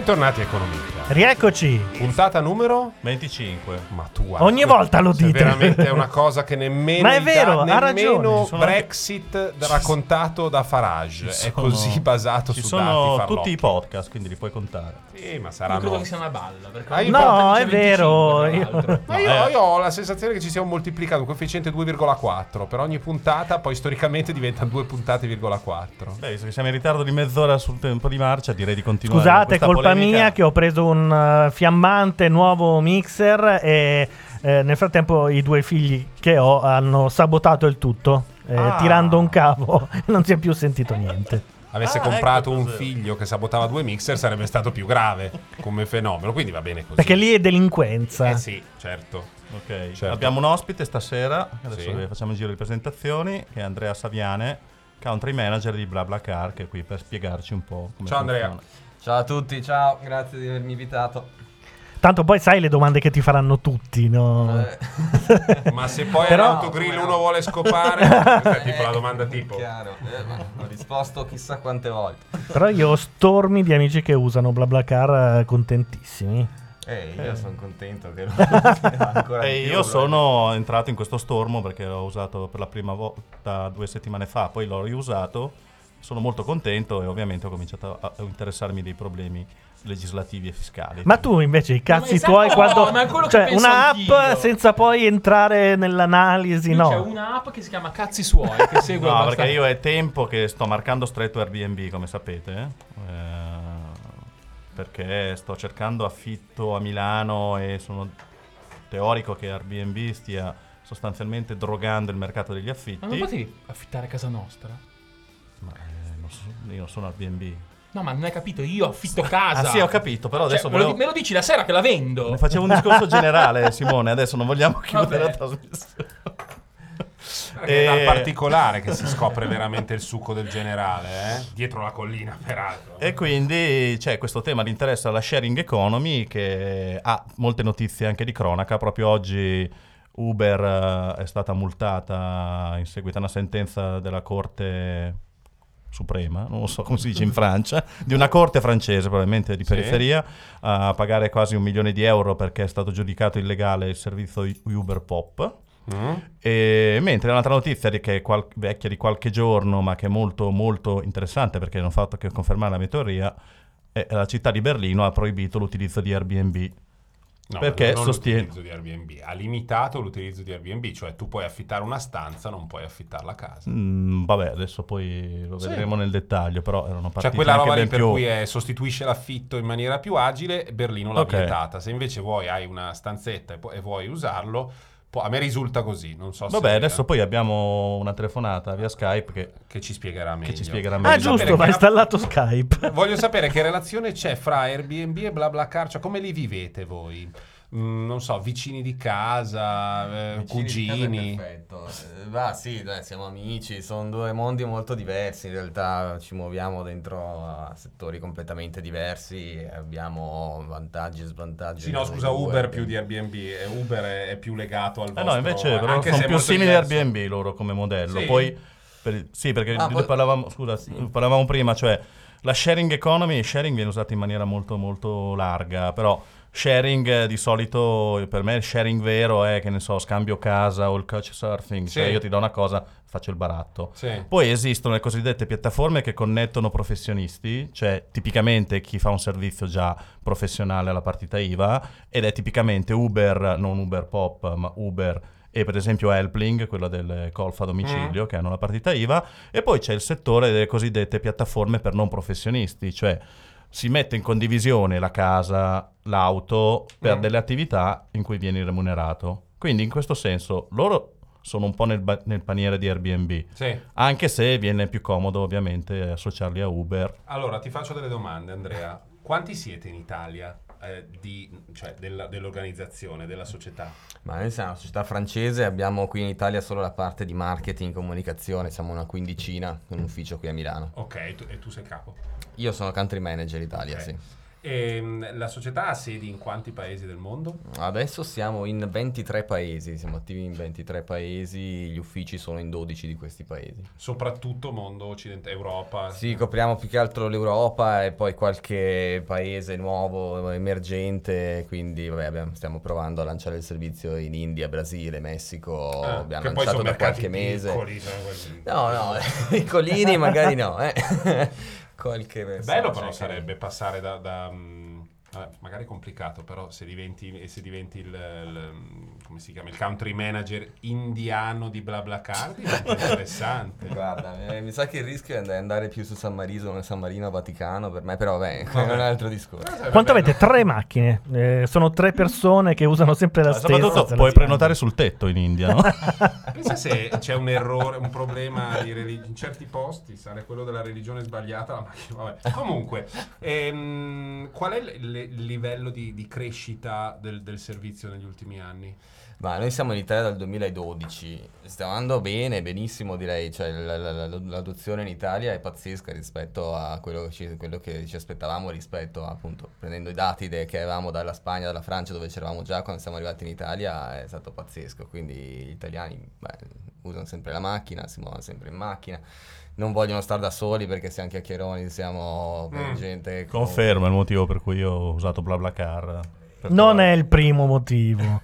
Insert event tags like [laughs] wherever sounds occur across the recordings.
Bentornati a Economica. Rieccoci. Puntata numero? 25. Ma tu guarda, Ogni volta lo cioè, dite. veramente è una [laughs] cosa che nemmeno Ma è vero, da- ha ragione. anche- Brexit raccontato da Farage è sono- così [laughs] basato Ci su sono dati tutti i podcast, quindi li puoi contare. Sì, ma Io saranno credo che sia una balla. Perché Ah, io- No, è vero, 25, tra io-. [laughs] Ma io, io ho la sensazione che ci sia un moltiplicato, un coefficiente 2,4 per ogni puntata, poi storicamente diventano due puntate,4. Beh, visto che siamo in ritardo di mezz'ora sul tempo di marcia, direi di continuare. Scusate, colpa polemica. mia che ho preso un eh, fiammante nuovo mixer e eh, nel frattempo i due figli che ho hanno sabotato il tutto. eh, Ah. Tirando un cavo [laughs] non si è più sentito niente. Avesse Ah, comprato ecco un figlio che sabotava due mixer sarebbe stato più grave come fenomeno, quindi va bene così. Perché lì è delinquenza. Eh sì, certo. Ok, Certo. abbiamo un ospite stasera, adesso Sì. facciamo un giro di presentazioni, che è Andrea Saviane, country manager di BlaBlaCar, che è qui per spiegarci un po' come Ciao, Andrea. funziona. Ciao a tutti, ciao, grazie di avermi invitato. Tanto poi sai le domande che ti faranno tutti, no? Eh, [laughs] Ma se poi Però- all'autogrill uno vuole scopare, questa [laughs] è tipo la domanda tipo. Chiaro, eh, ma ho risposto chissà quante volte. Però io ho stormi di amici che usano BlaBlaCar eh, contentissimi. Eh, io sono contento che lo [laughs] ancora E io però. sono entrato in questo stormo perché l'ho usato per la prima volta due settimane fa, poi l'ho riusato, sono molto contento e ovviamente ho cominciato a interessarmi dei problemi legislativi e fiscali. Ma tu invece i cazzi esatto, tuoi no, quando... che cioè una app anch'io. senza poi entrare nell'analisi, Qui no? C'è un'app che si chiama Cazzi Suoi che segue No, abbastanza- perché io è tempo che sto marcando stretto Airbnb, come sapete, eh, perché sto cercando affitto a Milano e sono teorico che Airbnb stia sostanzialmente drogando il mercato degli affitti. Ma non potevi affittare casa nostra? Ma, eh, non so- io non sono Airbnb. No, ma non hai capito, io affitto casa. Ah sì, ho capito, però Cioè, adesso me, lo, volevo- me lo dici la sera che la vendo. ne facevo un discorso generale, Simone, adesso non vogliamo [laughs] chiudere la trasmissione. Perché è dal Eh, particolare che si scopre [laughs] veramente il succo del generale, eh? Dietro la collina, peraltro. E quindi c'è questo tema di interesse alla sharing economy che ha molte notizie anche di cronaca. Proprio oggi Uber eh, è stata multata in seguito a una sentenza della Corte Suprema, non lo so come si dice in Francia, di una corte francese probabilmente di Sì. periferia, a pagare quasi un milione di euro perché è stato giudicato illegale il servizio Uber Pop. Mm? E mentre un'altra notizia che è qual- vecchia di qualche giorno, ma che è molto molto interessante perché non ha fatto che confermare la mia teoria, è la città di Berlino ha proibito l'utilizzo di Airbnb. No, Perché non sostiene- l'utilizzo di Airbnb, ha limitato l'utilizzo di Airbnb, cioè tu puoi affittare una stanza, non puoi affittare la casa. Mm, vabbè, adesso poi lo Sì. vedremo nel dettaglio, però erano partiti Cioè quella roba lì per più... cui è, sostituisce l'affitto in maniera più agile, Berlino l'ha Ok. vietata. Se invece vuoi hai una stanzetta e, pu- e vuoi usarlo, a me risulta così, non so Vabbè, se adesso poi abbiamo una telefonata via Skype che, che ci spiegherà meglio. che ci spiegherà Ah, meglio. giusto, sapere va installato Skype. Voglio sapere che relazione c'è fra Airbnb e BlaBlaCar, cioè come li vivete voi? Mm, non so, vicini di casa, eh, Vicini di casa cugini. Perfetto. Eh, va, sì, dai, siamo amici, sono due mondi molto diversi, in realtà ci muoviamo dentro a settori completamente diversi, abbiamo vantaggi e svantaggi. Sì, no, scusa, due, Uber più di Airbnb. e Uber è, è più legato al Eh vostro... no, invece però sono più simili a. Airbnb loro come modello. Sì? Poi, per- sì, perché Ah, poi- parlavamo, scusa, parlavamo prima, cioè la sharing economy, sharing viene usata in maniera molto molto larga, però sharing eh, di solito per me il sharing vero è che ne so, scambio casa o il couchsurfing, Sì. cioè io ti do una cosa, faccio il baratto. Sì. Poi esistono le cosiddette piattaforme che connettono professionisti, cioè tipicamente chi fa un servizio già professionale alla partita IVA ed è tipicamente Uber, non Uber Pop, ma Uber e per esempio Helpling, quella del Colf a domicilio, che hanno la partita IVA, e poi c'è il settore delle cosiddette piattaforme per non professionisti, cioè si mette in condivisione la casa, l'auto per Mm. delle attività in cui vieni remunerato. Quindi in questo senso loro sono un po' nel, ba- nel paniere di Airbnb. Sì. Anche se viene più comodo ovviamente associarli a Uber. Allora, ti faccio delle domande, Andrea. Quanti siete in Italia eh, di- cioè, della- dell'organizzazione, della società? Ma noi siamo una società francese, abbiamo qui in Italia solo la parte di marketing, comunicazione, siamo una quindicina, con un ufficio qui a Milano. Ok, tu- e tu sei capo. Io sono country manager Italia, Ok. sì. E, mh, la società ha sedi in quanti paesi del mondo? Adesso siamo in 23 paesi, siamo attivi in 23 paesi, gli uffici sono in 12 di questi paesi. Soprattutto mondo occidentale, Europa. Sì, copriamo più che altro l'Europa e poi qualche paese nuovo, emergente, quindi vabbè, abbiamo- stiamo provando a lanciare il servizio in India, Brasile, Messico, Ah, abbiamo lanciato da qualche mese. piccoli, sono quelli- No, no, [laughs] piccolini magari no, eh. [laughs] qualche Bello cioè, però sarebbe passare da... da, mh, vabbè, magari è complicato, però se diventi, se diventi il, il- come si chiama, il country manager indiano di BlaBlaCar [laughs] interessante. Guarda, eh, mi sa che il rischio è and- andare più su San Marino, San Marino Vaticano per me, però vabbè, Vabbè. è un altro discorso. Sarebbe Quanto avete? Tre macchine. Eh, sono tre persone che usano sempre la stessa. Soprattutto puoi prenotare sul tetto in India, no? [laughs] Pensa se c'è un errore, un problema di religi- in certi posti, sarà quello della religione sbagliata. la macchina- vabbè. Comunque, ehm, qual è il, il livello di, di crescita del, del servizio negli ultimi anni? Ma noi siamo in Italia dal 2012, stiamo andando bene, benissimo direi, cioè la- la- la- l'adozione in Italia è pazzesca rispetto a quello che, ci, quello che ci aspettavamo rispetto a, appunto prendendo i dati de- che avevamo dalla Spagna, dalla Francia dove c'eravamo già quando siamo arrivati in Italia è stato pazzesco, quindi gli italiani beh, usano sempre la macchina, si muovono sempre in macchina. Non vogliono stare da soli perché siamo chiacchieroni, siamo Mm. gente... con- Confermo il motivo per cui io ho usato BlaBlaCar. Non trovare- è il primo motivo.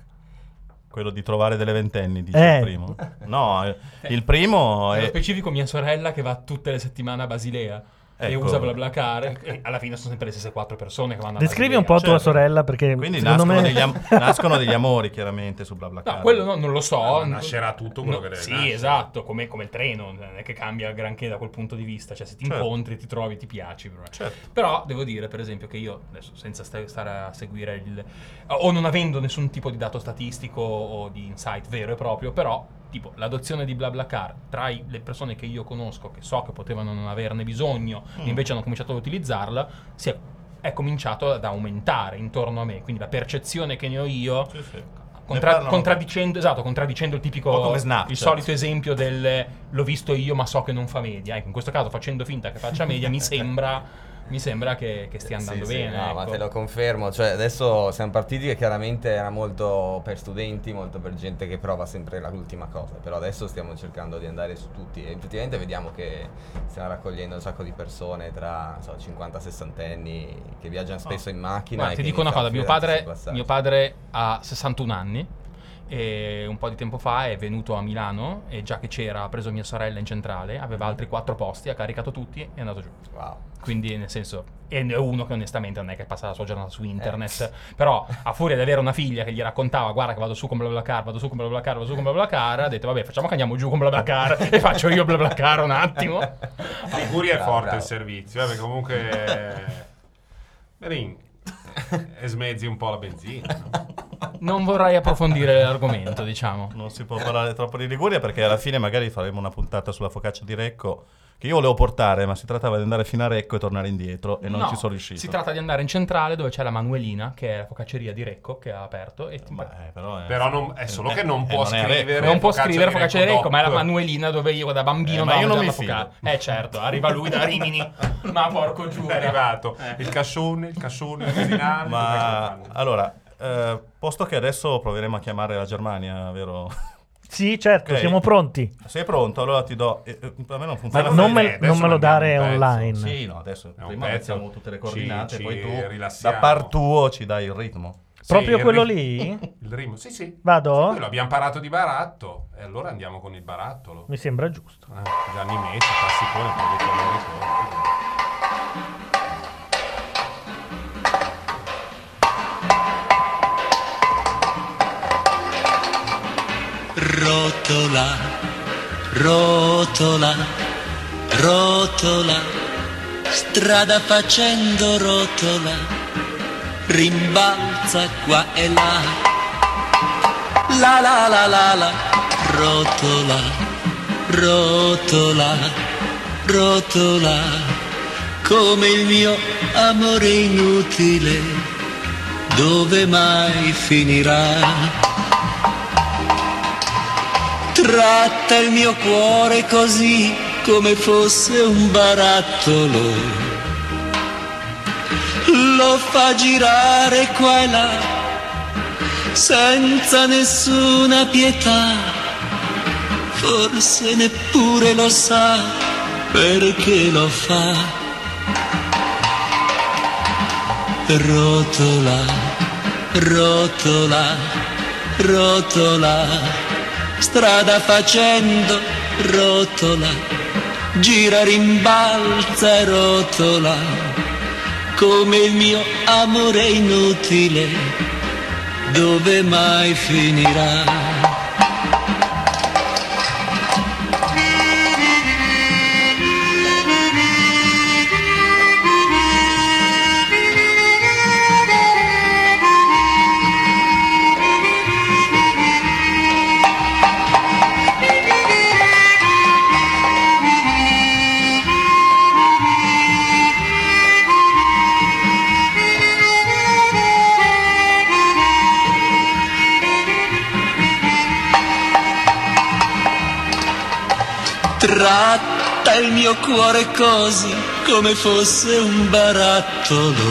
Quello di trovare delle ventenni, dice Eh. il primo. No, eh, il primo Nello è... specifico mia sorella che va tutte le settimane a Basilea e Ecco. usa BlaBlaCar e- e alla fine sono sempre le stesse quattro persone che vanno a Descrivi un po' tua certo. sorella perché Quindi nascono, me... degli am- [laughs] nascono degli amori chiaramente su BlaBlaCar. No, quello no, non lo so. Ma nascerà tutto quello No, che deve Sì, nascere. esatto, come, come il treno, non è che cambia granché da quel punto di vista. Cioè, se ti Certo. incontri, ti trovi, ti piaci. Però. Certo. Però devo dire, per esempio, che io, adesso senza sta- stare a seguire il... o non avendo nessun tipo di dato statistico o di insight vero e proprio, però, tipo, l'adozione di BlaBlaCar tra i- le persone che io conosco, che so che potevano non averne bisogno, Mm. e invece hanno cominciato ad utilizzarla, si è, è cominciato ad aumentare intorno a me. Quindi la percezione che ne ho io... Sì, sì. Contra- contraddicendo, esatto, contraddicendo il tipico il solito esempio del l'ho visto io ma so che non fa media ecco in questo caso facendo finta che faccia media mi [laughs] sembra mi sembra che, che stia andando Sì, sì, bene no, ma ecco. te lo confermo. Cioè, adesso siamo partiti che chiaramente era molto per studenti, molto per gente che prova sempre l'ultima cosa. Però adesso stiamo cercando di andare su tutti. E effettivamente vediamo che stiamo raccogliendo un sacco di persone tra so, 50 e 60 anni che viaggiano spesso in macchina. Guarda, e ti dico una cosa mio padre, mio padre ha 61 anni e un po' di tempo fa è venuto a Milano e già che c'era ha preso mia sorella in centrale aveva altri quattro posti ha caricato tutti e è andato giù Wow. quindi nel senso è uno che onestamente non è che passa la sua giornata su internet Eh. però a furia di avere una figlia che gli raccontava guarda che vado su con BlaBlaCar vado su con BlaBlaCar vado su con BlaBlaCar ha detto vabbè facciamo che andiamo giù con BlaBlaCar [laughs] e faccio io BlaBlaCar un attimo Liguria è forte bravo. il servizio, eh, perché comunque... [laughs] Berin, [laughs] e smezzi un po' la benzina. no? non vorrei approfondire l'argomento diciamo Non si può parlare troppo di Liguria perché alla fine magari faremo una puntata sulla focaccia di Recco che io volevo portare, ma si trattava di andare fino a Recco e tornare indietro e non No, ci sono riuscito. si tratta di andare in centrale dove c'è la Manuelina che è la focacceria di Recco che ha aperto e ti- Beh, però, è- Però non- è solo che non eh, può a scrivere- non può scrivere di focaccia di Recco Recco, ma è la. Manuelina dove io da bambino Eh, ma io non mi focaccia. Eh certo, arriva lui da [laughs] Rimini, ma porco giù. È arrivato Eh. il cascione, il cascione. Ma che lo fanno? allora, eh, posto che adesso proveremo a chiamare la Germania, vero? Sì, certo, Ok. siamo pronti. Sei pronto? Allora ti do. eh, eh, a me non Ma funziona. non bene, me, non me lo dare online. Sì, no, adesso un prima mettiamo tutte le coordinate, ci poi tu rilassiamo. da par tuo ci dai il ritmo. Proprio il quello ri- lì? [laughs] Il rimo, sì, sì. Vado? Quello abbiamo parlato di baratto. E allora andiamo con il barattolo. Mi sembra giusto. Eh, Gianni Meci, classicone, prodotto americano. Rotola, rotola, rotola, strada facendo rotola, rimbalza qua e là. La la la la la, rotola, rotola, rotola, come il mio amore inutile, dove mai finirà? Tratta il mio cuore così come fosse un barattolo. Lo fa girare qua e là senza nessuna pietà. Forse neppure lo sa perché lo fa. Rotola, rotola, rotola strada facendo rotola, gira, rimbalza e rotola, come il mio amore inutile, dove mai finirà? Tratta il mio cuore così come fosse un barattolo.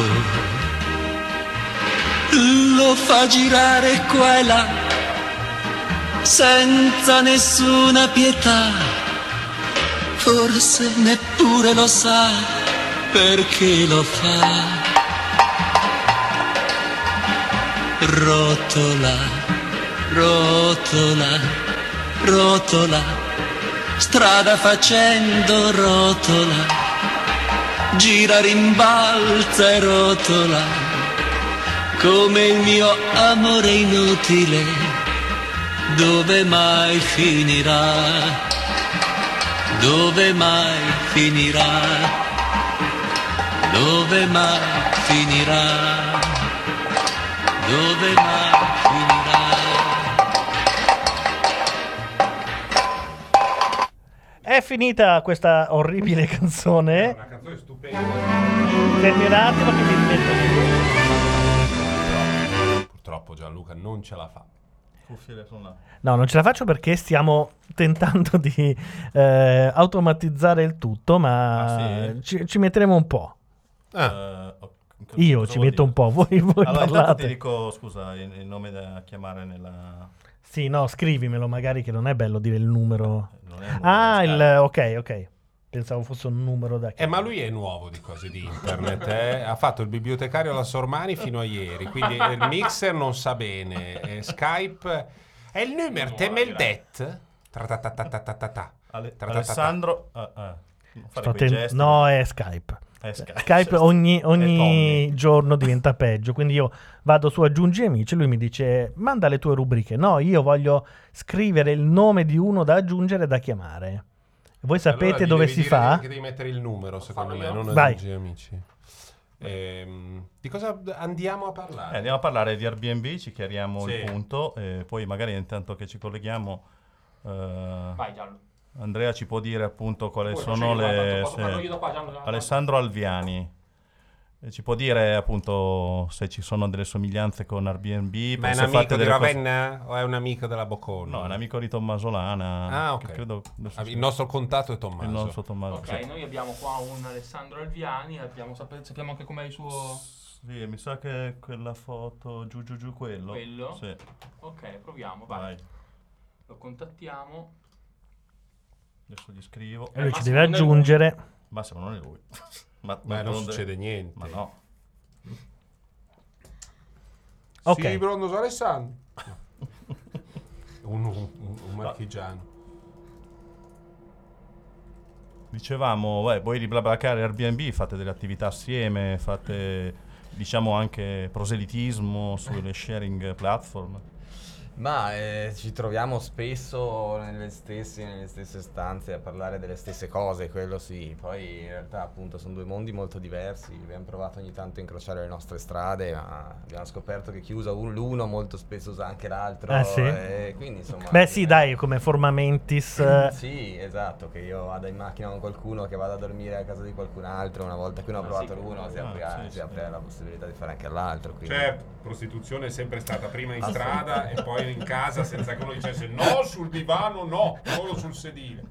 Lo fa girare qua e là senza nessuna pietà. Forse neppure lo sa perché lo fa. Rotola, rotola, rotola strada facendo rotola, gira, rimbalza e rotola, come il mio amore inutile, dove mai finirà, dove mai finirà, dove mai finirà, dove mai finita questa orribile [laughs] È canzone. una canzone stupenda. Fermi un attimo che mi rimetto. Purtroppo Gianluca non ce la fa. No, non ce la faccio perché stiamo tentando di eh, automatizzare il tutto, ma Ah, sì? ci, ci metteremo un po'. Ah, Io ci metto un po', voi, voi Allora, parlate. ti dico, scusa, il, il nome da chiamare nella... Sì, no, scrivimelo magari che non è bello dire il numero. Non è Ah, il... ok, ok. Pensavo fosse un numero da Eh, ma lui è nuovo di cose di internet. eh. Ha fatto il bibliotecario alla Sormani fino a ieri. Quindi il mixer non sa bene. eh, Skype è il numero temeldet. Alessandro... ten- gesti. No, è Skype. È Skype. Skype ogni, È ogni Tommy. giorno diventa peggio. Quindi io vado su aggiungi amici e lui mi dice manda le tue rubriche. No, io voglio scrivere il nome di uno da aggiungere e da chiamare. Voi sapete Allora dove si dire fa? Che devi mettere il numero, secondo me, non Vai. aggiungi amici. Ehm, di cosa andiamo a Eh, parlare? andiamo a parlare di Airbnb, ci chiariamo Sì. il punto e poi magari intanto che ci colleghiamo eh, Vai Gianlu. Andrea ci può dire appunto quali Poi sono le... da qua. Alessandro Alviani ci può dire appunto se ci sono delle somiglianze con Airbnb Ma è un se amico di delle cose- Ravenna o è un amico della Bocconi? No, è un amico di Tommaso Lana. Ah, ok. credo Ah, Il nostro contatto è Tommaso. il nostro Tommaso. Ok, sì. noi abbiamo qua un Alessandro Alviani, abbiamo, sappiamo anche com'è il suo... Sì, mi sa che quella foto giù giù giù quello. Quello? Sì, Ok, proviamo, vai. vai. Lo contattiamo. Adesso gli scrivo. E lui Eh, ci Massimo deve non aggiungere. Massimo non è lui. [laughs] ma, Ma non de- succede niente. Ma no. Ok. Sì, Brondos Alessandro. [laughs] un, un, un- un marchigiano. Dicevamo, beh, voi di BlaBlaCar e Airbnb fate delle attività assieme, fate diciamo anche proselitismo sulle sharing platform. Ma eh, ci troviamo spesso nelle stesse, nelle stesse stanze a parlare delle stesse cose, quello sì. Poi in realtà appunto sono due mondi molto diversi. Abbiamo provato ogni tanto a incrociare le nostre strade, ma abbiamo scoperto che chi usa un- l'uno molto spesso usa anche l'altro. Ah, sì? e quindi insomma... Beh sì, eh, dai, come forma mentis. [clears throat] eh, Sì, esatto, che io vada in macchina con qualcuno, che vada a dormire a casa di qualcun altro, una volta che uno ha provato l'uno si, Ah, apre, sì, si sì. apre la possibilità di fare anche all'altro. quindi- Certo, prostituzione è sempre stata prima in strada e poi in casa senza che uno dicesse no sul divano, no, solo sul sedile.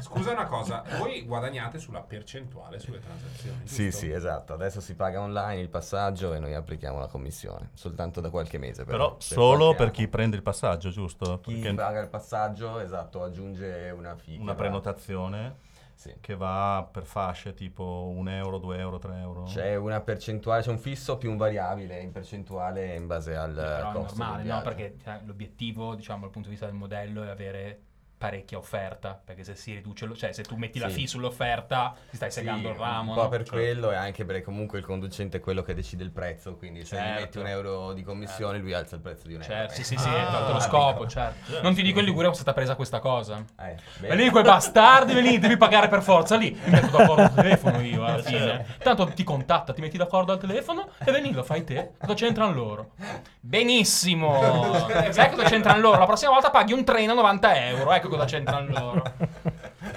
Scusa una cosa, voi guadagnate sulla percentuale sulle transazioni, Sì, giusto? sì, esatto. Adesso si paga online il passaggio e noi applichiamo la commissione. Soltanto da qualche mese. Però, Però solo per chi prende il passaggio, giusto? Chi Perché paga il passaggio, esatto, aggiunge una fee. una prenotazione Sì. che va per fasce tipo 1 euro, 2 euro, 3 euro. C'è una percentuale, c'è un fisso più un variabile in percentuale in base al Però è costo. normale, del no? Perché cioè, l'obiettivo, diciamo, dal punto di vista del modello è avere parecchia offerta, perché se si riduce, lo- cioè se tu metti la Sì. fee sull'offerta ti stai Sì, segando il ramo. Un po' no? per Cioè, quello e anche perché comunque il conducente è quello che decide il prezzo, quindi se gli Certo. metti un euro di commissione lui alza il prezzo di un euro. Certo, eh. sì, sì, sì, Ah, è tolto lo scopo, certo. Non ti dico in Liguria è stata presa questa cosa. Eh. Venite quei bastardi, venite, devi pagare per forza lì. Mi metto d'accordo al telefono io alla fine. Certo. Tanto ti contatta, ti metti d'accordo al telefono e veni, lo fai te. Cosa c'entrano loro? Benissimo. [laughs] Sai cosa c'entrano loro? La prossima volta paghi un treno a 90 euro. Ecco cosa c'entrano loro. [laughs]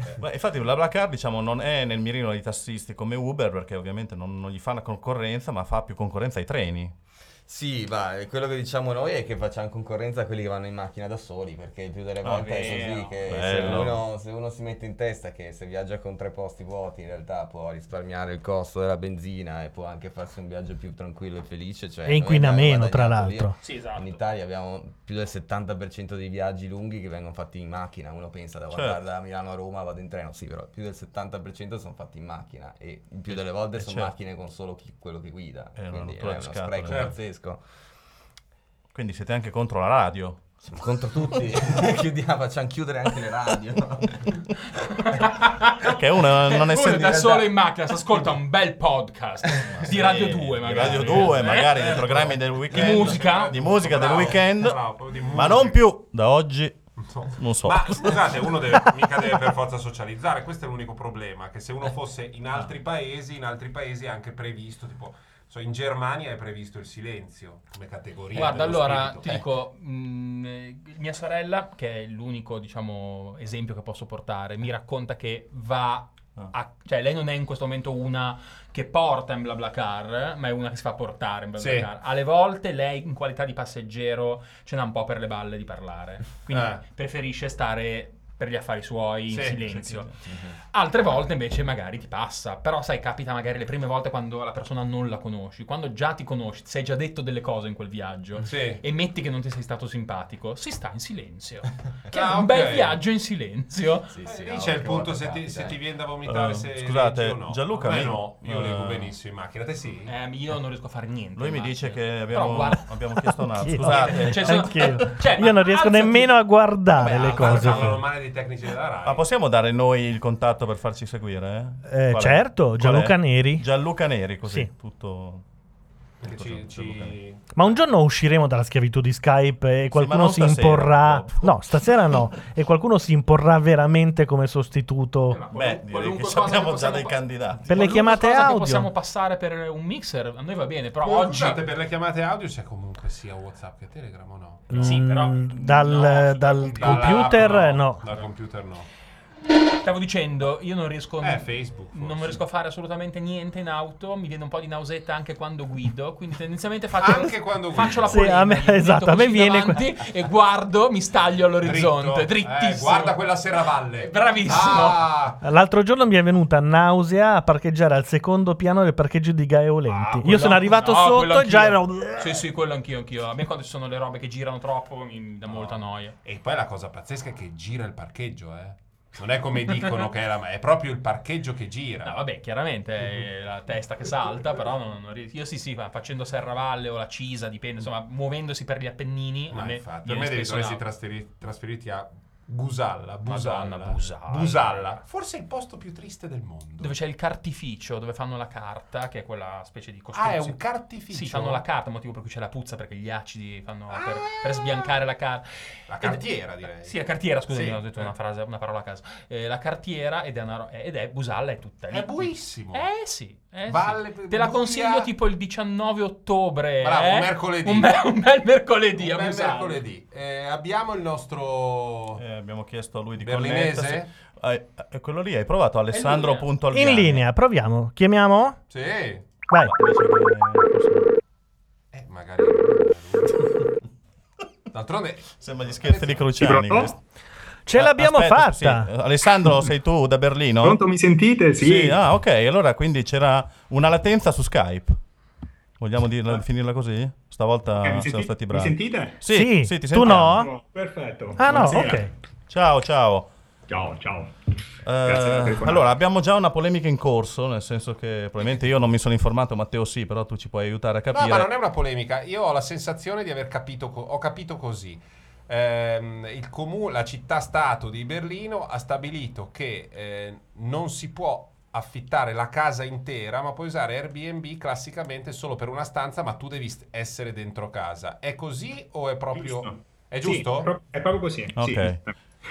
Eh. Beh, infatti BlaBlaCar diciamo non è nel mirino dei tassisti come Uber perché ovviamente non, non gli fa una concorrenza ma fa più concorrenza ai treni. Sì, va, eh, quello che diciamo noi è che facciamo concorrenza a quelli che vanno in macchina da soli, perché il più delle Ah, volte è vero. così che se uno, se uno si mette in testa che se viaggia con tre posti vuoti in realtà può risparmiare il costo della benzina e può anche farsi un viaggio più tranquillo e felice. Cioè E inquina meno, tra l'altro. Sì, esatto. In Italia abbiamo più del 70% dei viaggi lunghi che vengono fatti in macchina. Uno pensa da Certo. guardare da Milano a Roma vado in treno, sì, però più del 70% sono fatti in macchina e il più delle volte Eh, sono certo. macchine con solo chi- quello che guida. È una quindi è uno spreco Certo. Pazzesco. Quindi siete anche contro la radio. Siamo [laughs] contro tutti, [laughs] chiudiamo, facciamo chiudere anche le radio. [laughs] Che uno non Uno essendo da solo in macchina si ascolta un bel podcast di Radio 2 di magari. Radio 2, Eh? magari dei programmi del weekend. musica. Di musica del Bravo, weekend. bravo, di Ma non più da oggi. Non so. Ma scusate, uno deve, mica deve per forza socializzare, questo è l'unico problema, che se uno fosse in altri paesi, in altri paesi è anche previsto, tipo, so, in Germania è previsto il silenzio come categoria. Guarda, allora spirito. ti Eh, dico, mh, eh, mia sorella, che è l'unico, diciamo, esempio che posso portare, mi racconta che va a- cioè lei non è in questo momento una che porta in BlaBlaCar, ma è una che si fa portare in BlaBlaCar. Alle volte lei in qualità di passeggero ce n'ha un po' per le balle di parlare, quindi Eh. preferisce stare per gli affari suoi in Sì, silenzio. sì, Altre volte invece magari ti passa, però sai, capita magari le prime volte quando la persona non la conosci, quando già ti conosci, ti sei già detto delle cose in quel viaggio Sì. e metti che non ti sei stato simpatico, si sta in silenzio. [laughs] Che è Ah, un ok. bel viaggio in silenzio. Sì, Eh, sì, lì no, c'è il punto se ti, capita, se eh. ti viene da vomitare Eh, se scusate, no. Gianluca, A me mi- no, io eh, leggo benissimo in macchina, te sì? Eh, io non riesco a fare niente. Lui in mi dice che abbiamo, guarda- abbiamo chiesto un altro. [laughs] Scusate. Cioè, sono- cioè, Io non riesco alzati- nemmeno a guardare Vabbè, le cose. Dei tecnici della RAI. Ma possiamo dare noi il contatto per farci seguire? Eh, è? certo, Gianluca? Neri. Gianluca Neri, così, Sì. tutto... Ci- ci- Ma un giorno usciremo dalla schiavitù di Skype e qualcuno non si stasera, imporrà. purtroppo. No, stasera no. [laughs] e qualcuno si imporrà veramente come Eh, sostituto. ma Beh, direi qualunque che cosa abbiamo già possiamo dei candidati. Per le chiamate cosa che audio. possiamo passare per un mixer, a noi va bene, però Oh, oggi... Scusate, per le chiamate audio c'è comunque sia WhatsApp che Telegram o no? Sì, però- Mm, dal, no, dal computer no. Dal computer no. Stavo dicendo, io non riesco... Eh, Facebook. Non riesco a fare assolutamente niente in auto, mi viene un po' di nausetta anche quando guido, quindi tendenzialmente faccio, Anche quando faccio la guidi. Sì, a me- esatto, a me viene davanti e guardo, mi staglio all'orizzonte, Dritto. drittissimo. Eh, guarda quella serravalle. Bravissimo. Ah, L'altro giorno mi è venuta nausea a parcheggiare al secondo piano del parcheggio di Gaio Lenti. Ah, Io sono arrivato no, sotto e già ero. Sì, sì, quello anch'io, anch'io. A me quando ci sono le robe che girano troppo mi dà molta noia. E poi la cosa pazzesca è che gira il parcheggio, eh. Non è come dicono che è, la, è proprio il parcheggio che gira. No, vabbè, chiaramente è la testa che salta, però non, non io sì, sì, fa- facendo Serravalle o la Cisa, dipende, insomma, muovendosi per gli Appennini, Ma infatti, per me devi dovresti trasferirti a Gusalla, Busalla. Madonna, Busalla. Busalla. Forse il posto più triste del mondo. dove c'è il cartificio, dove fanno la carta, che è quella specie di ah, costruzione. è un cartificio? Sì, fanno la carta, motivo per cui c'è la puzza, perché gli acidi fanno per, Ah! per sbiancare la carta. La cartiera, direi. Sì, la cartiera, scusami, Sì, ho detto eh. una, frase, una parola a caso. Eh, la cartiera ed è, una ed è Busalla, è tutta lì. È buissimo. Eh sì, eh sì. Valle- Te la buia- consiglio tipo il 19 ottobre. Bravo, eh? un mercoledì. Un, be- un bel mercoledì Un bel Busalla. mercoledì. Eh, abbiamo il nostro... Abbiamo chiesto a lui di Berlinese? connettersi. Eh, eh, quello lì hai provato Alessandro In linea, proviamo. Chiamiamo? Sì. Vai. Dice che- Eh, magari... [laughs] D'altronde... Sembra gli scherzi di Cruciani. questo. Ce Ah, l'abbiamo aspetta, fatta. sì. Alessandro, sei tu da Berlino? Pronto, mi sentite? Sì. Ah, ok. Allora quindi c'era una latenza su Skype. Vogliamo dirla, finirla così? Stavolta Ok, mi, siamo senti- stati mi bravi. sentite? Sì, Sì, sì, ti tu no? Oh, perfetto. Ah no, Buonasera. ok. Ciao, ciao. Ciao, ciao. Eh, allora, abbiamo già una polemica in corso, nel senso che probabilmente io non mi sono informato, Matteo sì, però tu ci puoi aiutare a No, capire. ma non è una polemica. Io ho la sensazione di aver capito, co- ho capito così. Il comu- la città-stato di Berlino ha stabilito che eh, non si può affittare la casa intera, ma puoi usare Airbnb classicamente solo per una stanza, ma tu devi essere dentro casa. È così o è proprio... Giusto. È Sì, giusto? è, pro- è proprio così. Ok. sì.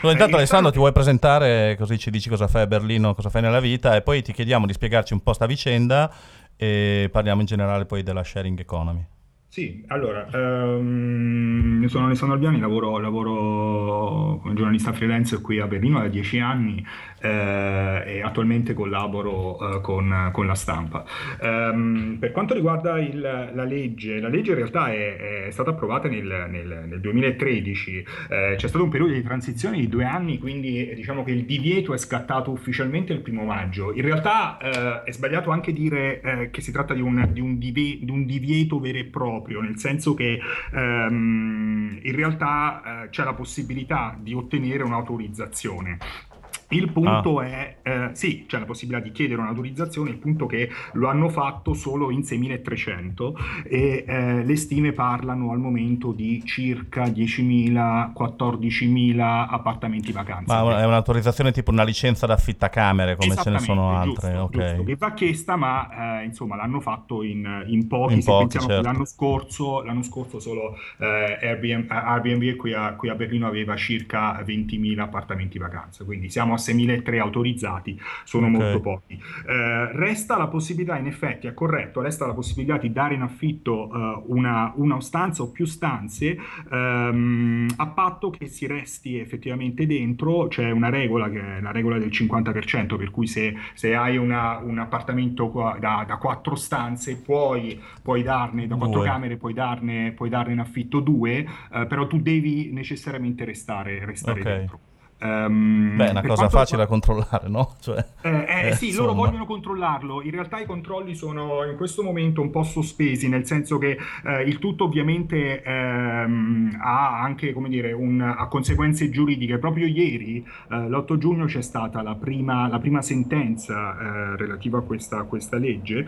Tu intanto Alessandro ti vuoi presentare, così ci dici cosa fai a Berlino, cosa fai nella vita e poi ti chiediamo di spiegarci un po' sta vicenda e parliamo in generale poi della sharing economy. Sì, allora, ehm, io sono Alessandro Albiani, lavoro, lavoro come giornalista freelance qui a Berlino da dieci anni eh, e attualmente collaboro eh, con, con la stampa. Ehm, per quanto riguarda il- la legge, la legge in realtà è, è stata approvata nel, nel- nel 2013, eh, c'è stato un periodo di transizione di due anni, quindi eh, diciamo che il divieto è scattato ufficialmente il primo maggio. In realtà eh, è sbagliato anche dire eh, che si tratta di un, di un divi- di un divieto vero e proprio, nel senso che ehm, in realtà eh, c'è la possibilità di ottenere un'autorizzazione. Il punto è, eh, sì, c'è la possibilità di chiedere un'autorizzazione, il punto che lo hanno fatto solo in 6.300 e eh, le stime parlano al momento di circa 10.000, 14.000 appartamenti vacanza. Ma è un'autorizzazione tipo una licenza d'affittacamere come ce ne sono altre, giusto, ok. giusto, che va chiesta, ma eh, insomma l'hanno fatto in, in pochi. In pochi, pensiamo certo. che l'anno scorso, l'anno scorso solo eh, Airbnb, Airbnb qui, a, qui a Berlino aveva circa 20.000 appartamenti vacanza, quindi siamo a 6.300 autorizzati, sono Ok. molto pochi. Eh, resta la possibilità, in effetti, è corretto, resta la possibilità di dare in affitto eh, una, una stanza o più stanze ehm, a patto che si resti effettivamente dentro. C'è una regola che è la regola del 50%, per cui se, se hai una- un appartamento qua- da, da quattro stanze puoi, puoi darne, da quattro Due. camere puoi darne, puoi darne in affitto due, eh, però tu devi necessariamente restare, restare Ok. dentro. Ehm, Beh, è una cosa facile da controllare, no? [laughs] Cioè, eh, eh, eh, sì, loro insomma. vogliono controllarlo. In realtà i controlli sono in questo momento un po' sospesi, nel senso che eh, il tutto ovviamente ehm, ha anche, come dire, un- ha conseguenze giuridiche. Proprio ieri, eh, l'8 giugno, c'è stata la prima, la prima sentenza eh, relativa a questa, a questa legge.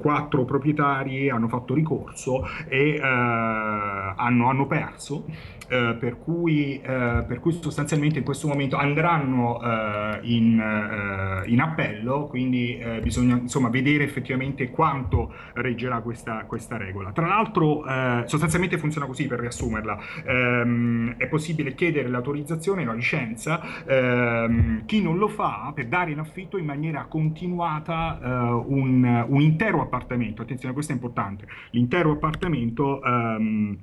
Quattro proprietari hanno fatto ricorso e hanno, hanno perso. Eh, per, cui, eh, per cui sostanzialmente in questo momento andranno eh, in, eh, in appello, quindi bisogna insomma vedere effettivamente quanto reggerà questa, questa regola. Tra l'altro sostanzialmente funziona così per riassumerla, Ehm, è possibile chiedere l'autorizzazione, la licenza, ehm, chi non lo fa per dare in affitto in maniera continuata un, un intero appartamento, attenzione questo è importante, l'intero appartamento ehm,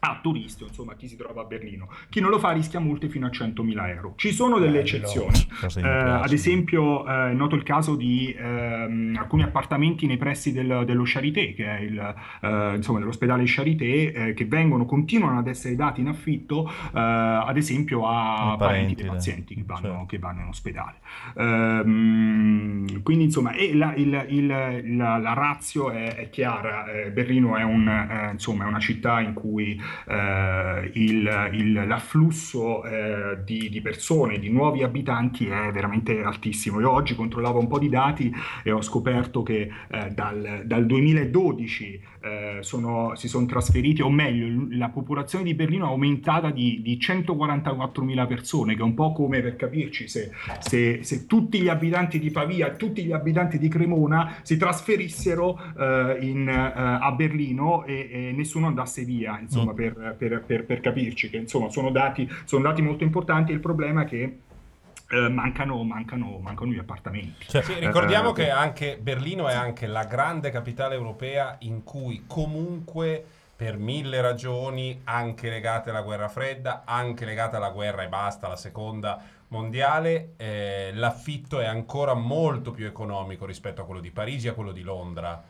a turisti, insomma chi si trova a Berlino. Chi non lo fa rischia multe fino a 100.000 euro. Ci sono delle eccezioni. Eh, ad esempio, eh, è noto il caso di ehm, alcuni appartamenti nei pressi del- dello Charité, che è il, eh, insomma, dell'ospedale Charité, eh, che vengono, continuano ad essere dati in affitto, eh, ad esempio a parenti parenti, dei pazienti che vanno, Certo. che vanno in ospedale. Ehm, quindi, insomma, la, il- il- la, la ratio è, è chiara. eh, Berlino è, un, insomma, è una città in cui eh, il- il- l'afflusso eh, di, di persone, di nuovi abitanti è veramente altissimo. Io oggi controllavo un po' di dati e ho scoperto che eh, dal, dal 2012 eh, sono- si sono trasferiti, o meglio, la popolazione di Berlino è aumentata di, di 144.000 persone, che è un po' come per capirci se, se- se tutti gli abitanti di Pavia tutti gli abitanti di Cremona si trasferissero eh, in, eh, a Berlino e, e nessuno andasse via, insomma, Mm. per, per- per- per capirci, che insomma sono dati, sono dati molto importanti. Il problema è che eh, mancano, mancano, mancano gli appartamenti. Cioè, Sì, ricordiamo Eh, che anche Berlino è anche la grande capitale europea in cui comunque per mille ragioni, anche legate alla guerra fredda, anche legate alla guerra e basta, la seconda mondiale, eh, l'affitto è ancora molto più economico rispetto a quello di Parigi e a quello di Londra.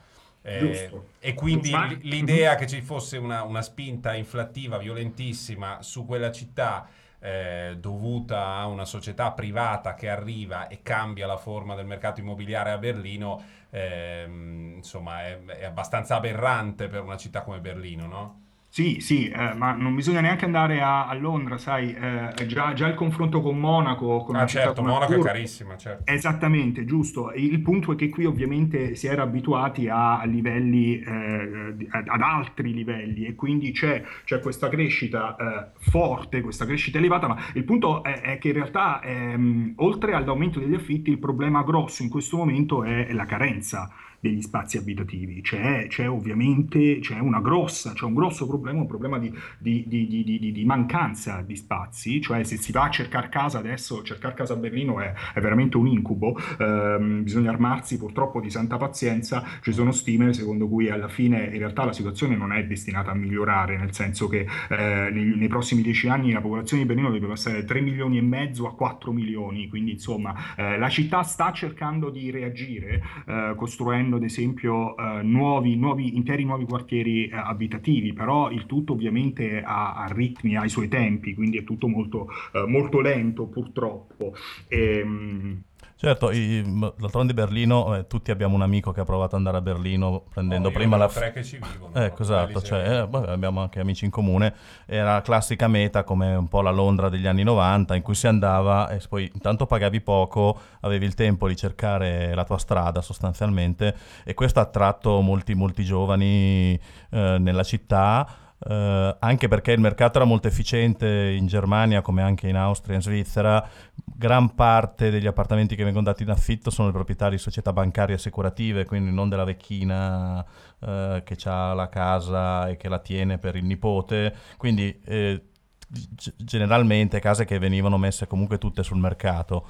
Eh, e quindi l- l'idea che ci fosse una, una spinta inflattiva violentissima su quella città eh, dovuta a una società privata che arriva e cambia la forma del mercato immobiliare a Berlino, ehm, insomma, è, è abbastanza aberrante per una città come Berlino, no? Sì, sì, eh, ma non bisogna neanche andare a, a Londra, sai, eh, già, già il confronto con Monaco, con Ah, certo, Monaco è Hamburgo, carissima, certo. Esattamente, giusto. Il punto è che qui ovviamente si era abituati a livelli, eh, ad altri livelli e quindi c'è, c'è questa crescita eh, forte, questa crescita elevata, ma il punto è, è che in realtà ehm, oltre all'aumento degli affitti il problema grosso in questo momento è la carenza degli spazi abitativi. C'è, c'è ovviamente c'è grossa, c'è un grosso problema, un problema di, di- di- di- mancanza di spazi, cioè se si va a cercare casa adesso, cercare casa a Berlino è, è veramente un incubo, Ehm, bisogna armarsi purtroppo di santa pazienza, ci sono stime secondo cui alla fine in realtà la situazione non è destinata a migliorare, nel senso che eh, nei, nei prossimi dieci anni la popolazione di Berlino deve passare da 3 milioni e mezzo a 4 milioni, quindi insomma eh, la città sta cercando di reagire eh, costruendo ad esempio eh, nuovi, nuovi, interi nuovi quartieri eh, abitativi, però il tutto ovviamente ha, ha ritmi, ha i suoi tempi, quindi è tutto molto, eh, molto lento purtroppo. Ehm, Certo, d'altronde Berlino, eh, tutti abbiamo un amico che ha provato ad andare a Berlino prendendo Oh, prima la... tre che ci vivono. Ecco, esatto, cioè, eh, abbiamo anche amici in comune, era la classica meta come un po' la Londra degli anni 90 in cui si andava e poi intanto pagavi poco, avevi il tempo di cercare la tua strada sostanzialmente e questo ha attratto molti, molti giovani eh, nella città. Eh, anche perché il mercato era molto efficiente in Germania come anche in Austria e in Svizzera, gran parte degli appartamenti che vengono dati in affitto sono proprietari di società bancarie assicurative, quindi non della vecchina eh, che ha la casa e che la tiene per il nipote, quindi eh, g- generalmente case che venivano messe comunque tutte sul mercato.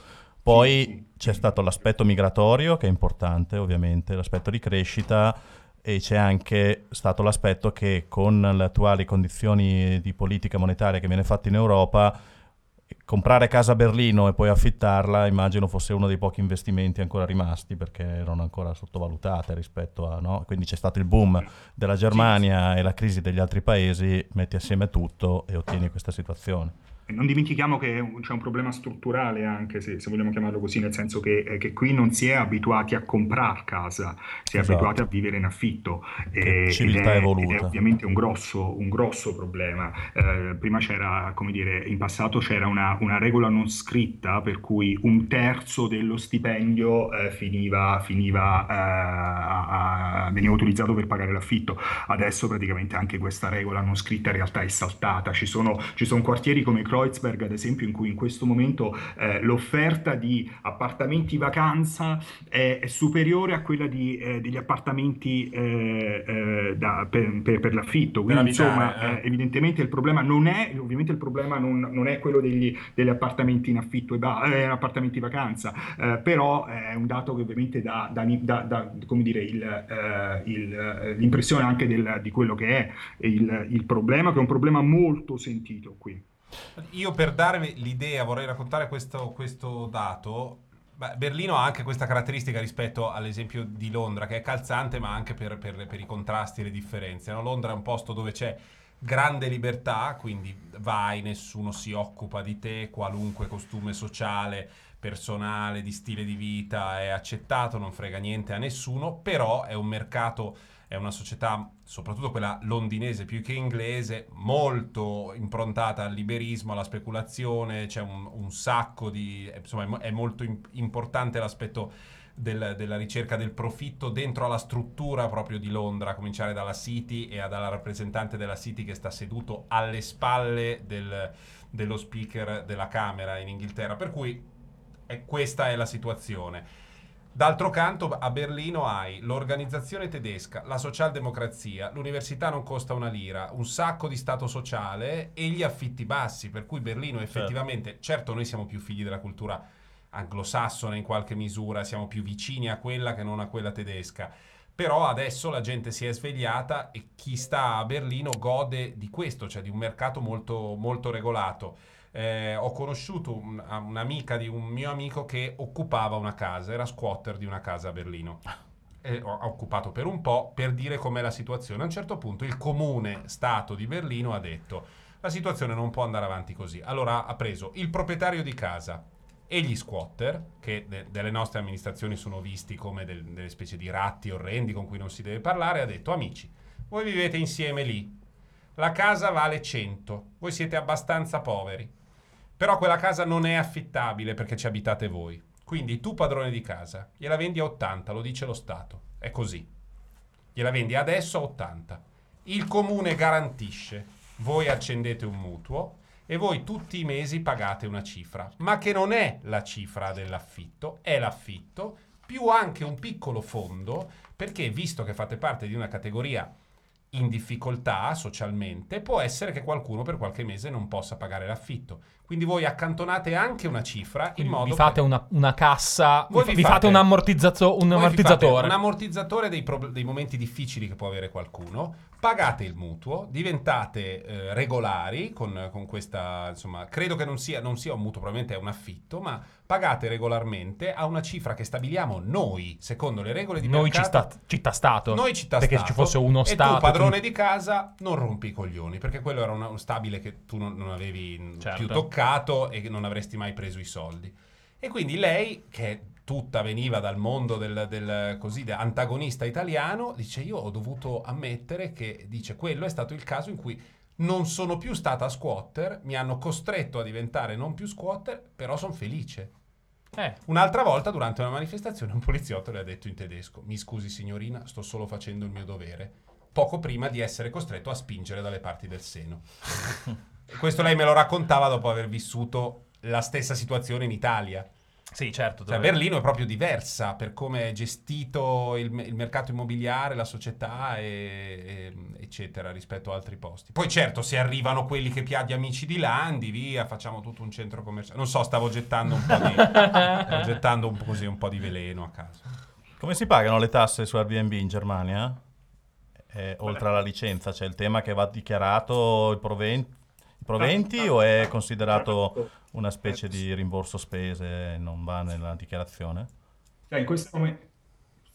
Poi c'è stato l'aspetto migratorio che è importante ovviamente, l'aspetto di crescita e c'è anche stato l'aspetto che con le attuali condizioni di politica monetaria che viene fatta in Europa, comprare casa a Berlino e poi affittarla immagino fosse uno dei pochi investimenti ancora rimasti perché erano ancora sottovalutate rispetto a... No? Quindi c'è stato il boom della Germania e la crisi degli altri paesi, metti assieme tutto e ottieni questa situazione. E non dimentichiamo che c'è un problema strutturale anche, se, se vogliamo chiamarlo così, nel senso che, eh, che qui non si è abituati a comprare casa, si è Esatto. abituati a vivere in affitto. E- civiltà ed è, evoluta. ed è ovviamente un grosso, un grosso problema. Eh, prima c'era, come dire, in passato c'era una, una regola non scritta per cui un terzo dello stipendio eh, finiva, finiva, eh, a- a- veniva utilizzato per pagare l'affitto. Adesso praticamente anche questa regola non scritta in realtà è saltata. Ci sono, ci sono quartieri come Kreuzberg, ad esempio, in cui in questo momento eh, l'offerta di appartamenti vacanza è, è superiore a quella di, eh, degli appartamenti eh, eh, da- per, per- per l'affitto. Quindi, abitare, insomma, eh. eh, evidentemente il problema non è, ovviamente il problema non, non è quello degli, degli appartamenti in affitto e ba- appartamenti vacanza, però è un dato che ovviamente dà, dà- dà- come dire, il, il, l'impressione anche del- di quello che è il, il problema, che è un problema molto sentito qui. Io per darvi l'idea vorrei raccontare questo, questo dato. Beh, Berlino ha anche questa caratteristica rispetto all'esempio di Londra, che è calzante, ma anche per, per- per i contrasti e le differenze. no? Londra è un posto dove c'è grande libertà, quindi vai, nessuno si occupa di te, qualunque costume sociale, personale, di stile di vita è accettato, non frega niente a nessuno, però è un mercato è una società, soprattutto quella londinese più che inglese, molto improntata al liberismo, alla speculazione, c'è un, un sacco di... insomma è mo- è molto im- importante l'aspetto del- della ricerca del profitto dentro alla struttura proprio di Londra, a cominciare dalla City e dalla rappresentante della City che sta seduto alle spalle del- dello speaker della Camera in Inghilterra. Per cui eh, questa è la situazione. D'altro canto, a Berlino hai l'organizzazione tedesca, la socialdemocrazia, l'università non costa una lira, un sacco di stato sociale e gli affitti bassi, per cui Berlino effettivamente, certo noi siamo più figli della cultura anglosassone in qualche misura, siamo più vicini a quella che non a quella tedesca. Però adesso la gente si è svegliata e chi sta a Berlino gode di questo, cioè di un mercato molto, molto regolato. Eh, ho conosciuto un- un'amica di un mio amico che occupava una casa, era squatter di una casa a Berlino. E ho- ha occupato per un po' per dire com'è la situazione. A un certo punto il comune stato di Berlino ha detto la situazione non può andare avanti così. Allora ha preso il proprietario di casa e gli squatter, che de- delle nostre amministrazioni sono visti come del- delle specie di ratti orrendi con cui non si deve parlare, ha detto amici, voi vivete insieme lì, la casa vale 100, voi siete abbastanza poveri, però quella casa non è affittabile perché ci abitate voi. Quindi tu padrone di casa, gliela vendi a 80, lo dice lo Stato, è così. Gliela vendi adesso a 80. Il comune garantisce, voi accendete un mutuo e voi tutti i mesi pagate una cifra, ma che non è la cifra dell'affitto, è l'affitto più anche un piccolo fondo, perché visto che fate parte di una categoria in difficoltà socialmente, può essere che qualcuno per qualche mese non possa pagare l'affitto. Quindi voi accantonate anche una cifra in Quindi modo vi fate una, una cassa, vi, vi fate, fate- un, ammortizzato- un ammortizzatore. Un ammortizzatore dei, prob- dei momenti difficili che può avere qualcuno. Pagate il mutuo, diventate eh, regolari con, con questa, insomma, credo che non sia, non sia un mutuo, probabilmente è un affitto, ma pagate regolarmente a una cifra che stabiliamo noi, secondo le regole di Noi mercato. città, città-stato. Noi città Perché stato, ci fosse uno e Stato... tu padrone di casa non rompi i coglioni perché quello era uno stabile che tu non, non avevi Certo. più toccato e che non avresti mai preso i soldi e quindi lei che tutta veniva dal mondo del, del così antagonista italiano dice io ho dovuto ammettere che dice quello è stato il caso in cui non sono più stata squatter mi hanno costretto a diventare non più squatter però sono felice Eh, Un'altra volta, durante una manifestazione, un poliziotto le ha detto in tedesco: Mi scusi, signorina, sto solo facendo il mio dovere. Poco prima di essere costretto a spingere dalle parti del seno. [laughs] Questo lei me lo raccontava dopo aver vissuto la stessa situazione in Italia. Sì, certo. Cioè, dove- Berlino è proprio diversa per come è gestito il, il mercato immobiliare, la società, e- e- eccetera, rispetto a altri posti. Poi, certo, se arrivano quelli che piagli amici di Landi, via, facciamo tutto un centro commerciale. Non so, stavo gettando un po' di, stavo [laughs] gettando un po' così un po' di veleno a caso. Come si pagano le tasse su Airbnb in Germania? Eh, oltre alla licenza, c'è il tema che va dichiarato i proventi, i proventi o è considerato una specie di rimborso spese non va nella dichiarazione? Cioè, in questo momento,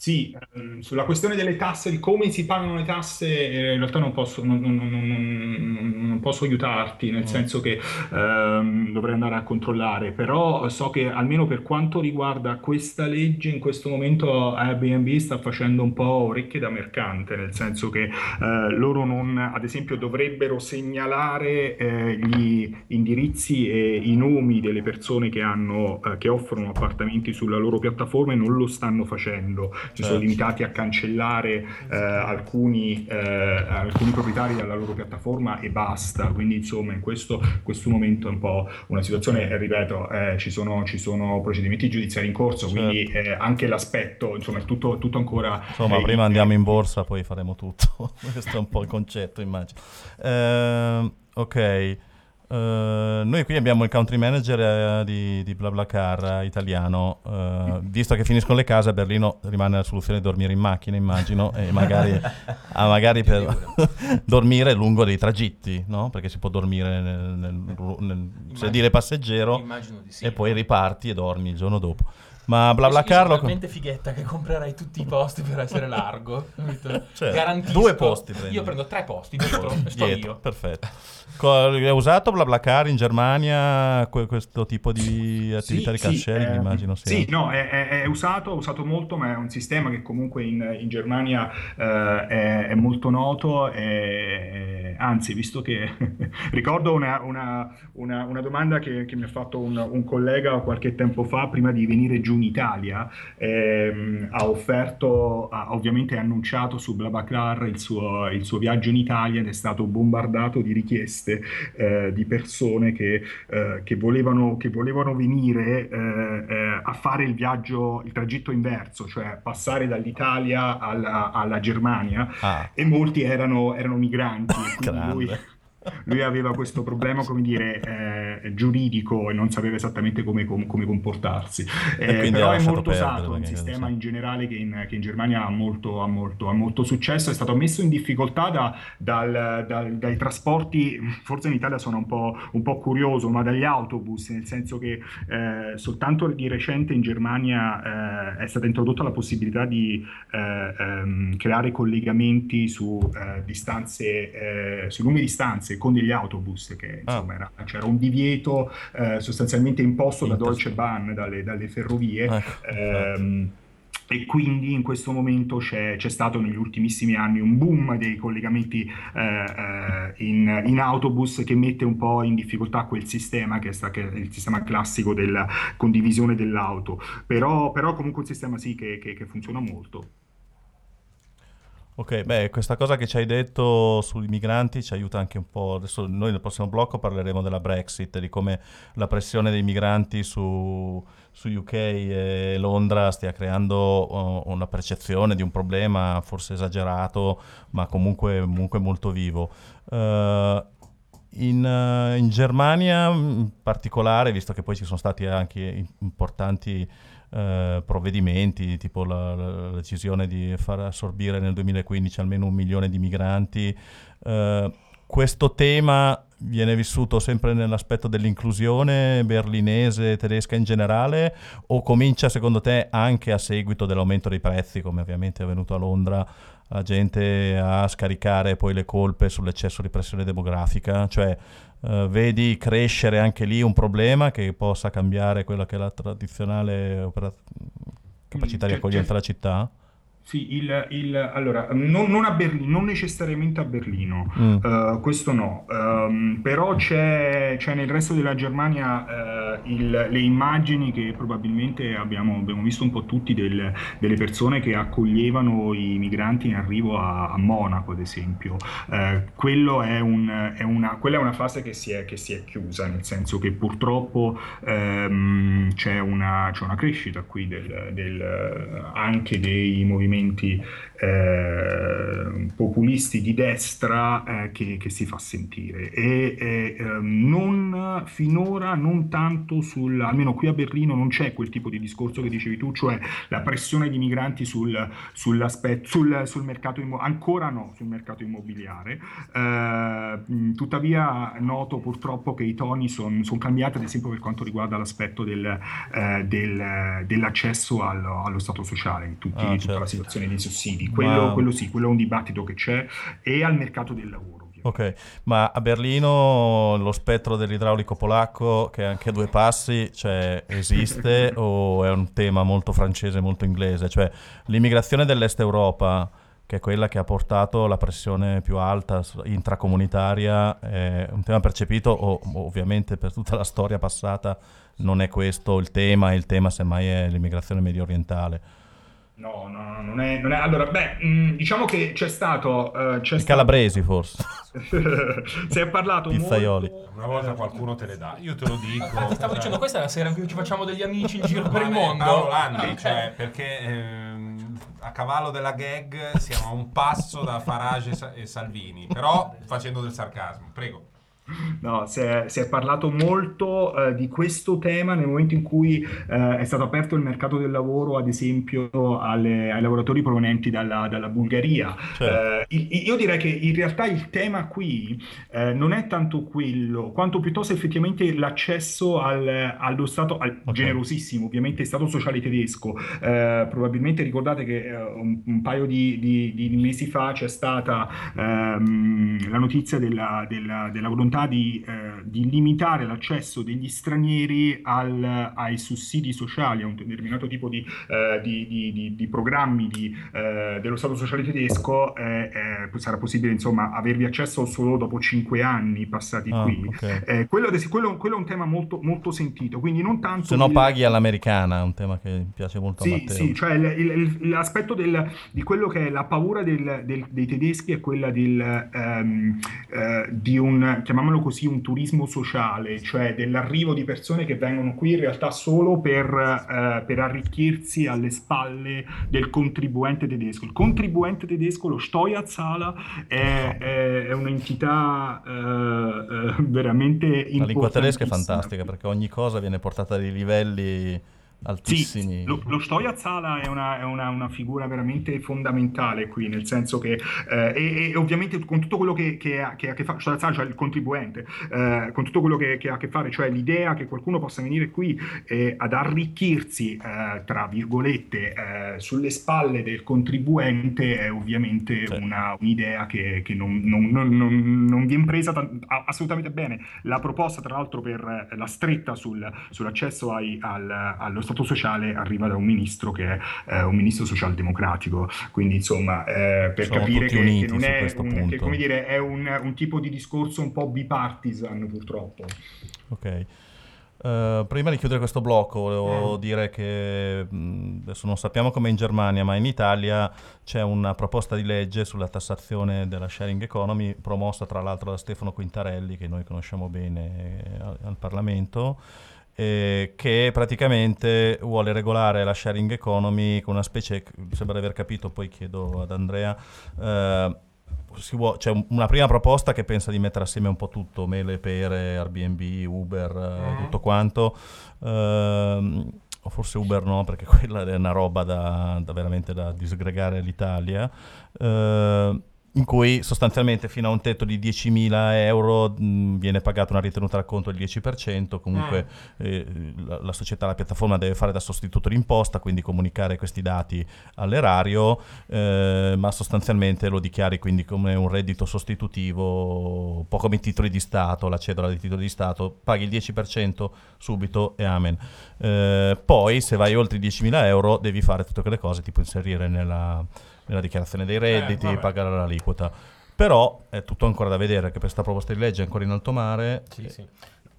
sì, ehm, sulla questione delle tasse, di come si pagano le tasse, eh, in realtà non posso, non, non- non- non- non posso aiutarti, nel senso che ehm, dovrei andare a controllare, però so che almeno per quanto riguarda questa legge, in questo momento Airbnb sta facendo un po' orecchie da mercante, nel senso che eh, loro non, ad esempio, dovrebbero segnalare eh, gli indirizzi e i nomi delle persone che hanno, eh, che offrono appartamenti sulla loro piattaforma e non lo stanno facendo. Si sono Certo. limitati a cancellare eh, alcuni, eh, alcuni proprietari dalla loro piattaforma e basta. Quindi, insomma, in questo, questo momento è un po' una situazione, eh, ripeto, eh, ci sono, ci sono procedimenti giudiziari in corso, quindi eh, anche l'aspetto, insomma, è tutto, tutto ancora. Insomma, eh, prima andiamo in borsa, poi faremo tutto. [laughs] Questo è un po' il concetto, immagino. Ehm, ok. Eh, noi qui abbiamo il country manager eh, di, di BlaBlaCar eh, italiano. Eh, visto che finiscono le case, a Berlino rimane la soluzione di dormire in macchina, immagino, e magari, magari per [laughs] dormire lungo dei tragitti, no? Perché si può dormire nel, nel- nel sedile passeggero sì. e poi riparti e dormi il giorno dopo. Ma Io BlaBlaCar sono lo... talmente fighetta che comprerai tutti i posti per essere largo. Cioè, Garantisco. due posti prendi. Io prendo tre posti dietro Dietro, io. perfetto. Hai usato BlaBlaCar in Germania que- questo tipo di attività di car sharing, eh, immagino sia. Sì, no, è, è- è usato, è usato molto, ma è un sistema che comunque in, in Germania eh, è, molto noto. anzi, visto che [laughs] ricordo una, una- una- una domanda che, che mi ha fatto un, un collega qualche tempo fa, prima di venire giù in Italia, ehm, ha offerto, ha ovviamente annunciato su BlaBlaCar il suo, il suo viaggio in Italia ed è stato bombardato di richieste eh, di persone che, eh, che volevano, che volevano venire eh, eh, a fare il viaggio, il tragitto inverso, cioè passare dall'Italia alla, alla Germania Ah, e molti erano, erano migranti. [laughs] lui, aveva questo problema, come dire, eh, giuridico e non sapeva esattamente come, com- come comportarsi. Eh, però è molto usato, è un sistema in generale che in, che in Germania ha molto, ha, molto, ha molto successo, è stato messo in difficoltà da- dal- dal- dai trasporti, forse in Italia sono un po', un po' curioso, ma dagli autobus, nel senso che eh, soltanto di recente in Germania eh, è stata introdotta la possibilità di eh, ehm, creare collegamenti su eh, distanze, su lunghe distanze con degli autobus, che Ah. insomma era- c'era un divieto eh, sostanzialmente imposto da Deutsche Bahn, dalle, dalle ferrovie. Ecco, Ehm, e quindi in questo momento c'è, c'è stato negli ultimissimi anni un boom dei collegamenti eh, eh, in, in autobus che mette un po' in difficoltà quel sistema che è, sta- che è il sistema classico della condivisione dell'auto. Però, però comunque un sistema sì che, che- che funziona molto. Ok, beh, questa cosa che ci hai detto sui migranti ci aiuta anche un po'. Adesso noi nel prossimo blocco parleremo della Brexit, di come la pressione dei migranti su, su UK e Londra stia creando oh, una percezione di un problema forse esagerato, ma comunque, comunque molto vivo. Eh, in, eh, in Germania in particolare, visto che poi ci sono stati anche importanti eh, provvedimenti, tipo la, la- decisione di far assorbire nel 2015 almeno un milione di migranti, eh, questo tema viene vissuto sempre nell'aspetto dell'inclusione berlinese, tedesca in generale, o comincia secondo te anche a seguito dell'aumento dei prezzi, come ovviamente è avvenuto a Londra, la gente a scaricare poi le colpe sull'eccesso di pressione demografica? Cioè, eh, vedi crescere anche lì un problema che possa cambiare quella che è la tradizionale opera- capacità di accoglienza della città? Sì, il, il- allora, non, non a Berlino, non necessariamente a Berlino, Mm. eh, questo no, Ehm, però c'è, c'è nel resto della Germania eh, il- le immagini che probabilmente abbiamo, abbiamo visto un po' tutti del- delle persone che accoglievano i migranti in arrivo a, a Monaco, ad esempio. Quello è un- è una, quella è una fase che si è, che si è chiusa, nel senso che purtroppo ehm, c'è una, c'è una crescita qui del- del- anche dei movimenti procedimenti eh, populisti di destra eh, che, che si fa sentire. E e, ehm, non finora non tanto sul almeno qui a Berlino non c'è quel tipo di discorso che dicevi tu cioè la pressione di migranti sul, sull'aspetto sul, sul mercato immo- ancora no sul mercato immobiliare. Eh, tuttavia noto purtroppo che i toni sono cambiati ad esempio per quanto riguarda l'aspetto del, eh, del- dell'accesso allo, allo stato sociale in tutti- Ah, tutta certo. la situazione dei sussidi quello, Ma- quello sì quello è un dibattito che c'è e al mercato del lavoro. Ok, ma a Berlino lo spettro dell'idraulico polacco, che è anche a due passi, cioè, esiste [laughs] o è un tema molto francese, molto inglese? Cioè, l'immigrazione dell'Est Europa, che è quella che ha portato la pressione più alta intracomunitaria, è un tema percepito, o ovviamente per tutta la storia passata non è questo il tema, il tema semmai è l'immigrazione medio orientale. No, no, no, non è, non è- Allora, beh, mh, diciamo che c'è stato... eh, c'è I stato- calabresi forse, [laughs] si è parlato Pizzaioli. molto... Una volta qualcuno te le dà, io te lo dico. Infatti stavo dicendo, questa è la sera in cui ci facciamo degli amici in giro Ma per il mondo. Paolo Landi, Ok. cioè, perché ehm, a cavallo della gag siamo a un passo da Farage e Sa- e Salvini, però facendo del sarcasmo. Prego. No, si è, si è parlato molto eh, di questo tema nel momento in cui eh, è stato aperto il mercato del lavoro, ad esempio, alle- ai lavoratori provenienti dalla, dalla Bulgaria. Certo. Eh, io direi che in realtà il tema qui eh, non è tanto quello, quanto piuttosto effettivamente l'accesso al- allo Stato, al Ok. generosissimo, ovviamente, Stato sociale tedesco. Eh, probabilmente ricordate che eh, un, un paio di, di- di mesi fa c'è stata ehm, la notizia della, della- della volontà di, eh, di limitare l'accesso degli stranieri al- ai sussidi sociali, a un determinato tipo di, eh, di- di- programmi eh, dello Stato sociale tedesco, eh, eh, sarà possibile insomma avervi accesso solo dopo cinque anni passati Ah, qui. ok. Eh, quello, quello- quello è un tema molto, molto sentito, quindi non tanto Se no il- paghi all'americana, è un tema che piace molto a sì, Matteo. sì, cioè il- il- l'aspetto del- di quello che è la paura del- del- dei tedeschi è quella del, ehm, eh, di un, chiamiamolo così, un turismo sociale, cioè dell'arrivo di persone che vengono qui in realtà solo per, eh, per arricchirsi alle spalle del contribuente tedesco. Il contribuente tedesco, lo Steuerzahler, è, è- è un'entità eh, eh, veramente La lingua tedesca è fantastica perché ogni cosa viene portata a dei livelli altissimi. Sì, lo, lo Steuerzahler è, una, è una- una figura veramente fondamentale qui, nel senso che, eh, e, e ovviamente con tutto quello che, che ha, che ha a che fare, Steuerzahler, cioè il contribuente, eh, con tutto quello che, che ha a che fare, cioè l'idea che qualcuno possa venire qui eh, ad arricchirsi, eh, tra virgolette, eh, sulle spalle del contribuente è ovviamente Sì. una- un'idea che, che non, non, non, non, viene presa a- assolutamente bene. La proposta, tra l'altro, per la stretta sul- sull'accesso ai- al- allo Stato sociale arriva da un ministro che è eh, un ministro socialdemocratico. Quindi, insomma, eh, per Sono capire che, che non è, un, che, come dire, è un, un tipo di discorso un po' bipartisan, purtroppo. Ok. Eh, prima di chiudere questo blocco Mm. volevo dire che mh, adesso non sappiamo come in Germania, ma in Italia c'è una proposta di legge sulla tassazione della sharing economy promossa tra l'altro da Stefano Quintarelli, che noi conosciamo bene eh, al, al Parlamento, eh, che praticamente vuole regolare la sharing economy con una specie, sembra di aver capito, poi chiedo ad Andrea, eh, si vuo- c'è un- una prima proposta che pensa di mettere assieme un po' tutto, mele, pere, Airbnb, Uber, eh, Mm. tutto quanto. Ehm, o forse Uber no, perché [laughs] quella è una roba da, da veramente da disgregare l'Italia. Eh, in cui sostanzialmente fino a un tetto di 10.000 euro mh, viene pagata una ritenuta al conto del 10%, comunque eh, la, la società, la piattaforma deve fare da sostituto d'imposta, quindi comunicare questi dati all'erario, eh, ma sostanzialmente lo dichiari quindi come un reddito sostitutivo, un po' come i titoli di Stato, la cedola dei titoli di Stato, paghi il 10% subito e amen. Eh, poi se vai oltre i 10.000 euro devi fare tutte quelle cose, tipo inserire nella, nella dichiarazione dei redditi, vabbè. pagare l'aliquota. Però è tutto ancora da vedere, che questa proposta di legge è ancora in alto mare. Sì, sì.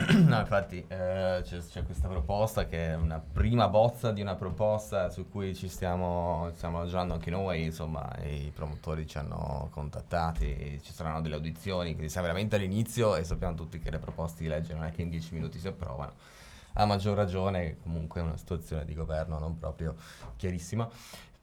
[clears throat] No, infatti eh, c'è, c'è questa proposta che è una prima bozza di una proposta su cui ci stiamo, stiamo lavorando anche noi, insomma, i promotori ci hanno contattati, ci saranno delle audizioni, quindi siamo veramente all'inizio e sappiamo tutti che le proposte di legge non è che in 10 minuti si approvano. A maggior ragione, comunque è una situazione di governo non proprio chiarissima.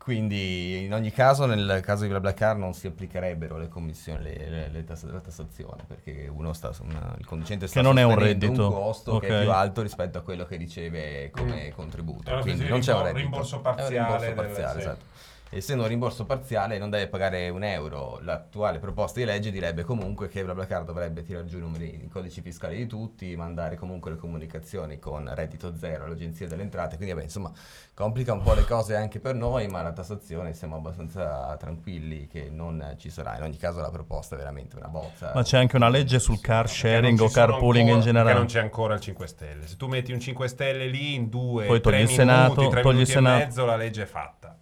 Quindi in ogni caso, nel caso di BlaBlaCar non si applicherebbero le commissioni, le, le- le tass- la tassazione, perché uno sta, su una- il conducente sta Che non è un reddito. un costo che Ok. è più alto rispetto a quello che riceve come Mm. contributo. Una Quindi non c'è un reddito. rimborso È un parziale rimborso parziale, esatto. Essendo un rimborso parziale non deve pagare un euro. L'attuale proposta di legge direbbe comunque che BlaBlaCar dovrebbe tirare giù i numeri, i codici fiscali di tutti, mandare comunque le comunicazioni con reddito zero all'Agenzia delle Entrate. Quindi vabbè, insomma, complica un po' le cose anche per noi, ma la tassazione siamo abbastanza tranquilli che non ci sarà. In ogni caso la proposta è veramente una bozza. Ma c'è anche una legge sul car sharing o carpooling in ancora- perché generale. non c'è ancora il 5 Stelle. Se tu metti un 5 Stelle lì in due, Poi togli tre il minuti, Senato, tre togli il minuti Senato. e mezzo, la legge è fatta.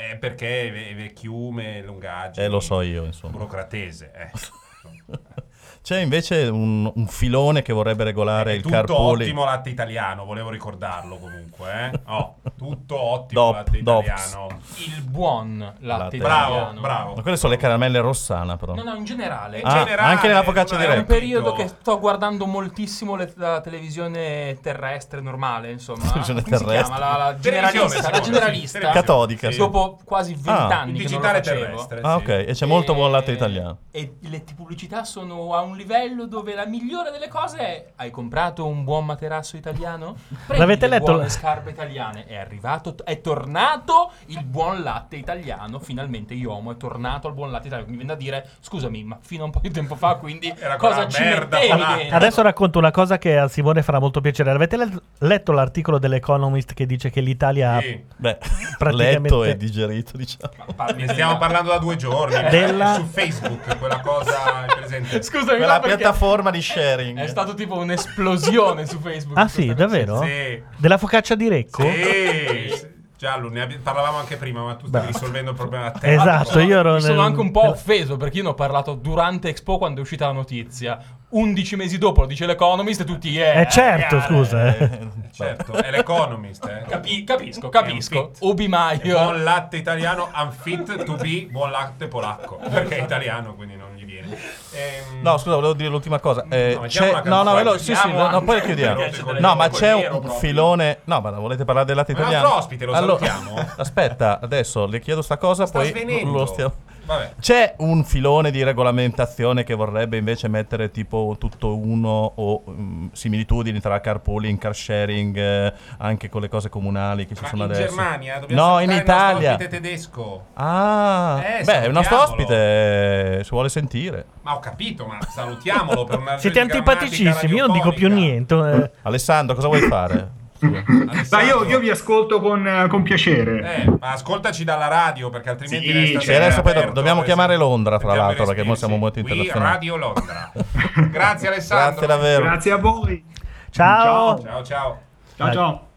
È perché è ve- vecchiume, lungaggine. Eh, lo so io, insomma. Burocratese, eh. [laughs] C'è invece un, un filone che vorrebbe regolare È il tutto carpooling. ottimo latte italiano, volevo ricordarlo comunque, eh. Oh, tutto ottimo Dop- latte Dops. italiano. Il buon latte Latte. Bravo, italiano. bravo. Ma quelle sono le caramelle rossana, però. No, no, in generale. Ah, generale, anche nella focaccia non È è un periodo che sto guardando moltissimo le- la televisione terrestre normale, insomma. Televisione terrestre. La, la generalista. La generalista. sì, Catodica, sì. Dopo quasi Ah, vent'anni Il che non lo digitale facevo. terrestre. Ah, ok. E c'è molto buon latte italiano. E le pubblicità sono a un un livello dove la migliore delle cose è hai comprato un buon materasso italiano? [laughs] Prendi L'avete le letto? buone scarpe italiane. È arrivato, è tornato il buon latte italiano. Finalmente Iomo è tornato al buon latte italiano. Mi viene da dire, scusami, ma fino a un po' di tempo fa, quindi [laughs] Era cosa ci merda mettevi? Adesso racconto una cosa che a Simone farà molto piacere. Avete le- letto l'articolo dell'Economist che dice che l'Italia ha Sì. Beh, Praticamente- letto e digerito, diciamo. Parli Ne stiamo parlando da due giorni. Della- Su Facebook, quella cosa è presente. [laughs] Scusami, Quella piattaforma di sharing. È stato tipo un'esplosione su Facebook. Ah sì, davvero? Sì. Della focaccia di Recco? Sì. Giallo, ne abbi- parlavamo anche prima, ma tu stavi Beh. risolvendo il problema a te. Esatto, io ero Mi sono nel- anche un po' offeso perché io ne ho parlato durante Expo quando è uscita la notizia. 11 mesi dopo lo dice l'Economist e tutti yeah, Eh certo, yeah. scusa. eh. Certo, è l'Economist. Eh. Capi- capisco, capisco. Ubi Maio. Buon latte italiano, unfit to be buon latte polacco. Perché è italiano, quindi non gli viene. Ehm, No, scusa, volevo dire l'ultima cosa. Eh, No, c'è, no, no, velo- sì, sì, no, poi chiudiamo. No, ma c'è un filone. No, ma volete parlare del latte Ma è un altro ospite, lo Allora- salutiamo? [laughs] Aspetta, adesso le chiedo sta cosa, sta poi svenendo. lo stiamo. Vabbè. C'è un filone di regolamentazione che vorrebbe invece mettere tipo tutto uno o mm, similitudini tra carpooling, car sharing, eh, anche con le cose comunali che ci Ma sono in adesso. Germania dobbiamo No, in il nostro Italia. ospite tedesco. Ah, Eh, beh, il nostro salutiamolo. ospite eh, si vuole sentire. Ma ho capito, ma salutiamolo per una Siete antipaticissimi, io non dico più niente. eh. Alessandro, cosa vuoi fare? [laughs] Ma io, io vi ascolto con, con piacere. Eh, ma ascoltaci dalla radio perché altrimenti Sì, resta sì, sempre adesso poi aperto, dobbiamo eh, chiamare sì. Londra, Sentiamo l'altro, perché noi siamo molto internazionali. Radio Londra. [laughs] Grazie Alessandro. Grazie davvero. Grazie a voi. Ciao. Ciao ciao. Ciao ciao.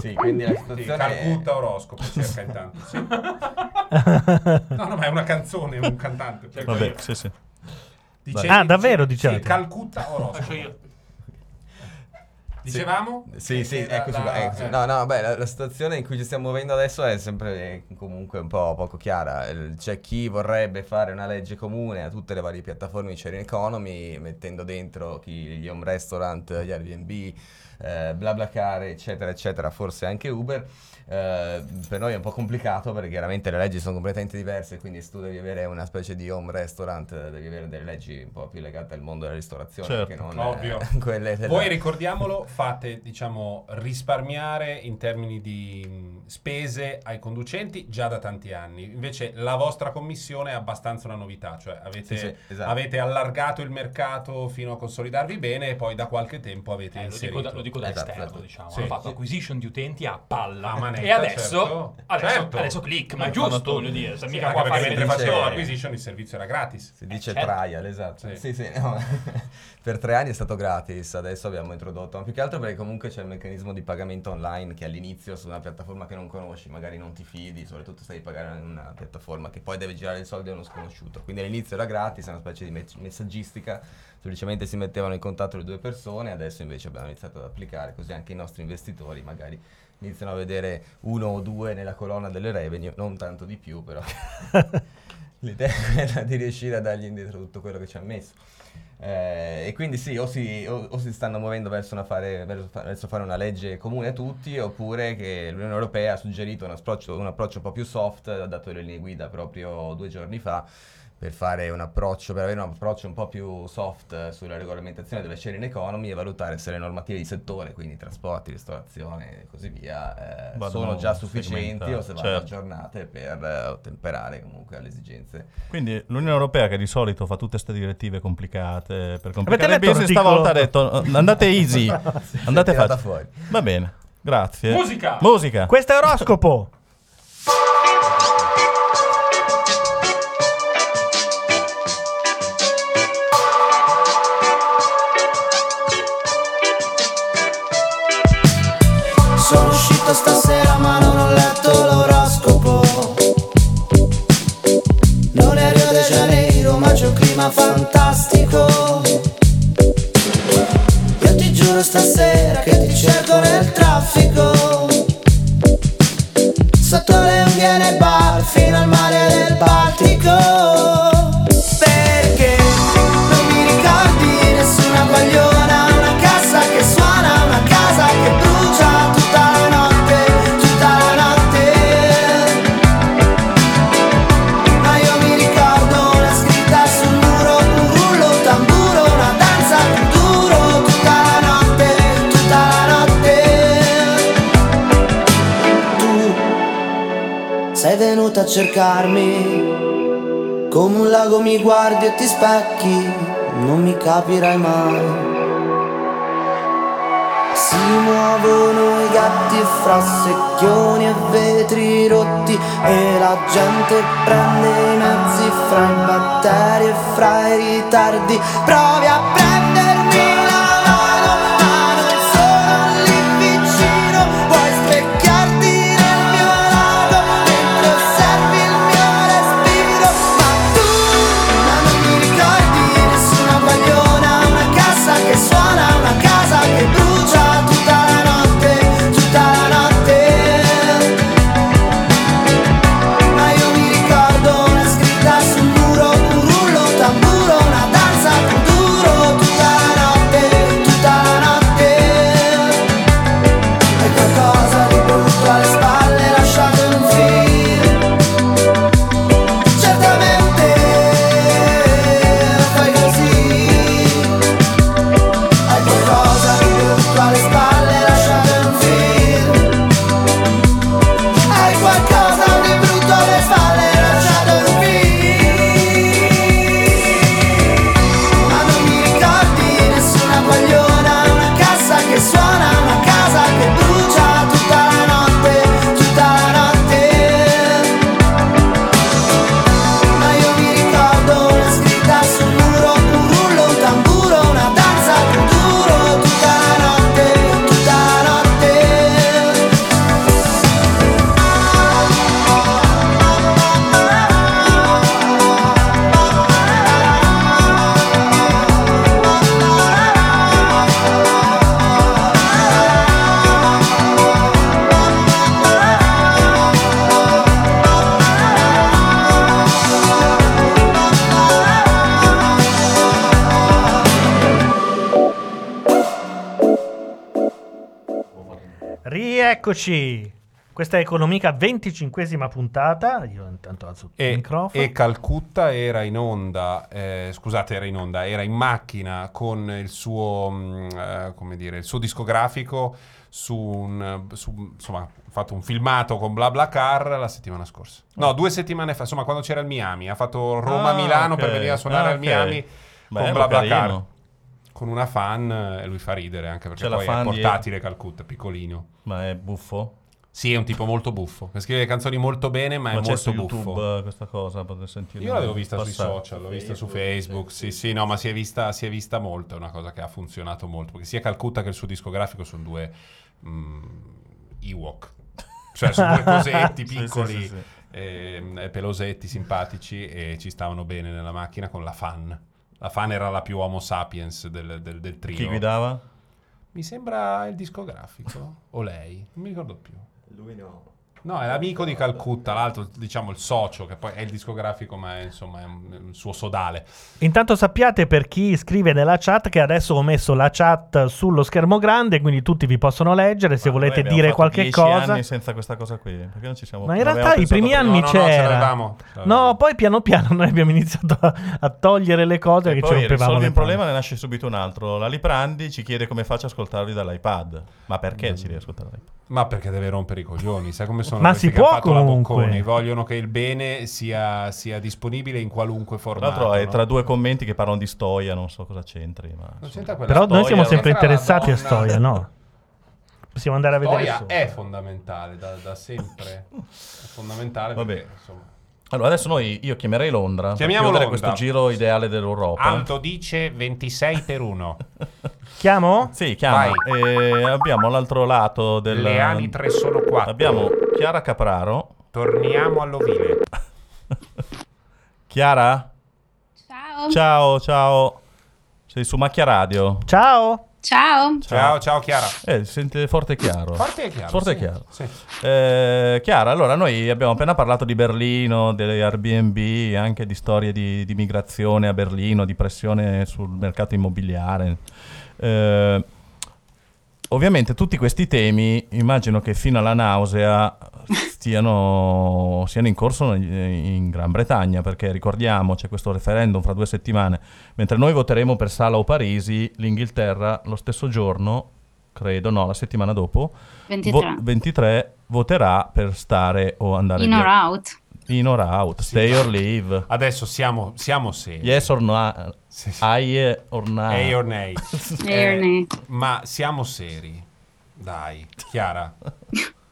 Sì, quindi la Sì, situazione Calcutta oroscopo cerca intanto. Sì. [laughs] No, no, ma è una canzone, un cantante. Vabbè, io. sì, sì. Dicevi- Ah, davvero, sì, dicevate? Sì, Calcutta oroscopo. Dicevamo? Sì, sì, eccoci la- qua. eccoci. eh. No, no, beh, la, la situazione in cui ci stiamo muovendo adesso è sempre eh, comunque un po' poco chiara. C'è chi vorrebbe fare una legge comune a tutte le varie piattaforme di sharing economy, mettendo dentro chi, gli home restaurant, gli Airbnb, eh, BlaBlaCar, eccetera, eccetera, forse anche Uber. Eh, per noi è un po' complicato perché chiaramente le leggi sono completamente diverse, quindi se tu devi avere una specie di home restaurant, eh, devi avere delle leggi un po' più legate al mondo della ristorazione Certo, che non ovvio. [laughs] quelle della... Voi ricordiamolo, fate diciamo risparmiare in termini di mh, spese ai conducenti già da tanti anni. Invece la vostra commissione è abbastanza una novità, cioè avete, Sì, sì, esatto. avete allargato il mercato fino a consolidarvi bene e poi da qualche tempo avete Eh, lo, inserito. dico da, lo dico da Esatto, esterno, esatto. diciamo. Sì, Hanno fatto acquisition di utenti a palla. A manetta, e adesso, certo. adesso, Certo. adesso click, ma è giusto, voglio dire. Se Sì, mica qua perché fare mentre facevo l'acquisition il servizio era gratis. Si dice certo. trial, esatto. Sì. Sì, sì, no. [laughs] per tre anni è stato gratis, adesso abbiamo introdotto, ma più che altro perché comunque c'è il meccanismo di pagamento online che all'inizio su una piattaforma che non conosci, magari non ti fidi, soprattutto se devi pagare in una piattaforma che poi deve girare i soldi a uno sconosciuto. Quindi all'inizio era gratis, è una specie di me- messaggistica, semplicemente si mettevano in contatto le due persone, adesso invece abbiamo iniziato ad applicare, così anche i nostri investitori magari iniziano a vedere uno o due nella colonna delle revenue, non tanto di più però. [laughs] L'idea è quella di riuscire a dargli indietro tutto quello che ci ha messo. Eh, e quindi sì, o si, o- o si stanno muovendo verso, una fare, verso, fa- verso fare una legge comune a tutti, oppure che l'Unione Europea ha suggerito un approccio, un approccio un po' più soft, ha dato le linee guida proprio due giorni fa, per fare un approccio, per avere un approccio un po' più soft eh, sulla regolamentazione della sharing economy e valutare se le normative di settore, quindi trasporti, ristorazione e così via, eh, sono già sufficienti o se vanno certo. aggiornate per eh, ottemperare comunque alle esigenze Quindi l'Unione Europea che di solito fa tutte queste direttive complicate per complicare il letto business stavolta ha detto "Eh, andate easy, [laughs] andate facile. fuori. Va bene, grazie. Musica! Musica. Questo è oroscopo. Cercarmi. Come un lago mi guardi e ti specchi, non mi capirai mai. Si muovono i gatti fra secchioni e vetri rotti e la gente prende i mezzi fra i batteri e fra i ritardi. Provi a prendermi Rieccoci. Questa è Economica 25esima puntata. Io intanto alzo il microfono. e Calcutta era in onda, eh, scusate, era in onda, era in macchina con il suo, mh, eh, come dire, il suo discografico su un, su- insomma, ha fatto un filmato con BlaBlaCar la settimana scorsa. No, due settimane fa, insomma, quando c'era il Miami, ha fatto Roma-Milano Ah, per ok. venire a suonare Ah, al ok. Miami con Bello, BlaBlaCar. Con una fan e lui fa ridere anche perché C'è la poi è fan di- portatile Calcutta, piccolino. Ma è buffo? Sì, è un tipo molto buffo. Scrive le canzoni molto bene, ma, Ma, è c'è molto su buffo. YouTube eh, questa cosa? Potete sentire Io l'avevo vista sui passare. social, l'ho vista su Facebook, sì, sì, no, ma si è vista, si è vista molto, è una cosa che ha funzionato molto, perché sia Calcutta che il suo discografico sono due mm, Ewok, cioè sono due [laughs] cosetti Sì, sì, piccoli, sì, sì. ehm, pelosetti, simpatici e ci stavano bene nella macchina con la fan. La fan era la più homo sapiens del, del, del trio. Chi guidava? Mi sembra il discografico, o lei, non mi ricordo più. Lui no. No, è l'amico di Calcutta, l'altro, diciamo, il socio, che poi è il discografico, ma è, insomma, è un, suo sodale. Intanto sappiate per chi scrive nella chat che adesso ho messo la chat sullo schermo grande, quindi tutti vi possono leggere se Ma volete dire fatto qualche 10 cosa. anni senza questa cosa qui. Perché non ci siamo Ma in realtà i primi anni No, no, no, ce c'era. l'avevamo. no, poi piano piano noi abbiamo iniziato a, a togliere le cose E che ci poi rompevamo risolvi le un problema ne nasce subito un altro. La Liprandi ci chiede come faccia a ascoltarvi dall'iPad. Ma perché ci devi ascoltare dall'iPad? Ma perché deve rompere i coglioni? Sai come sono Ma si può comunque. Bocconi? Vogliono che il bene sia, sia disponibile in qualunque Tra l'altro è no? tra due commenti che parlano di stoia, non so cosa c'entri. Ma Non c'entra quella Però noi storia, siamo sempre interessati a storia, no? Possiamo andare a vedere Storia su. è fondamentale da, da sempre. È fondamentale Vabbè. perché, insomma... Allora adesso noi, io chiamerei Londra per Chiamiamo chiudere Londra. questo giro ideale dell'Europa. Aldo dice 26 per 1. [laughs] Chiamo? Sì, chiama. E abbiamo l'altro lato del... Le ali 3 sono 4. Abbiamo Chiara Capraro. Torniamo all'ovile. [laughs] Chiara? Ciao. Ciao, ciao. Sei su Macchia Radio. Ciao. Ciao. Ciao, ciao Chiara. Eh, si sente forte e chiaro. Forte e chiaro. Forte e sì. chiaro. Sì. Eh, Chiara, allora noi abbiamo appena parlato di Berlino, delle Airbnb, anche di storie di, di migrazione a Berlino, di pressione sul mercato immobiliare. Eh, ovviamente tutti questi temi immagino che fino alla nausea stiano, siano in corso in, in Gran Bretagna, perché ricordiamo c'è questo referendum fra due settimane, mentre noi voteremo per Sala o Parisi, l'Inghilterra lo stesso giorno, credo, no, la settimana dopo, 23. Vo- 23 voterà per stare o andare In via. or out. In or out, stay or leave. Adesso siamo, siamo seri. Yes or no? Sì, sì. Aye or no? Hey or nay. [laughs] Hey or nay. Ma siamo seri. Dai, Chiara.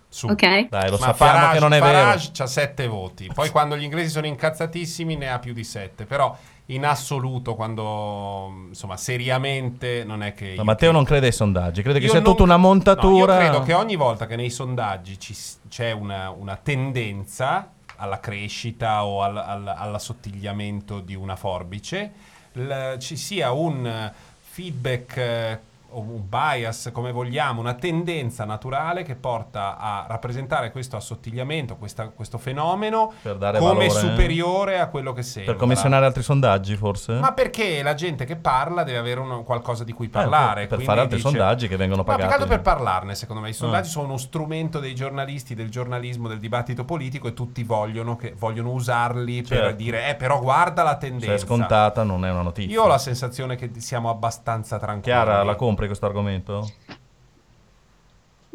Su. Ok. Dai, lo Ma sappiamo Farage, che non è Farage c'ha sette voti. Poi quando gli inglesi sono incazzatissimi ne ha più di sette. Però in assoluto, quando insomma seriamente, non è che. vero. Ma Matteo non crede ai sondaggi, crede che Io sia non- tutta una montatura. No, io credo che ogni volta che nei sondaggi ci c'è una, una tendenza alla crescita o al, al- all'assottigliamento di una forbice, l- ci sia un feedback eh, un bias, come vogliamo, una tendenza naturale che porta a rappresentare questo assottigliamento, questa- questo fenomeno Per come valore. superiore a quello che sembra. Per commissionare altri sondaggi, forse? Ma perché la gente che parla deve avere uno- qualcosa di cui parlare. Eh, per quindi fare altri dice- sondaggi che vengono più pagati. altro per parlarne, secondo me. I sondaggi Ah. sono uno strumento dei giornalisti, del giornalismo, del dibattito politico e tutti vogliono, che, vogliono usarli per Certo. dire, eh, però guarda la Se tendenza. è scontata non è una notizia. Io ho la sensazione che siamo abbastanza tranquilli. Chiara, la compri questo argomento?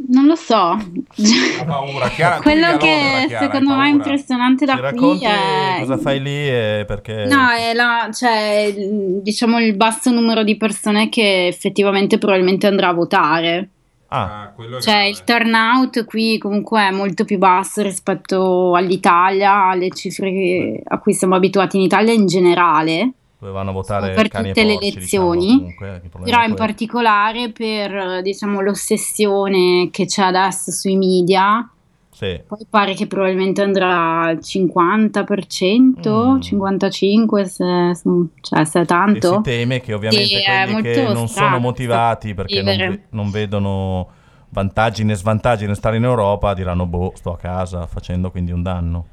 Non lo so. Ha paura, Chiara. [laughs] Quello a Londra, che Chiara, secondo me è impressionante da Ci qui è... cosa fai lì e perché... No, è la, cioè, il- diciamo il basso numero di persone che effettivamente probabilmente andrà a votare. Ah, Ah, Cioè il turnout qui comunque è molto più basso rispetto all'Italia, alle cifre che- a cui siamo abituati in Italia in generale. Dovevano votare per e tutte le porci, elezioni, diciamo, comunque, Però in particolare per diciamo, l'ossessione che c'è adesso sui media, Sì. poi pare che probabilmente andrà al 50%, Mm. 55%, se, cioè se è E tanto. si teme che ovviamente Sì, quelli che non sono motivati perché non, non vedono vantaggi né svantaggi nel stare in Europa diranno boh, sto a casa facendo quindi un danno.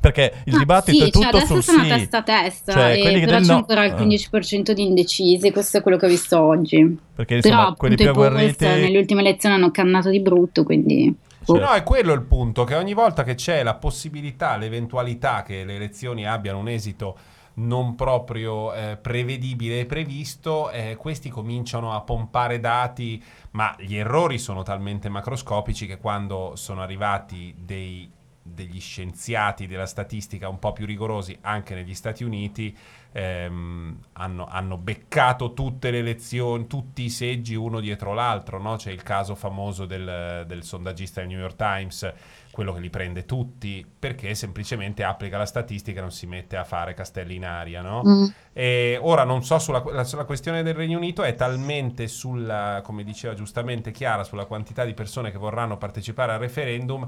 Perché il Ah, dibattito sì, è tutto cioè adesso sul sono sì. testa a testa, Cioè, e quelli che però c'è no- ancora il ah. 15% di indecisi, questo è quello che ho visto oggi. Perché Però insomma, quelli appunto più agguerriti nelle ultime elezioni hanno cannato di brutto, quindi... boh. No, è quello il punto, che ogni volta che c'è la possibilità, l'eventualità che le elezioni abbiano un esito non proprio eh, prevedibile e previsto, eh, questi cominciano a pompare dati, ma gli errori sono talmente macroscopici che quando sono arrivati dei- degli scienziati della statistica un po' più rigorosi anche negli Stati Uniti, ehm, hanno, hanno beccato tutte le elezioni, tutti i seggi uno dietro l'altro, no? C'è il caso famoso del, del sondaggista del New York Times, quello che li prende tutti, perché semplicemente applica la statistica e non si mette a fare castelli in aria, no? Mm. E ora non so sulla, la- sulla questione del Regno Unito, è talmente sulla, come diceva giustamente Chiara, sulla quantità di persone che vorranno partecipare al referendum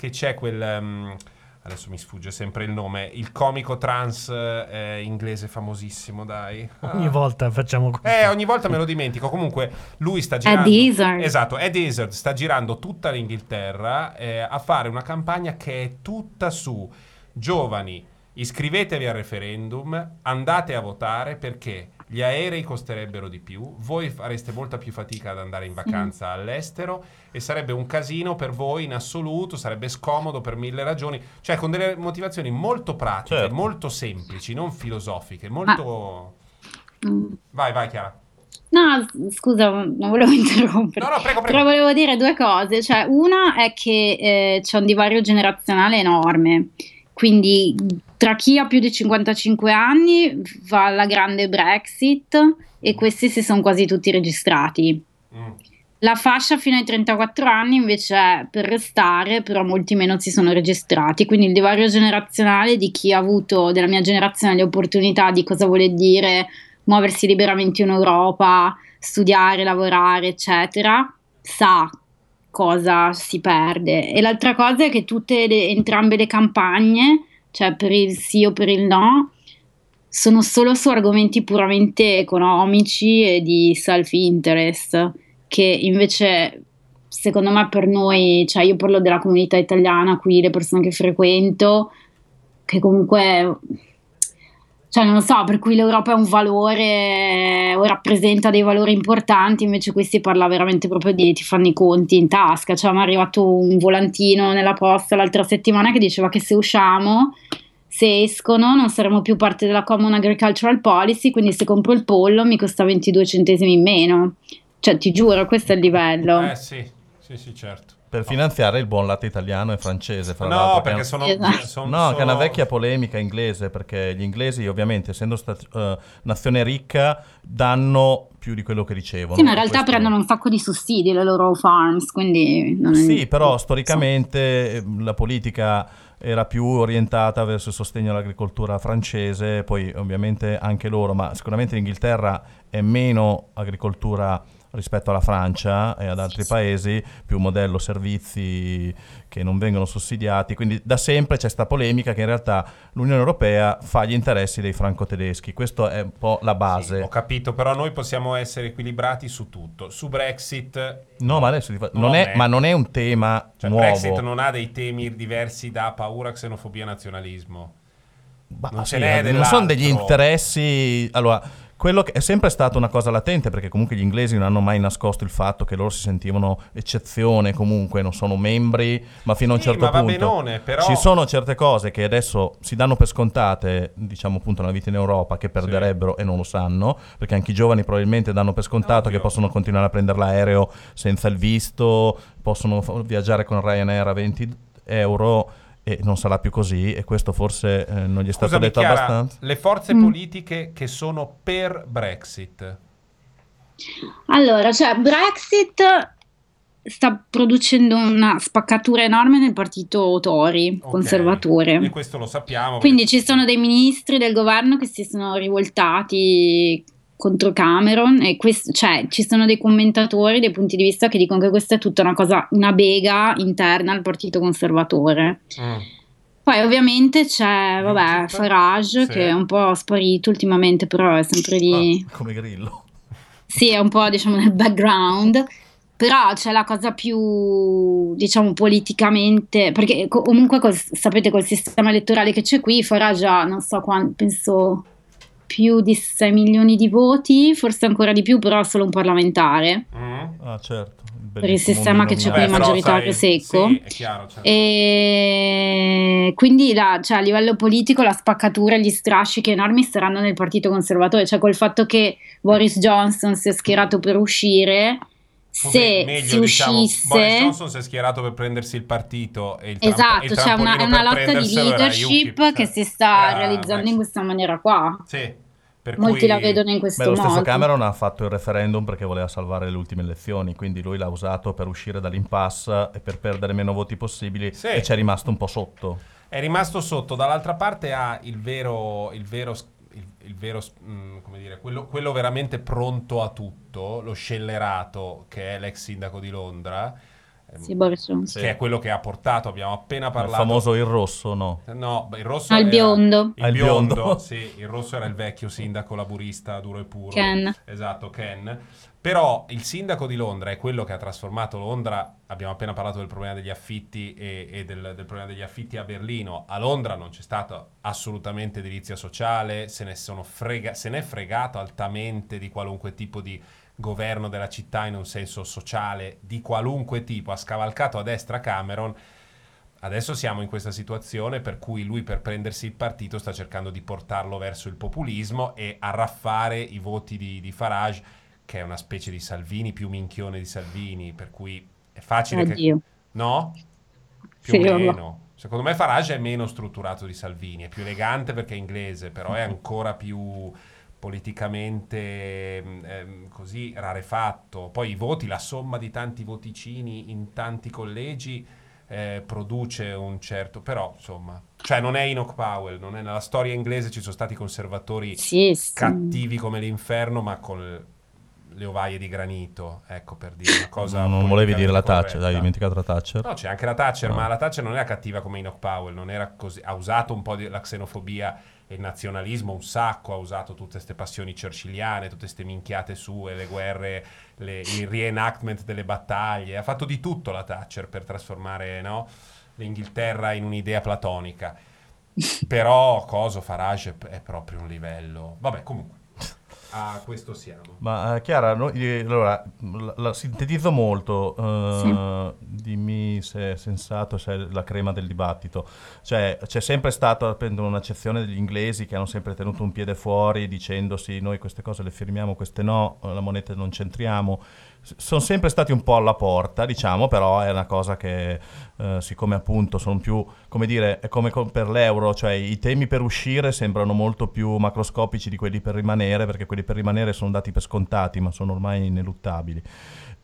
che c'è quel... ehm, adesso mi sfugge sempre il nome, il comico trans eh, inglese famosissimo, dai. Ogni Ah. volta facciamo questo. Eh, ogni volta me lo dimentico. Comunque, lui sta girando. Ed Izzard. Esatto, Ed Izzard sta girando tutta l'Inghilterra eh, a fare una campagna che è tutta su giovani. Iscrivetevi al referendum, andate a votare perché gli aerei costerebbero di più, voi fareste molta più fatica ad andare in vacanza all'estero e sarebbe un casino per voi in assoluto, sarebbe scomodo per mille ragioni, cioè con delle motivazioni molto pratiche, Certo. molto semplici, non filosofiche, molto... Mm. Vai, vai Chiara. No, scusa, non volevo [laughs] interrompere. No, no, prego, prego. Però volevo dire due cose. Cioè, una è che eh, c'è un divario generazionale enorme. Quindi tra chi ha più di 55 anni va alla grande Brexit e questi si sono quasi tutti registrati. Mm. La fascia fino ai 34 anni invece è per restare, però molti meno si sono registrati. Quindi il divario generazionale di chi ha avuto della mia generazione le opportunità di cosa vuole dire muoversi liberamente in Europa, studiare, lavorare, eccetera, sa cosa si perde. E l'altra cosa è che tutte le, entrambe le campagne, cioè per il sì o per il no, sono solo su argomenti puramente economici e di self-interest, che invece secondo me per noi, cioè io parlo della comunità italiana qui, le persone che frequento, che comunque cioè non so, per cui l'Europa è un valore o rappresenta dei valori importanti, invece qui si parla veramente proprio di ti fanno i conti in tasca, cioè mi è arrivato un volantino nella posta l'altra settimana che diceva che se usciamo, se escono non saremo più parte della Common Agricultural Policy, quindi se compro il pollo mi costa 22 centesimi in meno. Cioè ti giuro, questo è il livello. Eh sì, sì, sì, certo. Per finanziare il buon latte italiano e francese, fra No, l'altro. perché che- sono, Esatto. [laughs] sono- No, che è una sono- vecchia polemica inglese, perché gli inglesi ovviamente, essendo stati eh, nazione ricca, danno più di quello che ricevono. Sì, ma in realtà questo- prendono un sacco di sussidi le loro farms, quindi non è- Sì, però storicamente eh, la politica era più orientata verso il sostegno all'agricoltura francese, poi ovviamente anche loro, ma sicuramente l'Inghilterra è meno agricoltura rispetto alla Francia e ad altri paesi, più modello servizi che non vengono sussidiati, quindi da sempre c'è questa polemica che in realtà l'Unione Europea fa gli interessi dei franco-tedeschi, questa è un po' la Sì, base. ho capito, però noi possiamo essere equilibrati su tutto. Su Brexit, No, ma adesso Non non è, è. ma non è un tema cioè nuovo. Brexit non ha dei temi diversi da paura, xenofobia, nazionalismo. Bah, Non sì, non sono degli interessi. Allora, quello che è sempre stata una cosa latente, perché comunque gli inglesi non hanno mai nascosto il fatto che loro si sentivano eccezione, comunque non sono membri, ma fino a un Sì, certo punto. benone, però- Ci sono certe cose che adesso si danno per scontate, diciamo appunto nella vita in Europa, che perderebbero e non lo sanno, perché anche i giovani probabilmente danno per scontato Ovvio. che possono continuare a prendere l'aereo senza il visto, possono viaggiare con Ryanair a 20 euro. E non sarà più così, e questo forse eh, non gli è stato Scusami, detto Chiara, abbastanza. le forze Mm. politiche che sono per Brexit. Allora, cioè, Brexit sta producendo una spaccatura enorme nel partito Tory, Ok. conservatore. E questo lo sappiamo. Quindi perché- ci sono dei ministri del governo che si sono rivoltati contro Cameron e quest- cioè, ci sono dei commentatori, dei punti di vista che dicono che questa è tutta una cosa, una bega interna al partito conservatore. Mm. Poi ovviamente c'è, vabbè? Farage Sì. che è un po' sparito ultimamente, però è sempre lì. Ah, come Grillo. Sì, è un po' diciamo nel background, però c'è la cosa più diciamo politicamente, perché co- comunque col- sapete col sistema elettorale che c'è qui, Farage ha non so quanto, penso più di 6 milioni di voti, forse ancora di più, però solo un parlamentare. Mm. Ah, certo. Per il sistema che c'è qui Vabbè, però, maggioritario sai, secco. Sì, è chiaro. certo. E quindi la- cioè, a livello politico la spaccatura e gli strascichi enormi saranno nel partito conservatore, cioè col fatto che Boris Johnson si è schierato per uscire, se me- meglio, si diciamo, uscisse... Boris Johnson si è schierato per prendersi il partito e il Esatto, il c'è una, è una lotta di leadership UKIP, che cioè, si sta era realizzando in Brexit. questa maniera qua. Sì, per Molti cui- la vedono in questo Beh, lo stesso modo. Cameron ha fatto il referendum perché voleva salvare le ultime elezioni, quindi lui l'ha usato per uscire dall'impasse e per perdere meno voti possibili Sì. e ci è rimasto un po' sotto. È rimasto sotto, dall'altra parte ha il vero, il vero, il, il vero mm, come dire, quello, quello veramente pronto a tutto, lo scellerato che è l'ex sindaco di Londra, Sì, Boris Johnson. che è quello che ha portato, abbiamo appena Il parlato. famoso il rosso, no? No, il rosso il era- biondo. Il il biondo, biondo. [laughs] sì, il rosso era il vecchio sindaco laburista duro e puro. Ken. Esatto, Ken. Però il sindaco di Londra è quello che ha trasformato Londra, abbiamo appena parlato del problema degli affitti e, e del, del problema degli affitti a Berlino. A Londra non c'è stata assolutamente edilizia sociale, se ne, sono frega- se ne è fregato altamente di qualunque tipo di governo della città in un senso sociale di qualunque tipo, ha scavalcato a destra Cameron. Adesso siamo in questa situazione per cui lui per prendersi il partito sta cercando di portarlo verso il populismo e arraffare i voti di, di Farage, che è una specie di Salvini più minchione di Salvini, per cui è facile che... Oddio. No? Più Sì, o meno. Secondo me Farage è meno strutturato di Salvini, è più elegante perché è inglese, però è ancora più politicamente ehm, ehm, così rarefatto. Poi i voti, la somma di tanti voticini in tanti collegi eh, produce un certo... Però, insomma, cioè non è Enoch Powell, non è nella storia inglese ci sono stati conservatori Sì, sì. cattivi come l'inferno, ma con le ovaie di granito, ecco per dire una cosa. non volevi dire la Thatcher, hai dimenticato la Thatcher? No, c'è anche la Thatcher, No. ma la Thatcher non era cattiva come Enoch Powell, non era così, ha usato un po' di, la xenofobia il nazionalismo un sacco, ha usato tutte queste passioni churchilliane, tutte queste minchiate sue, le guerre, le- il reenactment delle battaglie, ha fatto di tutto la Thatcher per trasformare no, l'Inghilterra in un'idea platonica. [laughs] Però Coso Farage è- è proprio un livello. Vabbè, comunque, a questo siamo. Ma eh, Chiara, no- eh, allora, la, la sintetizzo molto, eh, dimmi se è sensato, se è la crema del dibattito. Cioè, c'è sempre stata appunto, un'accezione degli inglesi che hanno sempre tenuto un piede fuori dicendosi noi queste cose le firmiamo, queste no, la moneta non c'entriamo. Sono sempre stati un po' alla porta, diciamo, però è una cosa che, eh, siccome appunto sono più, come dire, è come co- per l'euro, cioè i temi per uscire sembrano molto più macroscopici di quelli per rimanere, perché quelli per rimanere sono dati per scontati, ma sono ormai ineluttabili.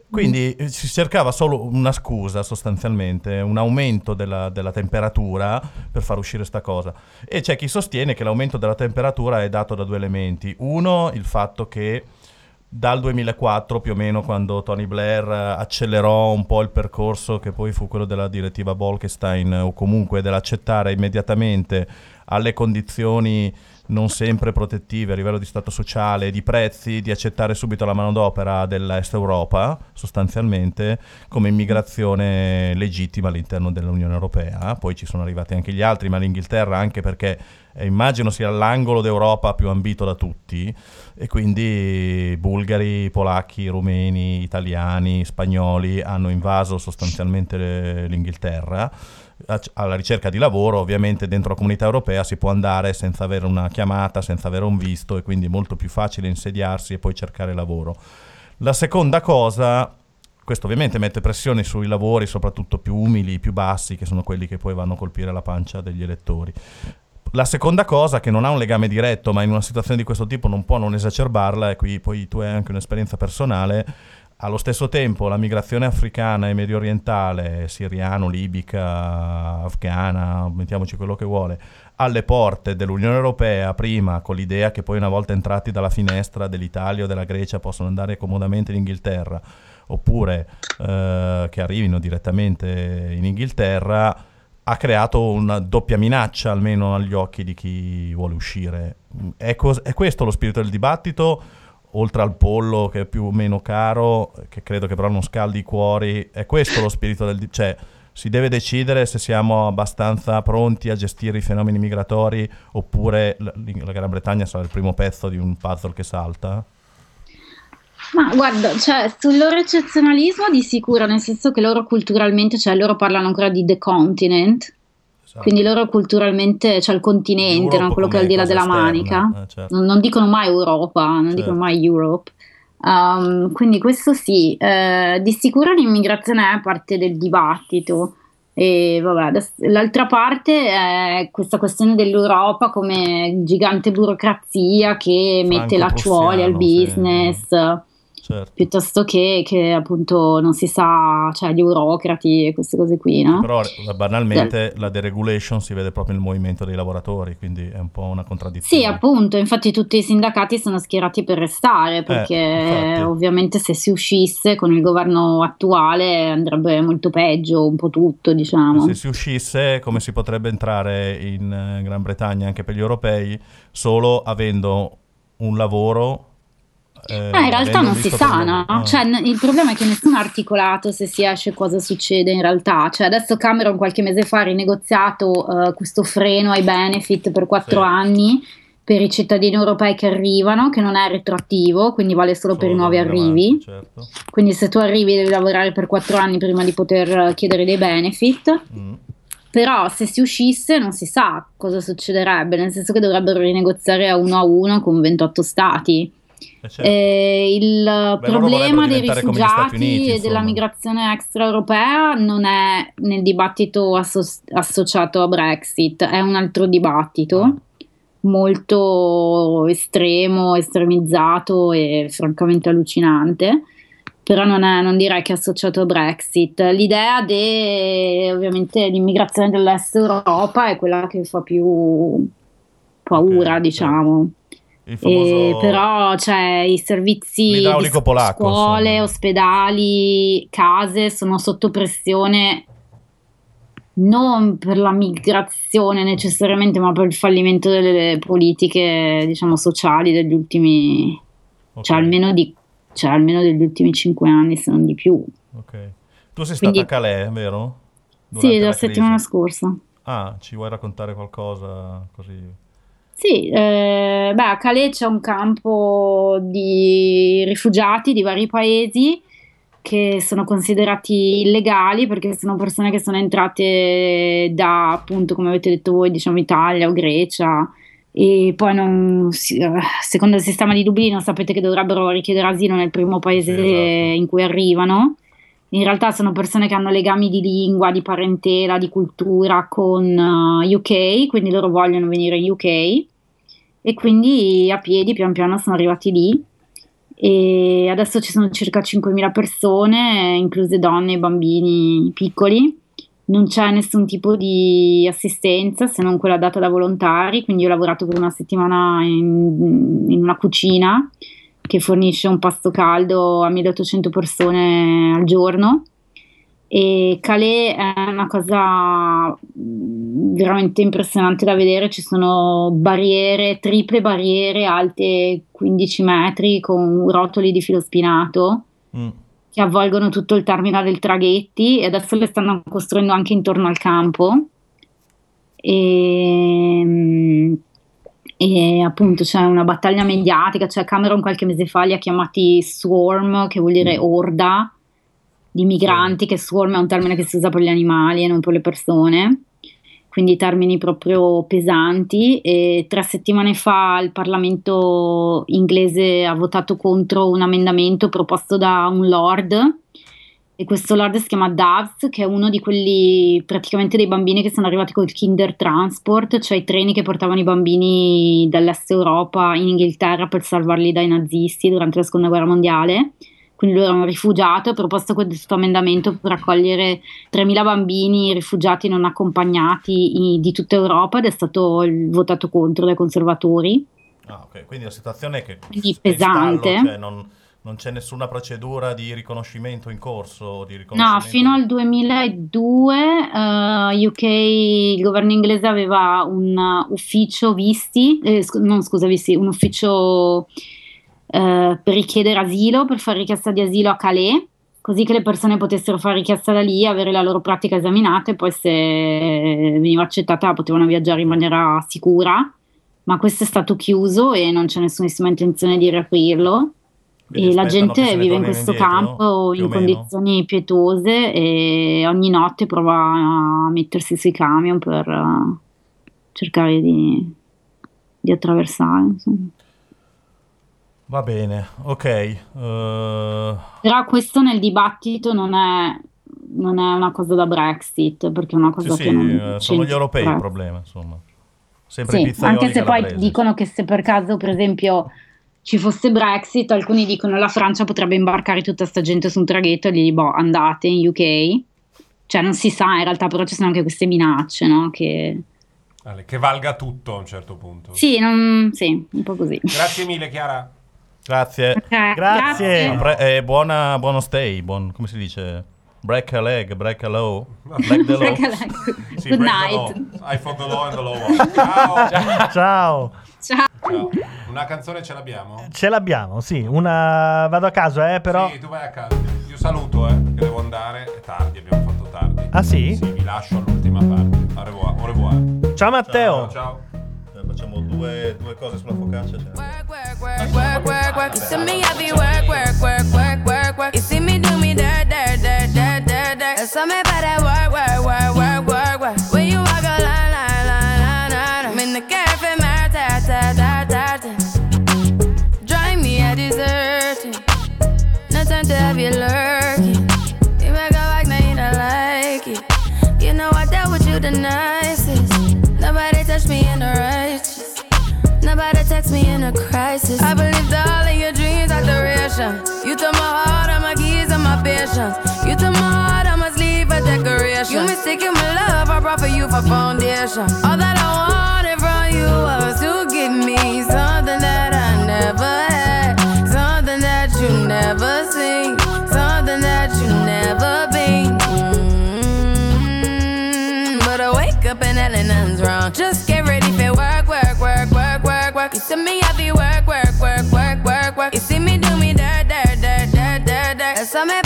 Quindi eh, si cercava solo una scusa sostanzialmente, un aumento della, della temperatura per far uscire sta cosa. E c'è chi sostiene che l'aumento della temperatura è dato da due elementi. Uno, il fatto che dal 2004 più o meno quando Tony Blair eh, accelerò un po' il percorso che poi fu quello della direttiva Bolkestein o comunque dell'accettare immediatamente alle condizioni non sempre protettive a livello di stato sociale e di prezzi, di accettare subito la manodopera dell'Est Europa, sostanzialmente, come immigrazione legittima all'interno dell'Unione Europea. Poi ci sono arrivati anche gli altri, ma l'Inghilterra anche perché eh, immagino sia l'angolo d'Europa più ambito da tutti, e quindi bulgari, polacchi, rumeni, italiani, spagnoli hanno invaso sostanzialmente le- l'Inghilterra alla ricerca di lavoro, ovviamente dentro la comunità europea si può andare senza avere una chiamata, senza avere un visto e quindi è molto più facile insediarsi e poi cercare lavoro. La seconda cosa, questo ovviamente mette pressione sui lavori, soprattutto più umili, più bassi, che sono quelli che poi vanno a colpire la pancia degli elettori. La seconda cosa, che non ha un legame diretto, ma in una situazione di questo tipo non può non esacerbarla, e qui poi tu hai anche un'esperienza personale, allo stesso tempo la migrazione africana e medio orientale, siriano, libica, afghana, mettiamoci quello che vuole, alle porte dell'Unione Europea prima con l'idea che poi una volta entrati dalla finestra dell'Italia o della Grecia possono andare comodamente in Inghilterra, oppure eh, che arrivino direttamente in Inghilterra, ha creato una doppia minaccia almeno agli occhi di chi vuole uscire. È, cos- è questo lo spirito del dibattito? oltre al pollo che è più o meno caro, che credo che però non scaldi i cuori, è questo lo spirito del... di- cioè si deve decidere se siamo abbastanza pronti a gestire i fenomeni migratori oppure la, la Gran Bretagna sarà il primo pezzo di un puzzle che salta. Ma guarda, cioè, sul loro eccezionalismo di sicuro, nel senso che loro culturalmente, cioè loro parlano ancora di the continent, Esatto. quindi loro culturalmente, cioè il continente, no? quello che è al di là della esterna, manica. eh, certo. Non, non dicono mai Europa, non Certo. dicono mai Europe. Um, quindi questo sì, Eh, di sicuro l'immigrazione è parte del dibattito. E vabbè, adesso- l'altra parte è questa questione dell'Europa come gigante burocrazia che mette lacciuoli al Franco-prussiano, sì. Certo. piuttosto che, che appunto non si sa, cioè gli burocrati e queste cose qui, no? Però eh, banalmente la deregulation si vede proprio nel movimento dei lavoratori, quindi è un po' una contraddizione. Sì, appunto, infatti tutti i sindacati sono schierati per restare, perché Eh, ovviamente se si uscisse con il governo attuale andrebbe molto peggio, un po' tutto, diciamo. Se si uscisse, come si potrebbe entrare in eh, Gran Bretagna anche per gli europei, solo avendo un lavoro. Eh, Eh, in realtà non si visto per sa, il no? lavoro. Ah. Cioè, n- il problema è che nessuno ha articolato se si esce cosa succede in realtà. Cioè, adesso Cameron qualche mese fa ha rinegoziato eh, questo freno ai benefit per quattro Sì. anni per i cittadini europei che arrivano, che non è retroattivo, quindi vale solo, per i Solo nuovi arrivi. certo. Quindi se tu arrivi devi lavorare per quattro anni prima di poter eh, chiedere dei benefit. Mm. Però se si uscisse non si sa cosa succederebbe, nel senso che dovrebbero rinegoziare a uno a uno con 28 stati. Eh, certo. Eh, il problema dei rifugiati Uniti, e della migrazione extraeuropea non è nel dibattito asso- associato a Brexit, è un altro dibattito Ah. molto estremo, estremizzato e francamente allucinante. Però non, è- non direi che è associato a Brexit. L'idea di ovviamente l'immigrazione dell'Est Europa è quella che fa più paura, Ok, diciamo. E famoso- però c'è i servizi di polacco, scuole, insomma. ospedali, case sono sotto pressione non per la migrazione necessariamente, ma per il fallimento delle politiche, diciamo, sociali degli ultimi, Ok, cioè almeno, di, cioè almeno degli ultimi cinque anni, se non di più. ok. Tu sei Quindi- stata a Calais, vero? sì, Durante la la settimana scorsa. Ah, ci vuoi raccontare qualcosa così? Sì, eh, beh, a Calais c'è un campo di rifugiati di vari paesi che sono considerati illegali perché sono persone che sono entrate da, appunto, come avete detto voi, diciamo Italia o Grecia e poi non eh, secondo il sistema di Dublino sapete che dovrebbero richiedere asilo nel primo paese esatto. in cui arrivano. In realtà sono persone che hanno legami di lingua, di parentela, di cultura con eh, UK, quindi loro vogliono venire in UK e quindi a piedi pian piano sono arrivati lì. E adesso ci sono circa 5.000 persone, incluse donne e bambini piccoli. Non c'è nessun tipo di assistenza se non quella data da volontari, quindi ho lavorato per una settimana in, in una cucina che fornisce un pasto caldo a 1800 persone al giorno. E Calais è una cosa mm, veramente impressionante da vedere, ci sono barriere, triple barriere alte 15 metri con rotoli di filo spinato Mm. che avvolgono tutto il terminale del traghetti e adesso le stanno costruendo anche intorno al campo. E, e appunto c'è una battaglia mediatica, cioè Cameron qualche mese fa li ha chiamati swarm, che vuol dire orda di migranti, che swarm è un termine che si usa per gli animali e non per le persone, quindi termini proprio pesanti. E tre settimane fa il Parlamento inglese ha votato contro un emendamento proposto da un lord e questo lord si chiama Dubs, che è uno di quelli praticamente dei bambini che sono arrivati col Kinder Transport, cioè i treni che portavano i bambini dall'est Europa in Inghilterra per salvarli dai nazisti durante la seconda guerra mondiale. Quindi lui era un rifugiato, ha proposto questo emendamento per accogliere 3.000 bambini rifugiati non accompagnati di tutta Europa ed è stato votato contro dai conservatori. Ah, ok. Quindi la situazione è che Quindi in stallo, pesante. cioè non, non c'è nessuna procedura di riconoscimento in corso, di No, riconoscimento fino al 2002 eh, UK, il governo inglese aveva un uh, ufficio visti, eh, scu- non scusa, visti, un ufficio eh, per richiedere asilo, per fare richiesta di asilo a Calais, così che le persone potessero fare richiesta da lì, avere la loro pratica esaminata e poi se veniva accettata potevano viaggiare in maniera sicura. Ma questo è stato chiuso e non c'è nessunissima intenzione di riaprirlo. Quindi E la gente vive in questo indietro, campo in o meno? condizioni pietose e ogni notte prova a mettersi sui camion per eh, cercare di, di attraversare. insomma. Va bene, ok. eh, Però questo nel dibattito non è, non è una cosa da Brexit, perché è una cosa sì, che sì, non eh, sono gli europei il problema, insomma. Sempre Sì, anche se poi dicono che se per caso, per esempio, ci fosse Brexit, alcuni dicono la Francia potrebbe imbarcare tutta sta gente su un traghetto e gli boh, andate in UK. Cioè non si sa in realtà, però ci sono anche queste minacce, no? Che... Che valga tutto a un certo punto. Sì, non... sì, un po' così. Grazie mille, Chiara. Grazie. Ok, Grazie. Bre- eh, buona, buono stay, buon, come si dice? Break a leg, break a low. Black the [laughs] low. Sì, Good break the night. law. I fought the law and the law. Ciao. [laughs] Ciao. Ciao. Ciao. Una canzone ce l'abbiamo? Ce l'abbiamo, sì. Una vado a caso, eh, però. Sì, tu vai a casa. Io saluto, eh, che devo andare. È tardi, abbiamo fatto tardi. Ah, sì? Sì, vi lascio all'ultima parte. Au revoir. Au revoir. Ciao Matteo. Ciao, ciao. Eh, Facciamo due, due cose sulla focaccia. cioè. work, work, work, work, work. You see me, I be work, work, work, work, work, work. You see me do me dirt, dirt, dirt, dirt, dirt, dirt. That's something about that work, work, work, work, brought for you for foundation. All that I wanted from you was to give me something that I never had, something that you never seen, something that you never been. Mm, But I wake up and hell nothing's wrong. Just get ready for work, work, work, work, work, work. You see me, I be work, work, work, work, work, work. You see me do me dirt, dirt, dirt, dirt, dirt, dirt. There's something about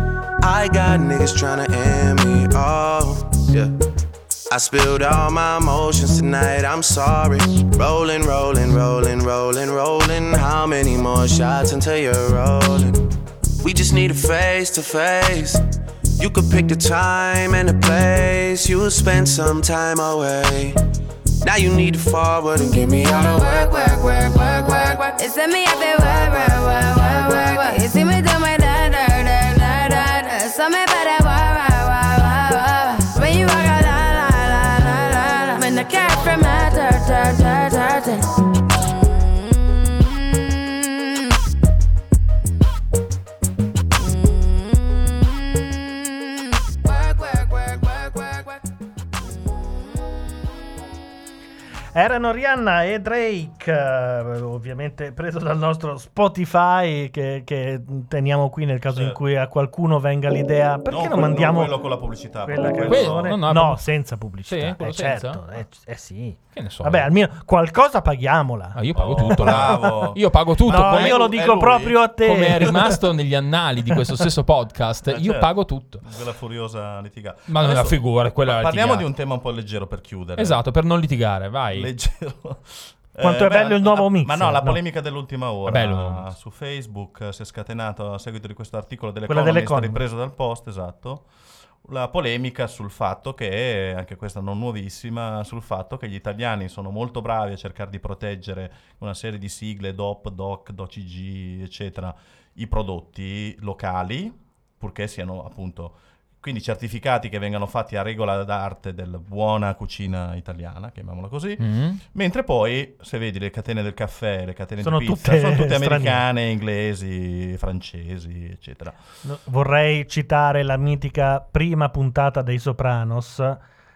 I got niggas tryna end me. off. yeah. I spilled all my emotions tonight, I'm sorry. Rolling, rolling, rolling, rolling, rolling. How many more shots until you're rolling? We just need a face to face. You could pick the time and the place. You'll spend some time away. Now you need to forward and give me all the work, work, work, work, work, work. It's me up there, work, work, work, work, work, work. Da da. So me better work, work, work, work, work. When you walk out, la la la la la la. When the cat from my dirt, dirt, Erano Rihanna e Drake, eh, ovviamente preso dal nostro Spotify che, che teniamo qui nel caso in Certo. cui a qualcuno venga l'idea. Perché non, quel- mandiamo quello con la pubblicità. quella quello- canzone? No, no, no, senza pubblicità. Sì, eh, certo, eh, eh, sì. Che ne so. Vabbè, almeno qualcosa paghiamola. Ah, io pago Oh, tutto. bravo. Io pago tutto. No, come, io lo dico proprio a te. come è [laughs] rimasto negli annali di questo stesso podcast. Eh, io certo. pago tutto. Quella furiosa litigata. Ma non è una figura, quella Parliamo litigata. di un tema un po' leggero per chiudere. Esatto, per non litigare, vai. Leggero. [laughs] Quanto è beh, bello il nuovo la- mix, Ma no, la no. polemica dell'ultima ora Vabbè, su Facebook eh, si è scatenato a seguito di questo articolo dell'Economist. ripreso dal Post, esatto. La polemica sul fatto che, anche questa non nuovissima, sul fatto che gli italiani sono molto bravi a cercare di proteggere una serie di sigle DOP, DOC, DOCG, eccetera, i prodotti locali, purché siano appunto quindi certificati che vengano fatti a regola d'arte della buona cucina italiana, chiamiamola così. Mm. Mentre poi, se vedi le catene del caffè, le catene Sono di pizza, tutte sono tutte straniere. americane, inglesi, francesi, eccetera. Vorrei citare la mitica prima puntata dei Sopranos.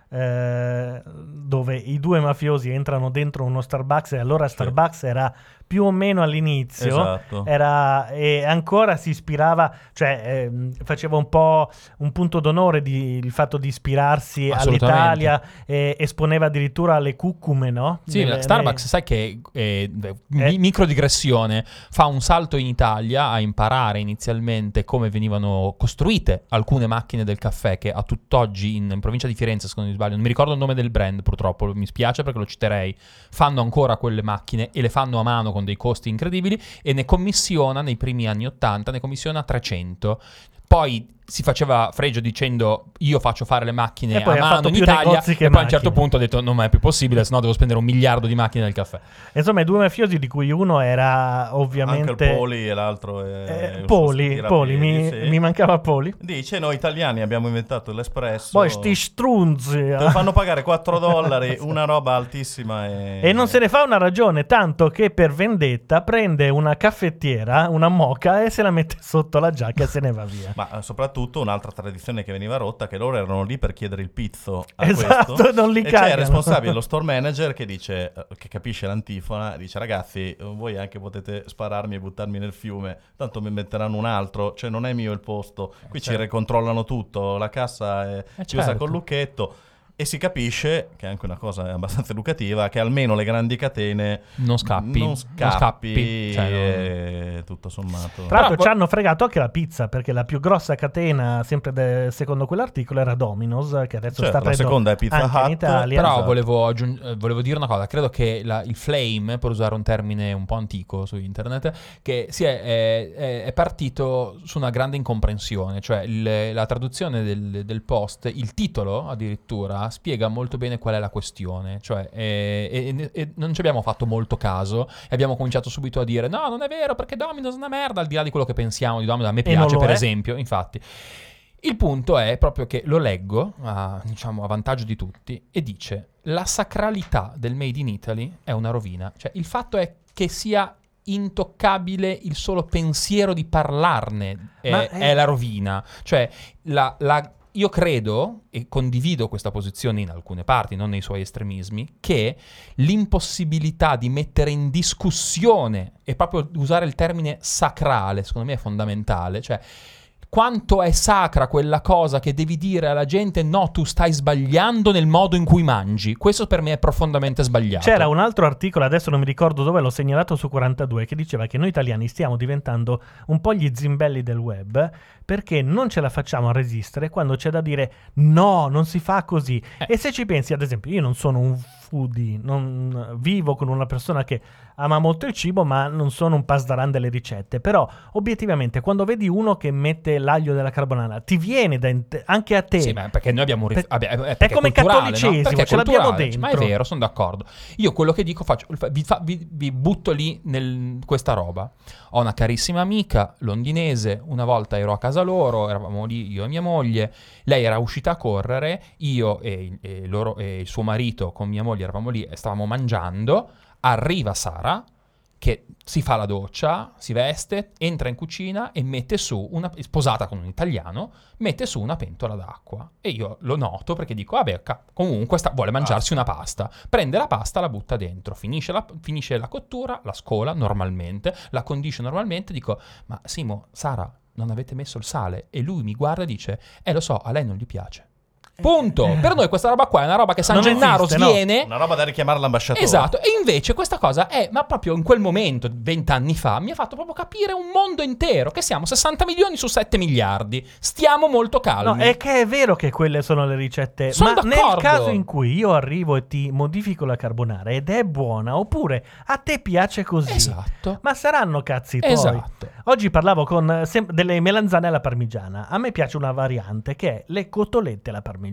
eh, dove i due mafiosi entrano dentro uno Starbucks e allora Starbucks era più o meno all'inizio Esatto. era, e ancora si ispirava cioè ehm, faceva un po' un punto d'onore di, il fatto di ispirarsi all'Italia e esponeva addirittura le cucume no? Sì, Nelle- Starbucks, nei- sai che eh, Eh. mi- microdigressione fa un salto in Italia a imparare inizialmente come venivano costruite alcune macchine del caffè che a tutt'oggi in, in provincia di Firenze, se non mi sbaglio, non mi ricordo il nome del brand purtroppo, mi spiace perché lo citerei, fanno ancora quelle macchine e le fanno a mano con dei costi incredibili e ne commissiona nei primi anni 80, ne commissiona 300. Poi si faceva fregio dicendo io faccio fare le macchine E poi a mano in Italia e poi a un certo punto ha detto non è più possibile, sennò devo spendere un miliardo di macchine del caffè. insomma i due mafiosi di cui uno era Anche ovviamente il Poli e l'altro è... eh, Poli, Poli mi, sì. mi mancava Poli Dice, noi italiani abbiamo inventato l'espresso. poi sti strunzi Te lo fanno pagare 4 dollari, [laughs] una roba altissima e... E non se ne fa una ragione, tanto che per vendetta prende una caffettiera, una moca e se la mette sotto la giacca e se ne va via. Ma eh, soprattutto un'altra tradizione che veniva rotta che loro erano lì per chiedere il pizzo a Esatto, questo. non li e c'è il responsabile, lo store manager che dice eh, che capisce l'antifona, dice ragazzi, eh, voi anche potete spararmi e buttarmi nel fiume, tanto mi metteranno un altro, cioè non è mio il posto. Qui ci certo. controllano tutto, la cassa è chiusa certo. col lucchetto. E si capisce, che è anche una cosa abbastanza educativa, che almeno le grandi catene Non scappi. non Non scappi, scappi, cioè, e tutto sommato. Tra l'altro ci hanno fregato anche la pizza, perché la più grossa catena, sempre de- secondo quell'articolo, era Domino's, che adesso Certo, sta la prendendo seconda è Pizza anche in Hut, Italia. Però Esatto. volevo, aggiung- volevo dire una cosa, credo che la- il flame, per usare un termine un po' antico su internet, che si è, è- è- è partito su una grande incomprensione, cioè il- la traduzione del, del post, il titolo addirittura, spiega molto bene qual è la questione, cioè eh, e, e non ci abbiamo fatto molto caso e abbiamo cominciato subito a dire no, non è vero perché Domino's è una merda, al di là di quello che pensiamo di Domino's, a me E piace per è. esempio, infatti. Il punto è proprio che lo leggo, a, diciamo, a vantaggio di tutti, e dice la sacralità del Made in Italy è una rovina. Cioè, il fatto è che sia intoccabile il solo pensiero di parlarne è, è è- la rovina. Cioè, la- la- io credo, e condivido questa posizione in alcune parti, non nei suoi estremismi, che l'impossibilità di mettere in discussione e proprio usare il termine sacrale, secondo me è fondamentale. Cioè, quanto è sacra quella cosa che devi dire alla gente no, tu stai sbagliando nel modo in cui mangi. Questo per me è profondamente sbagliato. C'era un altro articolo, adesso non mi ricordo dove, l'ho segnalato su 42, che diceva che noi italiani stiamo diventando un po' gli zimbelli del web perché non ce la facciamo a resistere quando c'è da dire no, non si fa così. Eh. E se ci pensi, ad esempio, io non sono un foodie, non vivo con una persona che ama molto il cibo, ma non sono un pasdaran delle ricette. Però, obiettivamente, quando vedi uno che mette l'aglio della carbonara, ti viene da anche a te. Sì, ma perché noi abbiamo un rif- Per- è, è come no? cattolicesimo, Perché è ce l'abbiamo culturale, Ma è dentro. vero, sono d'accordo. Io quello che dico faccio, vi, fa- vi- vi butto lì nel, questa roba. Ho una carissima amica londinese, una volta ero a casa loro, eravamo lì io e mia moglie, lei era uscita a correre, io e, e loro- e il suo marito con mia moglie eravamo lì e stavamo mangiando, arriva Sara che si fa la doccia, si veste, entra in cucina e mette su una sposata con un italiano, mette su una pentola d'acqua. E io lo noto perché dico, vabbè, ca- comunque sta- vuole mangiarsi una pasta. Prende la pasta, la butta dentro, finisce la, finisce la cottura, la scola normalmente, la condisce normalmente, dico, ma Simo, Sara, non avete messo il sale? E lui mi guarda e dice, eh lo so, a lei non gli piace. Punto. Per noi questa roba qua è una roba che San Non Gennaro esiste, no. sviene. Una roba da richiamare l'ambasciatore. Esatto, e invece questa cosa è, ma proprio in quel momento, vent'anni fa, mi ha fatto proprio capire un mondo intero, che siamo 60 milioni su 7 miliardi. Stiamo molto calmi. No, è che è vero che quelle sono le ricette, Sono ma nel d'accordo. caso in cui io arrivo e ti modifico la carbonara ed è buona, oppure a te piace così, Esatto. ma saranno cazzi tuoi. Esatto. Oggi parlavo con eh, sem- delle melanzane alla parmigiana. A me piace una variante che è le cotolette alla parmigiana,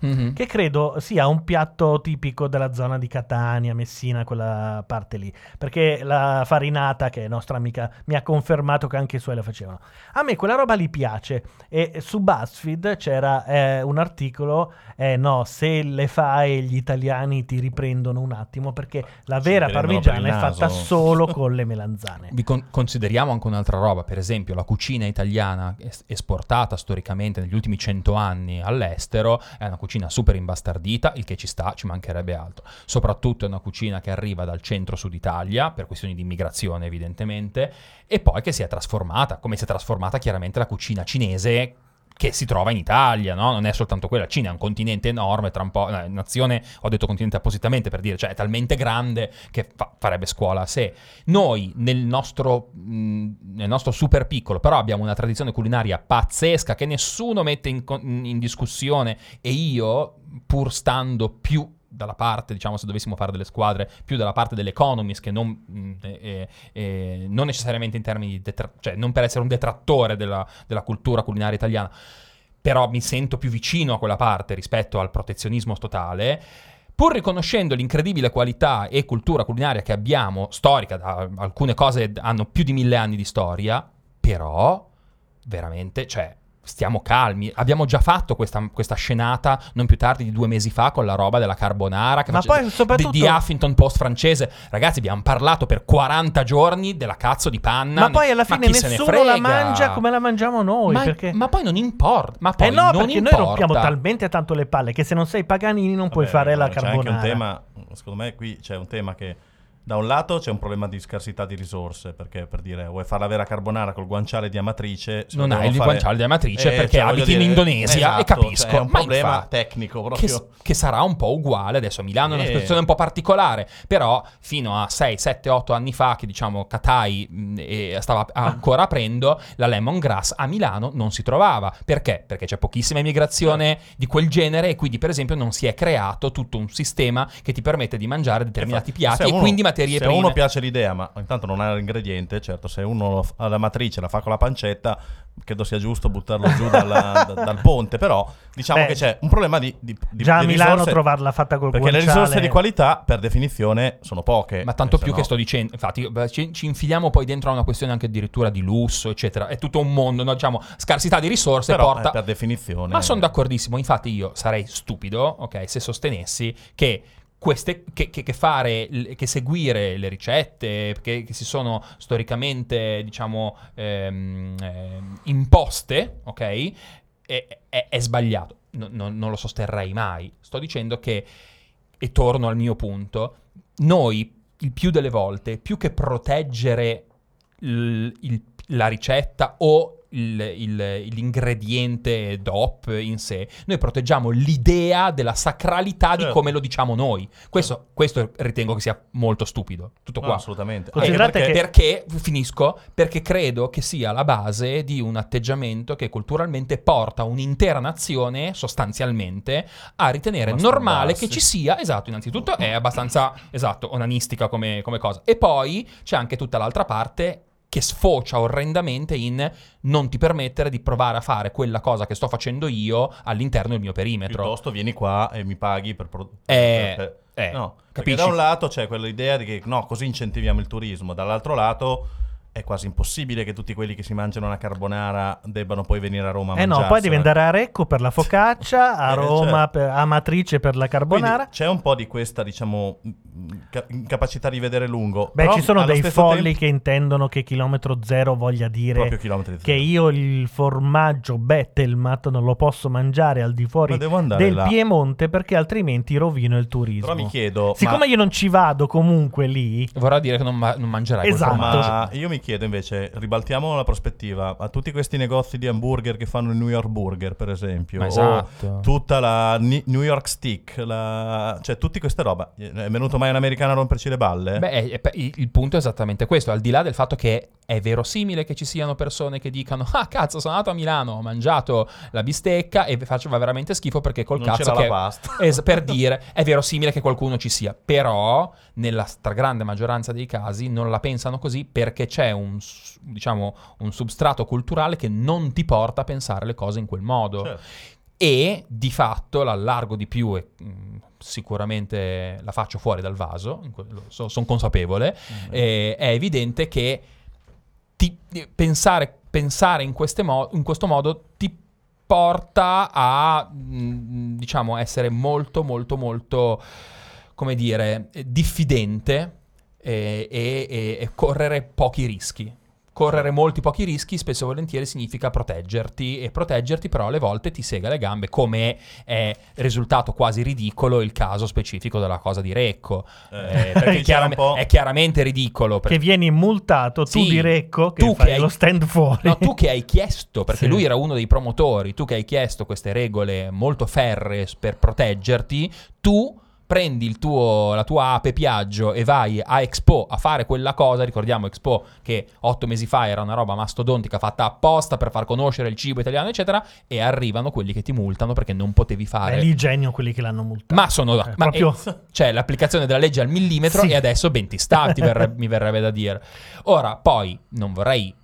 Mhm. che credo sia un piatto tipico della zona di Catania, Messina, quella parte lì. Perché la farinata, che è nostra amica, mi ha confermato che anche i suoi la facevano. A me quella roba li piace. E su BuzzFeed c'era eh, un articolo, eh, no, se le fai gli italiani ti riprendono un attimo, perché la vera parmigiana è fatta solo con le melanzane. Vi con- consideriamo anche un'altra roba, per esempio la cucina italiana es- esportata storicamente negli ultimi cento anni all'estero è una cucina super imbastardita, il che ci sta, ci mancherebbe altro. Soprattutto è una cucina che arriva dal centro-sud Italia, per questioni di immigrazione evidentemente, e poi che si è trasformata, come si è trasformata chiaramente la cucina cinese che si trova in Italia, no? Non è soltanto quella. La Cina è un continente enorme, tra un po'. eh, nazione, ho detto continente appositamente per dire, cioè è talmente grande che fa- farebbe scuola a sé. Noi, nel nostro, mh, nel nostro super piccolo, però abbiamo una tradizione culinaria pazzesca che nessuno mette in, in discussione. E io, pur stando più dalla parte, diciamo, se dovessimo fare delle squadre, più dalla parte dell'economist che non, eh, eh, non necessariamente in termini di detra- cioè non per essere un detrattore della, della cultura culinaria italiana, però mi sento più vicino a quella parte rispetto al protezionismo totale. Pur riconoscendo l'incredibile qualità e cultura culinaria che abbiamo, storica, da- alcune cose hanno più di mille anni di storia, però veramente, cioè, stiamo calmi. Abbiamo già fatto questa, questa scenata non più tardi di due mesi fa con la roba della carbonara che Ma face- poi soprattutto- di, di Huffington Post francese. Ragazzi, abbiamo parlato per 40 giorni della cazzo di panna. Ma poi alla fine ne nessuno la mangia come la mangiamo noi. Ma, perché... ma poi non importa. Ma poi eh no, non perché importa. noi rompiamo talmente tanto le palle che se non sei Paganini non puoi Vabbè, fare la ma c'è carbonara. anche un tema, secondo me qui c'è un tema che da un lato c'è un problema di scarsità di risorse, perché per dire vuoi fare la vera carbonara col guanciale di Amatrice, Non hai il fare- guanciale di Amatrice Eh, perché cioè, abiti in dire, Indonesia e esatto, capisco. cioè, è un ma problema infatti, tecnico che, proprio. che sarà un po' uguale. Adesso a Milano è una Eh. situazione un po' particolare, però fino a 6, 7, 8 anni fa, che diciamo Katai mh, e stava ancora aprendo, la lemongrass a Milano non si trovava. Perché? Perché c'è pochissima immigrazione di quel genere e quindi per esempio non si è creato tutto un sistema che ti permette di mangiare determinati Infatti, piatti se e quindi materie se prime. a uno piace l'idea, ma intanto non ha l'ingrediente, certo, se uno ha la matrice la fa con la pancetta, credo sia giusto buttarlo giù dalla- [laughs] da- dal ponte, però diciamo Beh, che c'è un problema di, di, di Già a Milano risorse, trovarla fatta col perché le guanciale- risorse di qualità per definizione sono poche. Ma tanto eh, se più no- che sto dicendo, infatti, ci, ci infiliamo poi dentro a una questione anche addirittura di lusso, eccetera. È tutto un mondo, no? diciamo, scarsità di risorse Però, porta. eh, per definizione. Ma sono d'accordissimo. Infatti, io sarei stupido, ok, se sostenessi che queste, che, che- che fare, l- che seguire le ricette che, che si sono storicamente, diciamo, ehm, ehm, imposte, ok? È, è- è sbagliato. No- no- non lo sosterrei mai. Sto dicendo che, e torno al mio punto, noi il più delle volte, più che proteggere il- il- la ricetta o il- il- l'ingrediente DOP in sé, noi proteggiamo l'idea della sacralità di Certo. come lo diciamo noi. Questo, questo ritengo che sia molto stupido. Tutto No, qua. assolutamente. Considerate Anche che- Perché, finisco, perché credo che sia la base di un atteggiamento che culturalmente porta un'intera nazione sostanzialmente a ritenere Masturbarsi. normale che ci sia, esatto, innanzitutto è abbastanza, esatto, onanistica come, come cosa. E poi c'è anche tutta l'altra parte che sfocia orrendamente in non ti permettere di provare a fare quella cosa che sto facendo io all'interno del mio perimetro. Piuttosto vieni qua e mi paghi per... pro- Eh, per- eh, no, capisci? da un lato c'è quell'idea di che no, così incentiviamo il turismo, dall'altro lato è quasi impossibile che tutti quelli che si mangiano una carbonara debbano poi venire a Roma a Eh no, poi devi andare a Recco per la focaccia, [laughs] a Eh, Roma certo. per- a Matrice per la carbonara. Quindi c'è un po' di questa, diciamo, incapacità di vedere lungo. Beh, Però ci sono dei folli tempo- che intendono che chilometro zero voglia dire Proprio chilometri zero. che io il formaggio Bettelmat non lo posso mangiare al di fuori del là. Piemonte perché altrimenti rovino il turismo. Però mi chiedo... Siccome ma- io non ci vado comunque lì, Vorrà dire che non, ma- non mangerai quel Esatto. formaggio. Ma io mi chiedo invece, ribaltiamo la prospettiva, a tutti questi negozi di hamburger che fanno il New York Burger, per esempio, esatto. tutta la Ni- New York Stick, la- cioè tutte queste roba, è venuto mai un americano a romperci le balle? Beh, il punto è esattamente questo, al di là del fatto che è verosimile che ci siano persone che dicano ah cazzo sono andato a Milano, ho mangiato la bistecca e faceva veramente schifo perché col Non cazzo c'era che... la pasta. [laughs] Es- per dire, è verosimile che qualcuno ci sia, però nella stragrande maggioranza dei casi non la pensano così perché c'è un, diciamo, un substrato culturale che non ti porta a pensare le cose in quel modo Certo. e di fatto l'allargo di più e mh, sicuramente la faccio fuori dal vaso, sono consapevole, eh, è evidente che ti- pensare, pensare in, mo- in questo modo ti porta a mh, diciamo essere molto molto molto come dire diffidente e, e- e correre pochi rischi correre molti pochi rischi spesso e volentieri significa proteggerti e proteggerti però alle volte ti sega le gambe come è risultato quasi ridicolo il caso specifico della cosa di Recco Eh, Eh, perché chiaram- è chiaramente ridicolo che perché vieni multato, tu Sì, di Recco, che tu fai che hai- lo stand fuori. No, tu che hai chiesto, perché Sì. lui era uno dei promotori, tu che hai chiesto queste regole molto ferree s- per proteggerti, tu prendi il tuo, la tua ape Piaggio e vai a Expo a fare quella cosa, ricordiamo Expo che otto mesi fa era una roba mastodontica fatta apposta per far conoscere il cibo italiano eccetera e arrivano quelli che ti multano perché non potevi È fare lì genio quelli che l'hanno multato. ma sono Eh, ma proprio- è- cioè l'applicazione della legge al millimetro Sì. e adesso ben ti sta, mi verrebbe da dire. Ora, poi non vorrei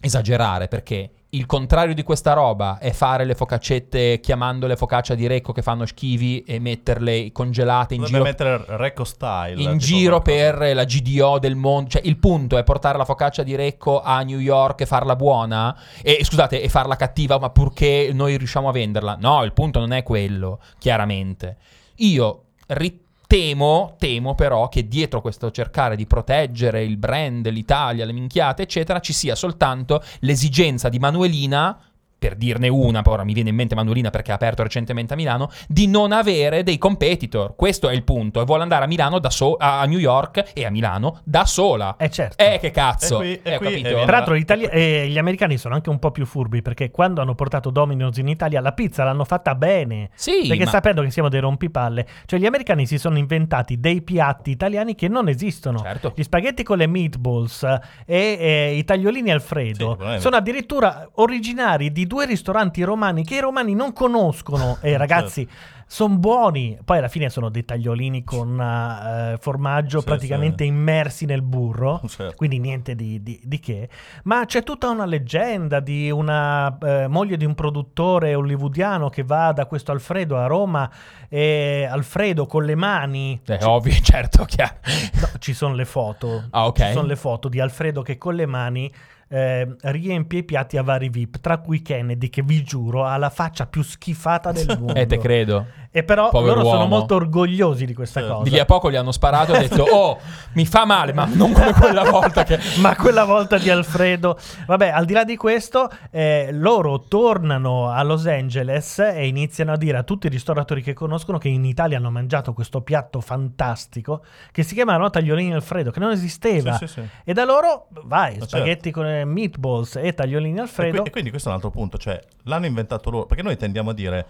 esagerare perché il contrario di questa roba è fare le focaccette chiamandole focaccia di Recco che fanno schivi e metterle congelate in Dovrebbe giro mettere Recco Style. in giro per la GDO del mondo. Cioè, il punto è portare la focaccia di Recco a New York e farla buona. E scusate, e farla cattiva, ma purché noi riusciamo a venderla. No, il punto non è quello, chiaramente. Io ri- temo, temo però che dietro questo cercare di proteggere il brand, l'Italia, le minchiate, eccetera, ci sia soltanto l'esigenza di Manuelina per dirne una, ora mi viene in mente Manuelina perché ha aperto recentemente a Milano, di non avere dei competitor. Questo è il punto. E vuole andare a Milano da so- a New York e a Milano da sola. Eh certo. Eh, che cazzo. E qui- e Eh, qui vero. Tra l'altro gli, itali- eh, gli americani sono anche un po' più furbi perché quando hanno portato Domino's in Italia la pizza l'hanno fatta bene. Sì, Perché ma- sapendo che siamo dei rompipalle, cioè gli americani si sono inventati dei piatti italiani che non esistono. Certo. Gli spaghetti con le meatballs eh, e eh, i tagliolini Alfredo Sì, sono addirittura originari di due ristoranti romani che i romani non conoscono. E [laughs] ragazzi, sono buoni. Poi alla fine sono dei tagliolini con eh, formaggio Sì, praticamente sì. immersi nel burro. Certo. Quindi niente di, di- di che. Ma c'è tutta una leggenda di una eh, moglie di un produttore hollywoodiano che va da questo Alfredo a Roma e Alfredo con le mani. È ovvio, [laughs] certo, chiaro. No, ci sono le foto. Ah, ok. Ci sono le foto di Alfredo che con le mani eh, riempie i piatti a vari VIP, tra cui Kennedy, che vi giuro ha la faccia più schifata del [laughs] mondo. Eh, te credo. E però Povero loro sono uomo. molto orgogliosi di questa Sì. cosa. Di lì a poco gli hanno sparato e ha detto, oh, mi fa male, ma non come quella volta che... [laughs] Ma quella volta di Alfredo. Vabbè, al di là di questo, eh, loro tornano a Los Angeles e iniziano a dire a tutti i ristoratori che conoscono che in Italia hanno mangiato questo piatto fantastico che si chiama no, tagliolini Alfredo, che non esisteva. Sì, sì, sì. E da loro, vai, Ma spaghetti con eh, meatballs e tagliolini E, Alfredo. qui- e quindi questo è un altro punto, cioè l'hanno inventato loro, perché noi tendiamo a dire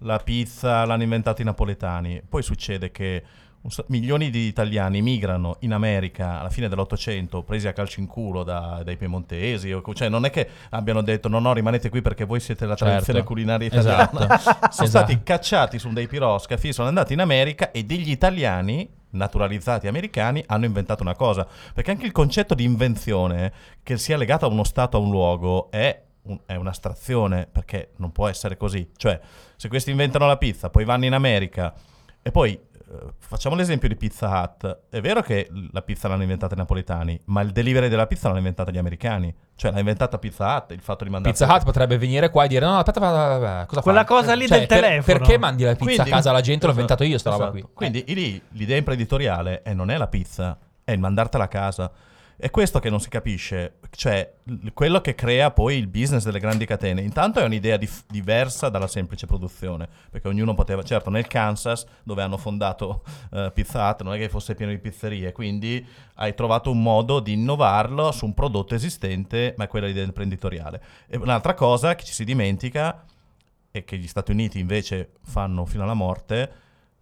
la pizza l'hanno inventata i napoletani, poi succede che milioni di italiani migrano in America alla fine dell'Ottocento presi a calci in culo da- dai piemontesi, cioè non è che abbiano detto no no rimanete qui perché voi siete la tradizione Certo. culinaria italiana, Esatto. [laughs] sono Esatto. stati cacciati su dei piroscafi, sono andati in America e degli italiani naturalizzati americani hanno inventato una cosa, perché anche il concetto di invenzione che sia legato a uno stato, a un luogo, è, un- è un'astrazione, perché non può essere così. Cioè, se questi inventano la pizza, poi vanno in America e poi... eh, Facciamo l'esempio di Pizza Hut. È vero che la pizza l'hanno inventata i napoletani, ma il delivery della pizza l'hanno inventata gli americani. Cioè l'ha inventata Pizza Hut, il fatto di mandare... Pizza Hut potrebbe venire qua e dire no, aspetta, aspetta, cosa Quella fai? cosa lì Cioè, del per- telefono. Perché mandi la pizza Quindi- a casa alla gente? L'ho esatto, inventato io sta roba esatto. qui. Eh. Quindi lì l'idea imprenditoriale è non è la pizza, è il mandartela a casa. È questo che non si capisce, cioè quello che crea poi il business delle grandi catene. Intanto è un'idea dif- diversa dalla semplice produzione, perché ognuno poteva, certo nel Kansas dove hanno fondato eh, Pizza Hut non è che fosse pieno di pizzerie, quindi hai trovato un modo di innovarlo su un prodotto esistente, ma è quella l'idea imprenditoriale. E un'altra cosa che ci si dimentica e che gli Stati Uniti invece fanno fino alla morte,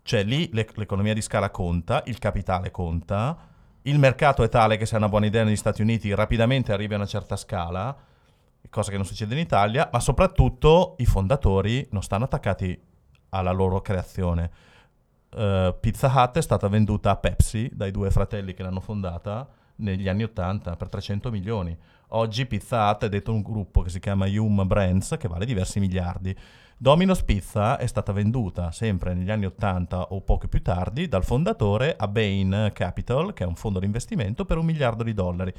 cioè lì l'e- l'economia di scala conta, il capitale conta, il mercato è tale che se hai una buona idea negli Stati Uniti rapidamente arrivi a una certa scala, cosa che non succede in Italia, ma soprattutto i fondatori non stanno attaccati alla loro creazione. Eh, Pizza Hut è stata venduta a Pepsi dai due fratelli che l'hanno fondata negli anni 80 per 300 milioni. Oggi Pizza Hut è dentro un gruppo che si chiama Yum Brands che vale diversi miliardi. Domino's Pizza è stata venduta sempre negli anni 80 o poco più tardi dal fondatore a Bain Capital, che è un fondo di investimento, per un miliardo di dollari.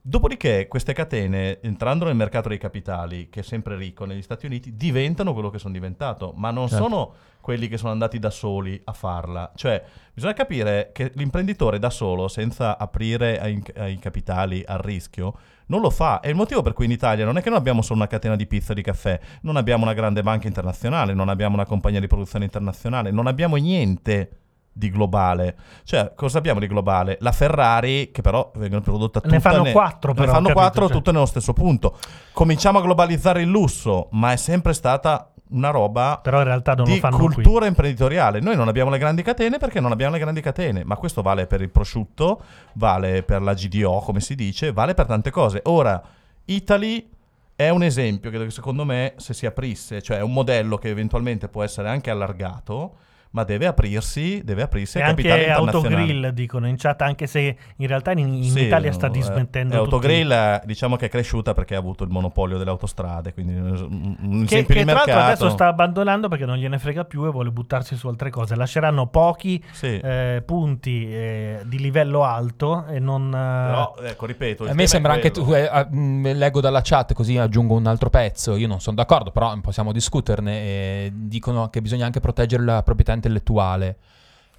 Dopodiché queste catene, entrando nel mercato dei capitali, che è sempre ricco negli Stati Uniti, diventano quello che sono diventato, ma non Certo. sono quelli che sono andati da soli a farla. Cioè, bisogna capire che l'imprenditore da solo, senza aprire ai, ai capitali al rischio, non lo fa. È il motivo per cui in Italia non è che noi abbiamo solo una catena di pizza e di caffè, non abbiamo una grande banca internazionale, non abbiamo una compagnia di produzione internazionale, non abbiamo niente di globale. Cioè, cosa abbiamo di globale? La Ferrari, che però vengono prodotta tutta Ne fanno ne- quattro, ne però, fanno capito? quattro Cioè- tutte nello stesso punto. Cominciamo a globalizzare il lusso, ma è sempre stata una roba Però in realtà non lo di fanno cultura imprenditoriale. Noi non abbiamo le grandi catene perché non abbiamo le grandi catene, ma questo vale per il prosciutto, vale per la GDO, come si dice, vale per tante cose. Ora, Italy è un esempio che secondo me se si aprisse, cioè è un modello che eventualmente può essere anche allargato, ma deve aprirsi, deve aprirsi E ai capitali anche internazionali. Autogrill dicono in chat, anche se in realtà in, in Sì, Italia sta no, dismettendo eh, Autogrill eh, diciamo che è cresciuta perché ha avuto il monopolio delle autostrade, quindi un, un Che, esempio che di tra l'altro mercato. adesso sta abbandonando perché non gliene frega più e vuole buttarsi su altre cose. Lasceranno pochi Sì. eh, punti eh, di livello alto e non... eh, Però, ecco, ripeto, il A me sembra è anche tu, eh, ah, mh, leggo dalla chat così aggiungo un altro pezzo, io non sono d'accordo, però possiamo discuterne, eh, dicono che bisogna anche proteggere la proprietà intellettuale.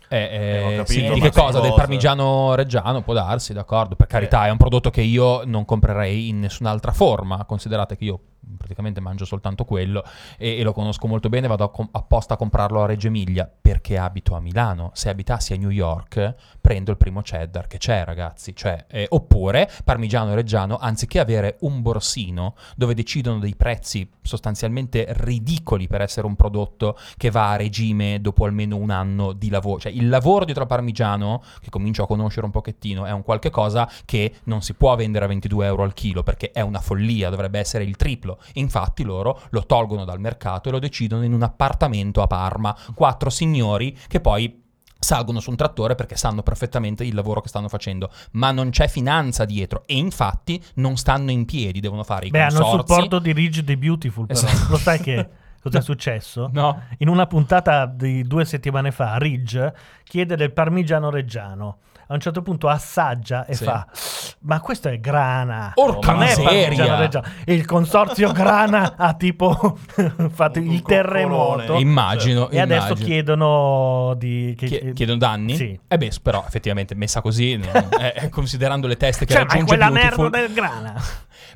Eh, Eh, ho eh, capito, sì, di che cosa? Del parmigiano reggiano? Può darsi, d'accordo, per carità, è un prodotto che io non comprerei in nessun'altra forma, considerate che io praticamente mangio soltanto quello e, e lo conosco molto bene, vado a com- apposta a comprarlo a Reggio Emilia perché abito a Milano, se abitassi a New York prendo il primo cheddar che c'è ragazzi, cioè, eh, oppure parmigiano reggiano, anziché avere un borsino dove decidono dei prezzi sostanzialmente ridicoli per essere un prodotto che va a regime dopo almeno un anno di lavoro, cioè il lavoro dietro a parmigiano, che comincio a conoscere un pochettino, è un qualche cosa che non si può vendere a 22 euro al chilo perché è una follia, dovrebbe essere il triplo. Infatti loro lo tolgono dal mercato e lo decidono in un appartamento a Parma, quattro signori che poi salgono su un trattore perché sanno perfettamente il lavoro che stanno facendo, ma non c'è finanza dietro e infatti non stanno in piedi, devono fare i Beh, hanno il consorzi. supporto di Ridge the Beautiful, però. Esatto. Lo sai che [laughs] Cos'è successo? No. In una puntata di due settimane fa, Ridge chiede del parmigiano reggiano. A un certo punto assaggia e Sì. fa: Ma questo è grana. Porca non miseria." E il consorzio grana ha tipo [laughs] fatto Un il terremoto. Immagino. E adesso immagino. chiedono di. che- Chie- chiedono danni? Sì. Eh beh, però effettivamente messa così, eh, [laughs] considerando le teste che Cioè, ma è raggiunge quella Beautiful- merda del grana.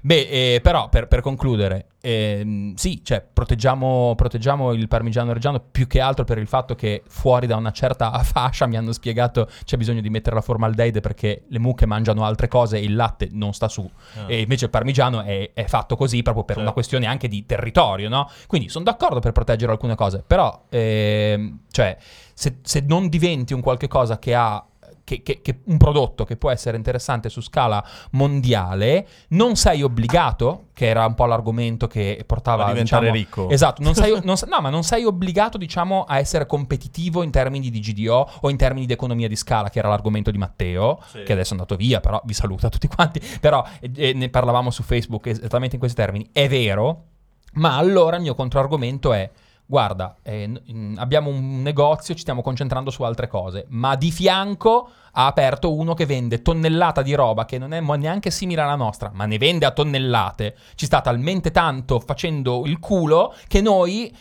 Beh, eh, però per, per concludere, ehm, sì, cioè, proteggiamo, proteggiamo il parmigiano reggiano più che altro per il fatto che fuori da una certa [laughs] fascia mi hanno spiegato c'è bisogno di mettere la formaldeide perché le mucche mangiano altre cose e il latte non sta su. E invece il parmigiano è, è fatto così proprio per Certo. una questione anche di territorio, no? Quindi sono d'accordo per proteggere alcune cose, però, ehm, cioè, se, se non diventi un qualche cosa che ha che, che- che- un prodotto che può essere interessante su scala mondiale, non sei obbligato, che era un po' l'argomento che portava A diventare diciamo- ricco. Esatto, non sei, [laughs] non no, ma non sei obbligato, diciamo, a essere competitivo in termini di GDO o in termini di economia di scala, che era l'argomento di Matteo, Sì. che adesso è andato via, però vi saluta tutti quanti. Però eh, ne parlavamo su Facebook esattamente in questi termini. È vero, ma allora il mio controargomento è. Guarda, eh, mm, abbiamo un negozio, ci stiamo concentrando su altre cose, ma di fianco ha aperto uno che vende tonnellata di roba che non è neanche simile alla nostra, ma ne vende a tonnellate. Ci sta talmente tanto facendo il culo che noi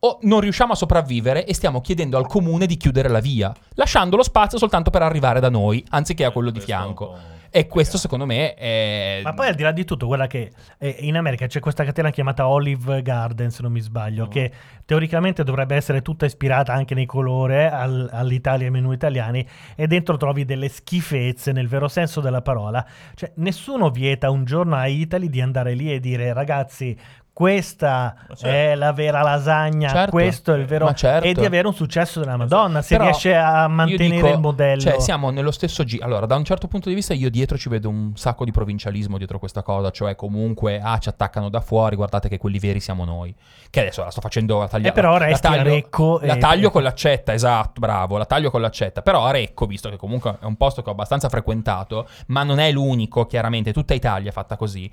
o non riusciamo a sopravvivere e stiamo chiedendo al comune di chiudere la via, lasciando lo spazio soltanto per arrivare da noi, anziché a quello di fianco. E questo secondo me è... Ma poi al di là di tutto, guarda che eh, in America c'è questa catena chiamata Olive Garden, se non mi sbaglio, che teoricamente dovrebbe essere tutta ispirata anche nei colori eh, al- all'Italia e ai menù italiani e dentro trovi delle schifezze nel vero senso della parola. Cioè, nessuno vieta un giorno a Italy di andare lì e dire ragazzi questa certo. è la vera lasagna, Certo. questo è il vero certo. e di avere un successo della Madonna se Però riesce a mantenere dico, il modello. Cioè, siamo nello stesso giro. Allora, da un certo punto di vista, io dietro ci vedo un sacco di provincialismo dietro questa cosa. Cioè, comunque, ah, ci attaccano da fuori. Guardate che quelli veri siamo noi. Che adesso la sto facendo a tagliare. Eh, però la resti a taglio, Recco La e- taglio con l'accetta, esatto, bravo. La taglio con l'accetta. Però a Recco, visto che comunque è un posto che ho abbastanza frequentato, ma non è l'unico, chiaramente. Tutta Italia è fatta così.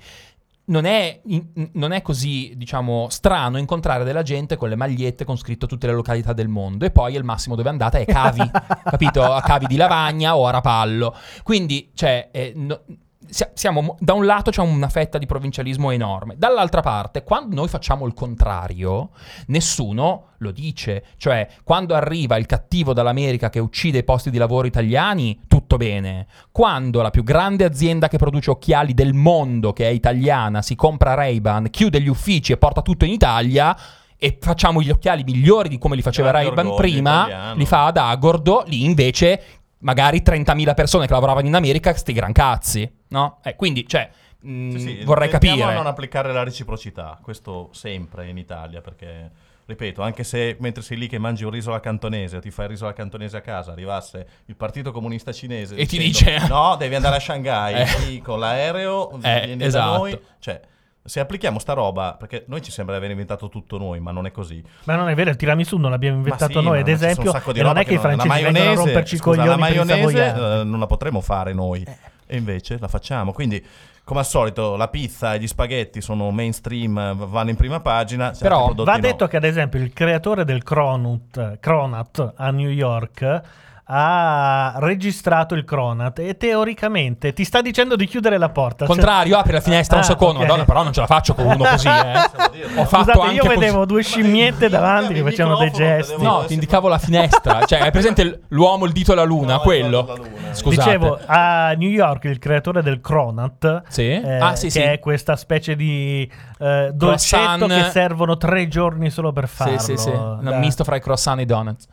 Non è, in- non è così, diciamo, strano incontrare della gente con le magliette con scritto tutte le località del mondo e poi al massimo dove andate è Cavi, [laughs] capito? A Cavi di Lavagna o a Rapallo. Quindi, cioè, eh, no- siamo, da un lato c'è una fetta di provincialismo enorme, dall'altra parte, quando noi facciamo il contrario, nessuno lo dice. Cioè, quando arriva il cattivo dall'America che uccide i posti di lavoro italiani, tutto bene. Quando la più grande azienda che produce occhiali del mondo, che è italiana, si compra Ray-Ban, chiude gli uffici e porta tutto in Italia. E facciamo gli occhiali migliori di come li faceva Ray-Ban prima, italiano. li fa ad Agordo, lì invece magari 30.000 persone che lavoravano in America, sti gran cazzi, no? Eh, quindi, cioè, mh, Sì, sì, vorrei capire. a non applicare la reciprocità, questo sempre in Italia, perché, ripeto, anche se mentre sei lì che mangi un riso alla cantonese o ti fai il riso alla cantonese a casa, arrivasse il Partito Comunista Cinese E ti dicendo, dice- no, devi andare a Shanghai, [laughs] Eh. sì, con l'aereo, Eh, vieni esatto. da noi, cioè... Se applichiamo sta roba, perché noi ci sembra di aver inventato tutto noi, ma non è così. Ma non è vero, il tiramisù non l'abbiamo inventato Ma sì, noi, ma- ad ma esempio, un sacco di e non è che i non- la francesi vengono a maionese- romperci i scusa, coglioni la per i maionese eh, non la potremmo fare noi. E invece la facciamo. Quindi, come al solito, la pizza e gli spaghetti sono mainstream, vanno in prima pagina. Però Va no. detto che ad esempio il creatore del Cronut, Cronut a New York ha registrato il Cronut e teoricamente ti sta dicendo di chiudere la porta. Cioè- Contrario, apri la finestra un Ah, secondo. ok. Madonna, però non ce la faccio con uno [laughs] così, eh. Ho fatto Scusate, anche io così. vedevo due scimmiette davanti che facevano dei gesti. No, ti indicavo la finestra. [laughs] Cioè, hai presente l'uomo, il dito e la luna? No, quello. luna. Scusate. Dicevo, a New York il creatore del Cronut, Sì? eh, Ah, sì, che sì. è questa specie di eh, dolcetto Croissant. che servono tre giorni solo per Sì, farlo. sì, sì. Un Da- misto fra i croissant e i donuts.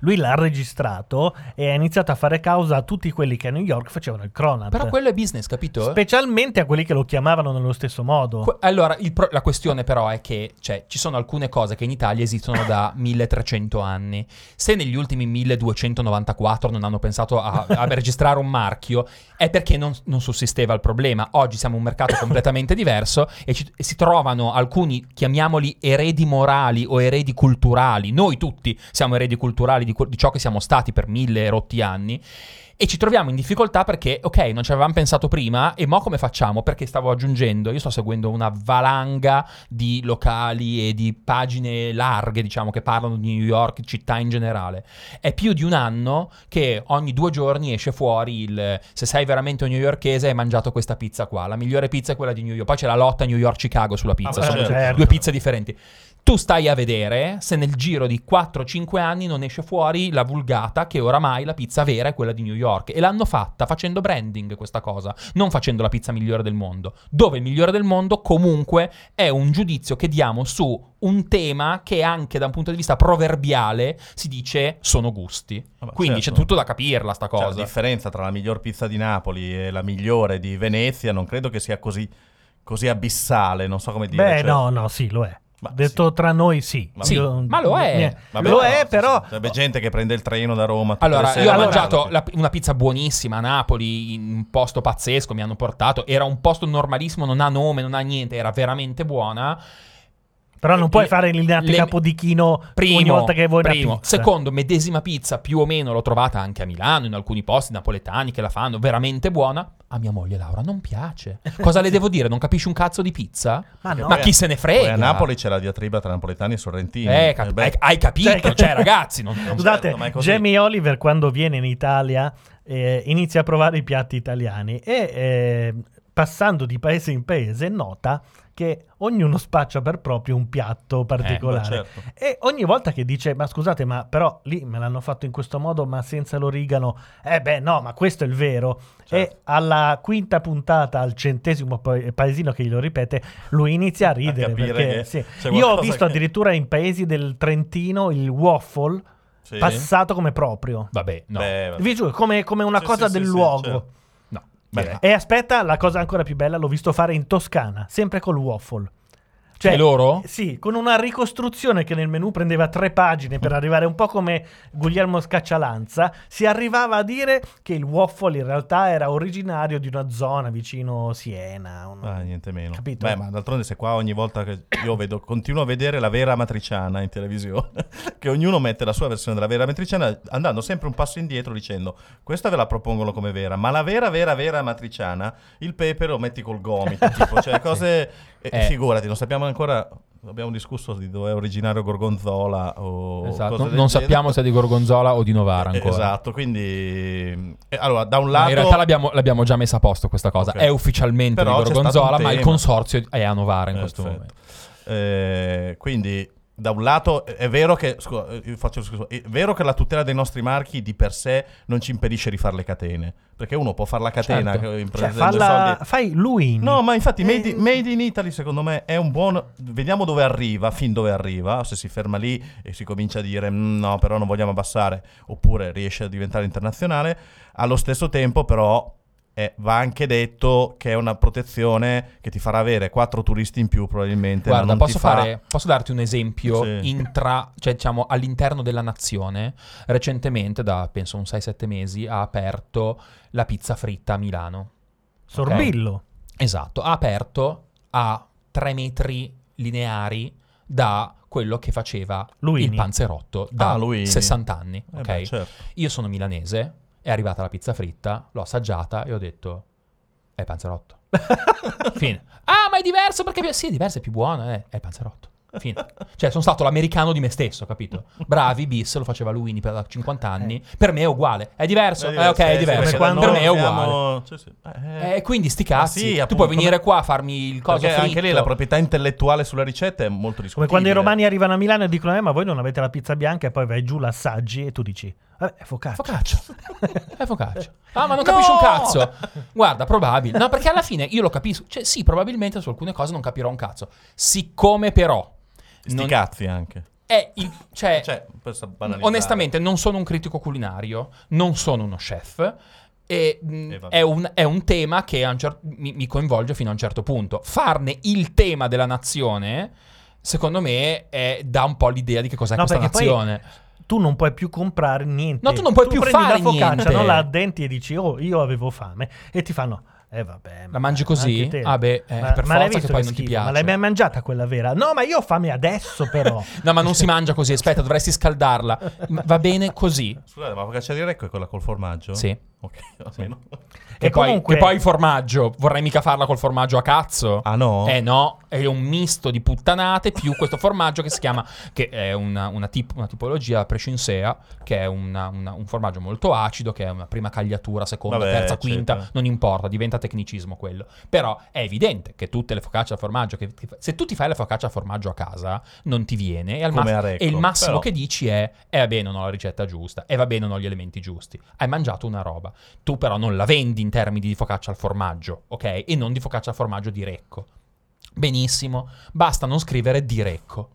Lui l'ha registrato e ha iniziato a fare causa a tutti quelli che a New York facevano il Cronut. Però quello è business, capito? Specialmente a quelli che lo chiamavano nello stesso modo. Que- Allora, pro- la questione però è che cioè, ci sono alcune cose che in Italia esistono da [laughs] 1300 anni. Se negli ultimi 1294 non hanno pensato a, a registrare un marchio, è perché non, non sussisteva il problema. Oggi siamo un mercato [coughs] completamente diverso e, ci- e si trovano alcuni, chiamiamoli eredi morali o eredi culturali. Noi tutti siamo eredi culturali di, que- di ciò che siamo stati per mille rotti anni. E ci troviamo in difficoltà perché, ok, non ci avevamo pensato prima, e mo come facciamo? Perché stavo aggiungendo, io sto seguendo una valanga di locali e di pagine larghe, diciamo, che parlano di New York, città in generale. È più di un anno che ogni due giorni esce fuori il se sei veramente un newyorkese hai mangiato questa pizza qua. La migliore pizza è quella di New York. Poi c'è la lotta New York-Chicago sulla pizza, Ah, sono certo. due- due pizze differenti. Tu stai a vedere se nel giro di 4-5 anni non esce fuori la vulgata che oramai la pizza vera è quella di New York. E l'hanno fatta facendo branding questa cosa, non facendo la pizza migliore del mondo. Dove il migliore del mondo comunque è un giudizio che diamo su un tema che anche da un punto di vista proverbiale si dice sono gusti. Vabbè, Quindi certo. c'è tutto da capirla sta Cioè, cosa. la differenza tra la miglior pizza di Napoli e la migliore di Venezia non credo che sia così, così abissale, non so come dire. Beh, cioè- no, no, sì, lo è. Ma Detto tra noi, sì. Ma- Sì, Io- ma lo è. Vabbè, lo no, è, sì, però. sì. C'è gente che prende il treno da Roma. Allora, io ho mangiato la- una pizza buonissima a Napoli, in un posto pazzesco, mi hanno portato. Era un posto normalissimo, non ha nome, non ha niente, era veramente buona. Però non puoi Le- fare il linea le- capodichino Primo, ogni volta che vuoi una primo. pizza. Secondo, medesima pizza, più o meno l'ho trovata anche a Milano, in alcuni posti napoletani che la fanno, veramente buona. A mia moglie Laura non piace. Cosa le devo dire? Non capisci un cazzo di pizza? Ma no. Ma chi se ne Poi frega? a Napoli c'è la diatriba tra napoletani e sorrentini. Eh, cap- beh, hai, hai capito? Cioè- Cioè, ragazzi, non, non- Scusate, certo. Jamie Oliver quando viene in Italia eh, inizia a provare i piatti italiani e eh, passando di paese in paese nota che ognuno spaccia per proprio un piatto particolare. beh, certo. E ogni volta che dice, ma scusate, ma però lì me l'hanno fatto in questo modo, ma senza l'origano, eh beh no, ma questo è il vero. Certo. E alla quinta puntata, al centesimo pa- paesino che glielo ripete, lui inizia a ridere. capire perché, sì. Io ho visto che- addirittura in paesi del Trentino il waffle Sì. passato come proprio. Vabbè, no. Beh, vabbè. Vi giuro, come, come una Sì, cosa sì, del luogo. certo. Beh. E aspetta, la cosa ancora più bella, l'ho visto fare in Toscana, sempre col waffle. Cioè, E loro? Sì, con una ricostruzione che nel menù prendeva tre pagine per arrivare un po' come Guglielmo Scaccialanza, si arrivava a dire che il waffle in realtà era originario di una zona vicino Siena. un- Ah, niente meno. Capito? Beh, ma d'altronde se qua ogni volta che io vedo, continuo a vedere la vera matriciana in televisione, [laughs] che ognuno mette la sua versione della vera matriciana andando sempre un passo indietro dicendo questa ve la propongono come vera, ma la vera, vera, vera matriciana, il pepe lo metti col gomito, [laughs] tipo, cioè cose... e Eh. Figurati, non sappiamo ancora... Abbiamo discusso di dove è originario Gorgonzola o Esatto. Non, genere. sappiamo se è di Gorgonzola o di Novara Eh, ancora. Esatto, quindi... eh, allora, da un No, lato... in realtà l'abbiamo, l'abbiamo già messa a posto questa cosa. Ok. È ufficialmente Però di Gorgonzola, ma il consorzio è a Novara in questo Perfetto. momento. Eh, quindi da un lato è vero che scusa, eh, io faccio- scusa, è vero che la tutela dei nostri marchi di per sé non ci impedisce di fare le catene, perché uno può fare la catena Certo. in Cioè, falla- fai lui. No, ma infatti made, Eh, in- made in Italy secondo me è un buon... Vediamo dove arriva, fin dove arriva, se si ferma lì e si comincia a dire "Mm, no, però non vogliamo abbassare, oppure riesce a diventare internazionale. Allo stesso tempo però eh, va anche detto che è una protezione che ti farà avere quattro turisti in più probabilmente. ma Guarda, non posso, ti fa- fare- posso darti un esempio Sì. intra, cioè, diciamo, all'interno della nazione? Recentemente, da penso un 6-7 mesi, ha aperto la pizza fritta a Milano. Sorbillo. Esatto, ha aperto a 3 metri lineari da quello che faceva Luini. il panzerotto da Ah, Luini. 60 anni. Eh ok? beh, certo. Io sono milanese, è arrivata la pizza fritta, l'ho assaggiata e ho detto, è panzerotto. [laughs] Fine. Ah, ma è diverso perché... è più-" Sì, è diverso, è più buono, eh, è panzerotto. Fine. Cioè, sono stato l'americano di me stesso, capito? Bravi, bis, lo faceva Luini per 50 anni. Per me è uguale. È diverso? Eh, ok, è sì, diverso. perché Come da quando per me è siamo- uguale. sì, sì. Eh, Eh, quindi sti cazzi. sì, tu puoi venire come- qua a farmi il coso fritto. anche lì la proprietà intellettuale sulla ricetta è molto discutibile. Come quando i romani arrivano a Milano e dicono: Eh, ma voi non avete la pizza bianca, e poi vai giù, l'assaggi e tu dici: Vabbè, è focaccia. Focaccia. [laughs] È focaccia. Ah, ma non capisci un cazzo. Guarda, probabile. No, perché alla fine io lo capisco. Cioè, sì, probabilmente su alcune cose non capirò un cazzo. Siccome però Sti non- cazzi anche. è il cioè, Cioè, per sa- banalizzare. onestamente non sono un critico culinario, non sono uno chef e mh, Eh, è, un, è un tema che a un cer- mi, mi coinvolge fino a un certo punto. Farne il tema della nazione, secondo me, è- dà un po' l'idea di che cos'è No, questa perché poi- nazione. Tu non puoi più comprare niente. No, tu non puoi più prendi fare la focaccia, niente. non la addenti e dici: Oh, io avevo fame. E ti fanno. Eh vabbè. La mangi così? Ah, beh, eh, ma, per ma forza che poi non ti schifo? piace. Ma l'hai mai mangiata quella vera? No, ma io ho fame adesso, però. [laughs] No, ma non si mangia così. Aspetta, dovresti scaldarla. [laughs] Va bene così. Scusate, ma la focaccia di Recco è quella col formaggio? Sì. Ok, [laughs] almeno. Che, E poi, comunque- che poi il formaggio, vorrei mica farla col formaggio a cazzo. Ah no? Eh no, è un misto di puttanate più questo formaggio che si chiama, che è una, una tip- una tipologia prescinsea, che è una- un formaggio molto acido, che è una prima cagliatura, seconda, Vabbè, terza, quinta, non importa, diventa tecnicismo quello. Però è evidente che tutte le focacce al formaggio, che, se tu ti fai la focaccia al formaggio a casa, non ti viene, e, al Recco, e il massimo però. che dici è, eh vabbè non ho la ricetta giusta, e vabbè non ho gli elementi giusti. Hai mangiato una roba. Tu però non la vendi in termini di focaccia al formaggio, ok? E non di focaccia al formaggio di Recco. Benissimo, basta non scrivere di Recco.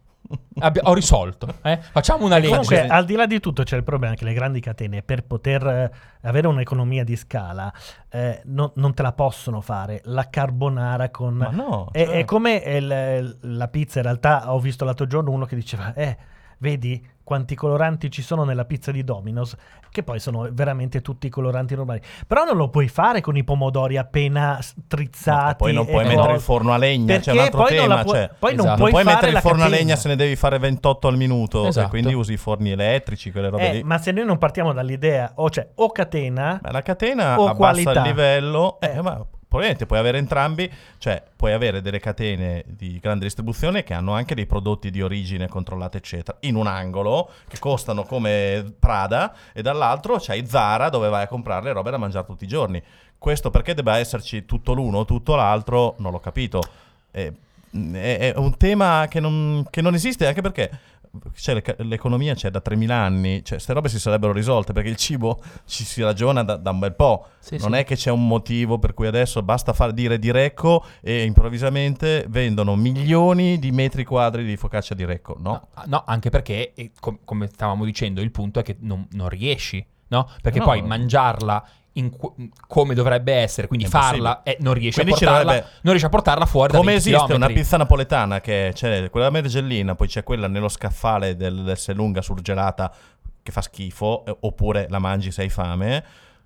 Abbi- ho risolto, eh? Facciamo una legge. Comunque, al di là di tutto, c'è il problema che le grandi catene, per poter eh, avere un'economia di scala, eh, no- non te la possono fare. La carbonara con. Ma no, È, è come il- la pizza. In realtà, ho visto l'altro giorno uno che diceva: Eh, vedi quanti coloranti ci sono nella pizza di Domino's, che poi sono veramente tutti coloranti normali. Però non lo puoi fare con i pomodori appena strizzati. No, poi non puoi cose. mettere il forno a legna, c'è un altro poi non tema. cioè, poi non Esatto. puoi, non puoi fare mettere il forno a legna se ne devi fare 28 al minuto, Esatto. e quindi usi i forni elettrici, quelle robe Eh, lì. ma se noi non partiamo dall'idea, o cioè o catena, Ma la catena o abbassa qualità. il livello, eh, Eh. ma probabilmente puoi avere entrambi, cioè puoi avere delle catene di grande distribuzione che hanno anche dei prodotti di origine controllata, eccetera, in un angolo che costano come Prada, e dall'altro c'hai Zara dove vai a comprare le robe da mangiare tutti i giorni. Questo perché debba esserci tutto l'uno o tutto l'altro, non l'ho capito. Eh, è, è un tema che non, che non esiste, anche perché cioè, l'ec- l'economia c'è da 3000 anni, cioè, queste robe si sarebbero risolte perché il cibo ci si ragiona da, da un bel po'. Sì, non sì. è che c'è un motivo per cui adesso basta far dire di Recco e improvvisamente vendono milioni di metri quadri di focaccia di Recco. No, No, no, anche perché, com- come stavamo dicendo, il punto è che non, non riesci, no? Perché No. poi mangiarla qu- come dovrebbe essere, quindi È farla, eh, non, riesci a Quindi dovrebbe- non riesci a portarla fuori da Come 20 esiste una chilometri. pizza napoletana che c'è quella mergellina, poi c'è quella nello scaffale del, del Selunga surgelata che fa schifo, eh, oppure la mangi se hai fame.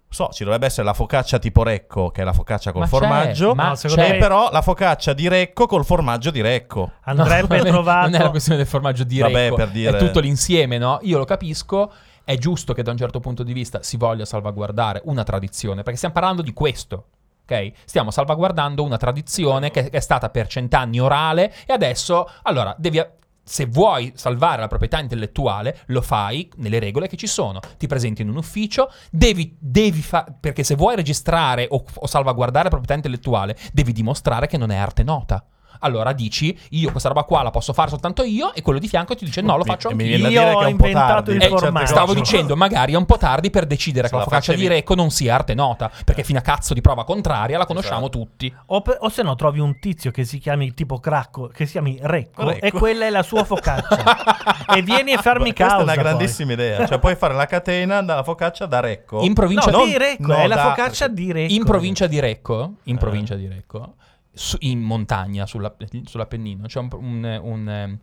So, ci dovrebbe essere la focaccia tipo Recco, che è la focaccia col Ma c'è, formaggio, ma No, secondo c'è, me- e però la focaccia di Recco col formaggio di Recco. andrebbe non è- trovato. Non è la questione del formaggio di Vabbè, Recco, per dire- è tutto l'insieme, no? Io lo capisco, è giusto che da un certo punto di vista si voglia salvaguardare una tradizione, perché stiamo parlando di questo. Ok? Stiamo salvaguardando una tradizione che è stata per cent'anni orale e adesso, allora, devi, se vuoi salvare la proprietà intellettuale, lo fai nelle regole che ci sono. Ti presenti in un ufficio, devi, devi fa- perché se vuoi registrare o, o salvaguardare la proprietà intellettuale, devi dimostrare che non è arte nota. Allora dici, io questa roba qua la posso fare soltanto io, e quello di fianco ti dice no, lo Mi- faccio mi anch'io. viene da Io dire che ho è un po' inventato tardi. il Eh, certe formaggio. Stavo dicendo, magari è un po' tardi per decidere Se che la focaccia di Recco non sia arte nota, perché fino a cazzo di prova contraria la conosciamo Esatto. tutti. O, pe- o se no trovi un tizio che si chiami tipo Cracco, che si chiami Recco, Recco. e quella è la sua focaccia. [laughs] e vieni a farmi Questa causa. è una poi. grandissima idea. Cioè, puoi fare la catena dalla focaccia da Recco. In provincia No, di di Recco, no, è la da- focaccia di Recco. In provincia di Recco, in Eh. provincia di Recco, su- in montagna, sulla- sull'Appennino, c'è un, un- un,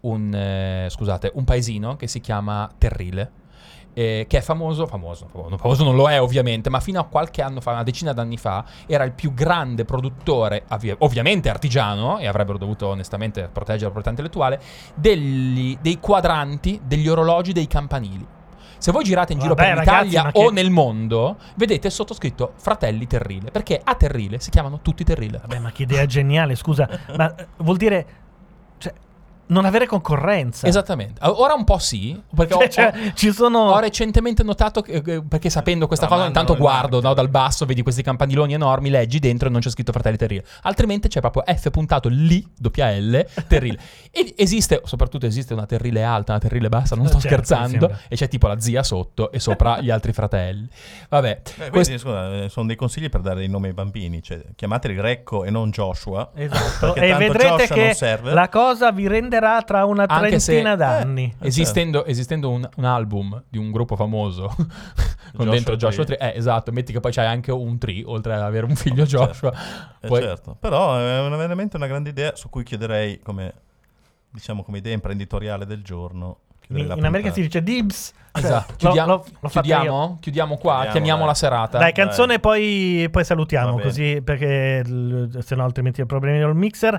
un, eh, scusate, un paesino che si chiama Terrile. eh, che è famoso, famoso, famoso, non lo è ovviamente, ma fino a qualche anno fa, una decina d'anni fa, era il più grande produttore, ovviamente artigiano, e avrebbero dovuto onestamente proteggere la proprietà intellettuale, degli- dei quadranti, degli orologi, dei campanili. Se voi girate in giro Vabbè, per ragazzi, l'Italia o che- nel mondo, vedete sottoscritto Fratelli Terrile, perché a Terrile si chiamano tutti Terrile. Vabbè, ma che idea geniale, scusa. ma eh, vuol dire... Cioè, non avere concorrenza. Esattamente. Ora un po' sì, perché [laughs] ho, Cioè, ho- ci sono... ho recentemente notato, che, perché sapendo questa cosa, intanto in guardo no, dal basso, vedi questi campaniloni enormi, leggi dentro e non c'è scritto Fratelli Terrile. Altrimenti c'è proprio F puntato lì, doppia L, Terrile. [laughs] e esiste, soprattutto esiste una Terrile alta, una Terrile bassa, non sto Certo, scherzando, e c'è tipo la zia sotto e sopra gli altri fratelli. Vabbè, Eh, quindi, questo- scusa, eh, sono dei consigli per dare i nomi ai bambini. Cioè, chiamateli Recco e non Joshua. Esatto. E vedrete Joshua che la cosa vi renderà tra una Anche se- trentina eh, d'anni. Esistendo, esistendo un, un album di un gruppo famoso [laughs] con Joshua dentro Joshua Tree. 3, eh, esatto, metti che poi c'hai anche un tree, oltre ad avere un figlio [laughs] Joshua. Eh, Poi- certo. Però è una- veramente una grande idea su cui chiederei come, diciamo, come idea imprenditoriale del giorno. In America si dice dibs. Esatto. Cioè, Chiudia- fatta io. chiudiamo? Chiudiamo qua, Chiudiamo, chiamiamo dai. la serata. Dai, canzone, poi, poi salutiamo, così perché l- se no altrimenti ho problemi col mixer.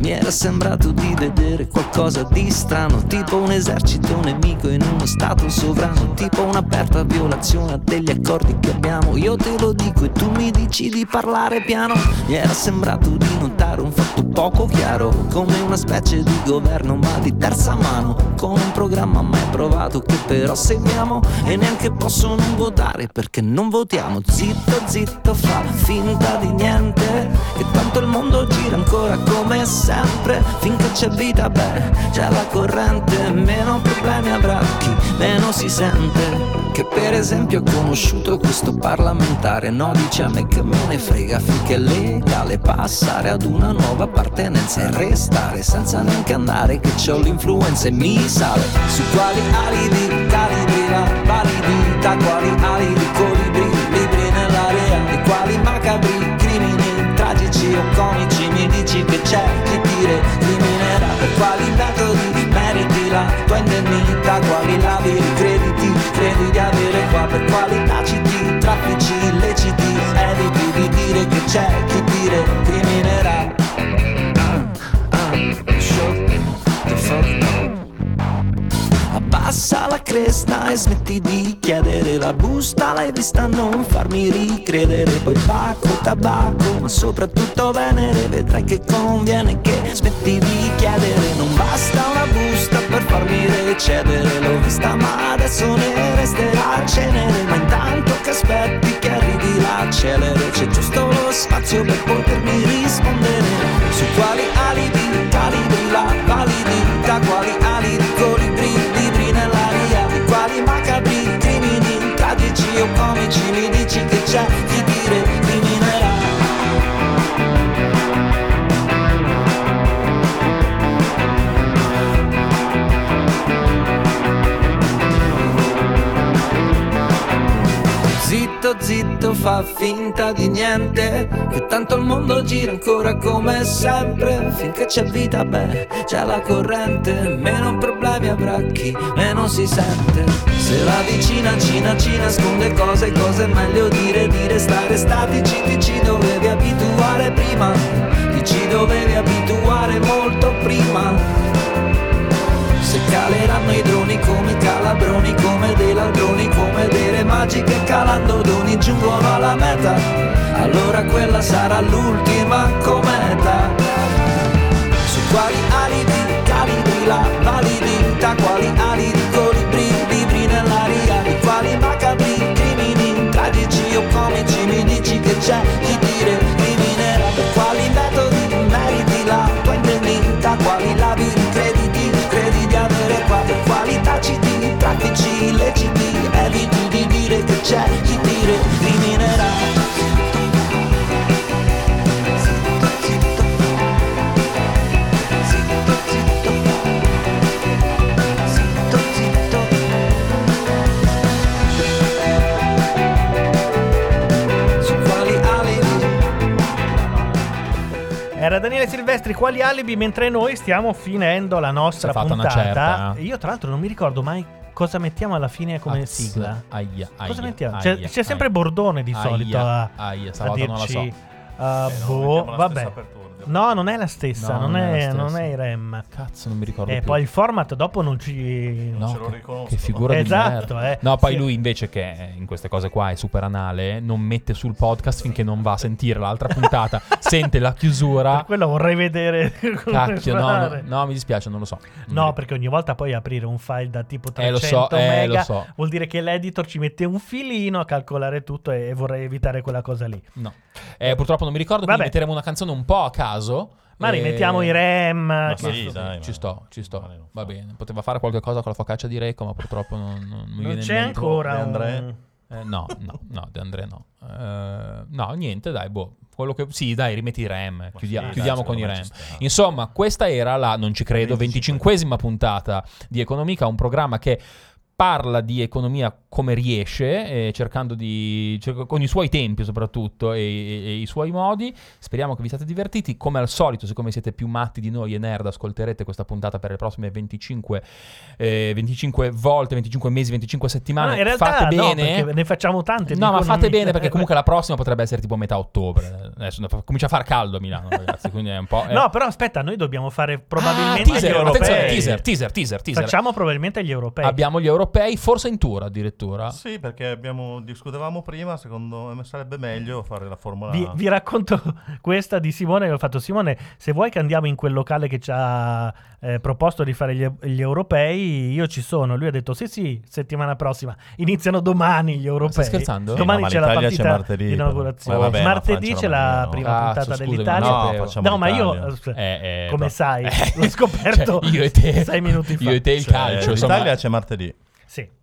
mi era sembrato di vedere qualcosa di strano Tipo un esercito nemico in uno stato sovrano Tipo un'aperta violazione degli accordi che abbiamo. Io te lo dico e tu mi dici di parlare piano. Mi era sembrato di notare un fatto poco chiaro Come una specie di governo ma di terza mano Con un programma mai provato che però seguiamo. E neanche posso non votare perché non votiamo. Zitto, zitto, fa finta di niente Che tanto il mondo gira ancora come sempre. Finché c'è vita, beh, c'è la corrente. Meno problemi avrà chi meno si sente. Che per esempio ha conosciuto questo parlamentare. No, dice a me che me ne frega Finché è legale passare ad una nuova appartenenza E restare senza neanche andare Che c'ho l'influenza e mi sale. Su quali alibi, calibri la validità Quali alibi, colibri, libri nell'area E quali macabri tragici o comici Mi dici che c'è chi dire. Criminerà Per quali metodi meriti la tua indennità Quali labili crediti credi di avere qua. Per quali taciti traffici illeciti Eviti di dire che c'è chi dire. Criminerà Abbassa la cresta e smetti di chiedere la busta, l'hai vista non farmi ricredere. Poi pacco, tabacco, ma soprattutto venere, vedrai che conviene che smetti di chiedere. Non basta una busta per farmi recedere, l'ho vista ma adesso ne resterà cenere. Ma intanto che aspetti che arrivi la celere, c'è giusto lo spazio per potermi rispondere. Su quali alibi, calibri la validità, quali alibi, Zitto, fa finta di niente. Che tanto il mondo gira ancora come sempre. Finché c'è vita, beh, c'è la corrente. Meno problemi avrà chi meno si sente. Se la vicina Cina ci nasconde cose Cose è meglio dire, dire stare statici Ti ci dovevi abituare prima. Ti ci dovevi abituare molto prima caleranno i droni come calabroni, come dei ladroni, come dei re magi che calando doni giungono alla meta, allora quella sarà l'ultima cometa. Su quali alibi, calibri la validità, quali alibi, colibri, libri nell'aria, di quali macabri crimini, tragici o comici, mi dici che c'è chi Era Daniele Silvestri, quali alibi mentre noi stiamo finendo la nostra fatta una puntata. certa. Io tra l'altro non mi ricordo mai cosa mettiamo alla fine come Az, sigla. Aia, aia, Cosa mettiamo? aia, C'è, c'è aia. sempre Bordone di Aia, solito a, aia, a stavolta non la dirci. so. Uh, boh, vabbè. No, non è la stessa, No, non, non è è, la non stessa. è REM. Cazzo, non mi ricordo E più. poi il format dopo non ci... No, ce lo che- riconosco, che figura di Esatto, merda. eh. No, poi Sì. lui invece che in queste cose qua è super anale, non mette sul podcast finché non va a sentire l'altra puntata, [laughs] sente la chiusura. Per quello vorrei vedere [laughs] Cacchio, no, no, no, mi dispiace, non lo so. Non No, perché ogni volta poi aprire un file da tipo Eh, lo 300 so, eh, mega lo so. vuol dire che l'editor ci mette un filino a calcolare tutto e vorrei evitare quella cosa lì. No. Eh, purtroppo non mi ricordo, quindi Vabbè. metteremo una canzone un po' a caso. Ma Eh, rimettiamo i REM. che- sì, dai, ci ma- sto, ci sto. non Va bene. Poteva fare qualche cosa con la focaccia di Recco, ma purtroppo non, non mi non viene in c'è ancora un... Eh, no, no, no, De André no. Eh, no, niente, dai, boh. Quello che... Sì, dai, rimetti i RAM. Chiudia- sì, chiudiamo dai, con i sta. Insomma, questa era la, non ci credo, 25. 25esima puntata di Economica, un programma che parla di economia come riesce, eh, cercando di cerco- con i suoi tempi soprattutto e, e- e i suoi modi. Speriamo che vi siate divertiti. Come al solito, siccome siete più matti di noi e nerd, ascolterete questa puntata per le prossime 25, eh, 25 volte, 25 mesi, 25 settimane. No, in realtà fate no, bene. ne facciamo tante. No, ma fate bene perché comunque la prossima potrebbe essere tipo metà ottobre. Adesso comincia a far caldo a Milano, ragazzi. Quindi è un po'. è- No, però aspetta, noi dobbiamo fare Ah, probabilmente teaser, gli europei. attenzione, teaser, teaser, teaser, teaser. Facciamo probabilmente gli europei. Abbiamo gli europei, forse in tour addirittura. Sì, perché abbiamo, discutevamo prima, secondo me sarebbe meglio fare la Formula Vi, vi racconto [laughs] questa di Simone che ho fatto. Simone, se vuoi che andiamo in quel locale che ci ha eh, proposto di fare gli, gli europei, io ci sono. Lui ha detto sì sì, settimana prossima. Iniziano domani gli europei. Stai scherzando? Sì, Domani no, ma c'è la l'Italia c'è partita martedì, di inaugurazione. Ma vabbè, ma martedì c'è la no. prima Cazzo, puntata scusami, dell'Italia. No, No, ma io l'Italia. Eh, eh, come sai, Eh, [laughs] l'ho scoperto cioè, io e te, sei minuti fa. Io e te il Cioè, calcio, insomma. L'Italia c'è martedì. Sì.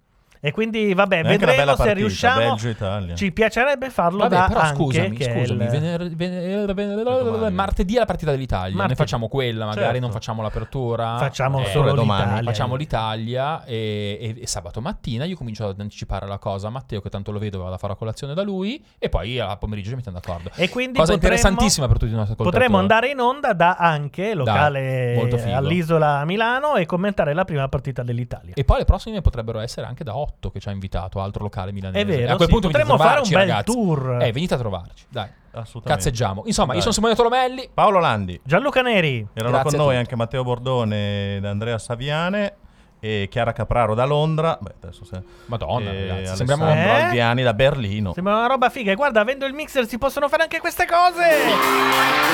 E quindi vabbè, È anche una vedremo bella se partita, riusciamo. Ci piacerebbe farlo Vabbè, da però anche scusami, scusami, il- vener- vener- martedì è la partita dell'Italia, noi Martedì. facciamo quella, magari Certo. non facciamo l'apertura. Facciamo Eh, solo domani. l'Italia. Facciamo l'Italia e, e- e sabato mattina io comincio ad anticipare la cosa a Matteo che tanto lo vedo, vado a fare a colazione da lui e poi a pomeriggio ci mettiamo d'accordo. E quindi cosa potremmo- interessantissima per tutti i nostri ascoltatori. Potremmo andare in onda da anche locale figo. all'isola a Milano e commentare la prima partita dell'Italia. E poi le prossime potrebbero essere anche da 8 che ci ha invitato, altro locale milanese. È vero, E a quel sì, punto potremmo fare un bel ragazzi. tour. Eh, venite a trovarci, dai. Assolutamente. Cazzeggiamo. Insomma, io Dai. sono Simone Tolomelli. Paolo Landi. Gianluca Neri. Erano Grazie con noi anche Matteo Bordone ed Andrea Saviane e Chiara Capraro da Londra. Beh, adesso se... Madonna, e ragazzi, sembriamo- Eh? Albiani da Berlino. Sembra una roba figa. E guarda, avendo il mixer si possono fare anche queste cose.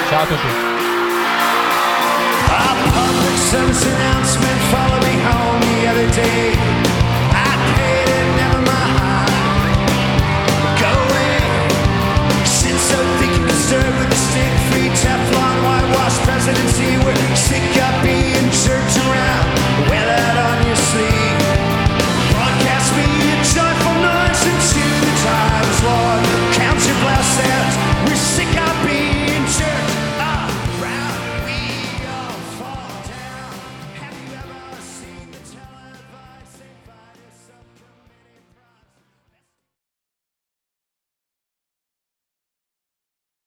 Ciao a tutti. whitewash presidency. We're sick of being.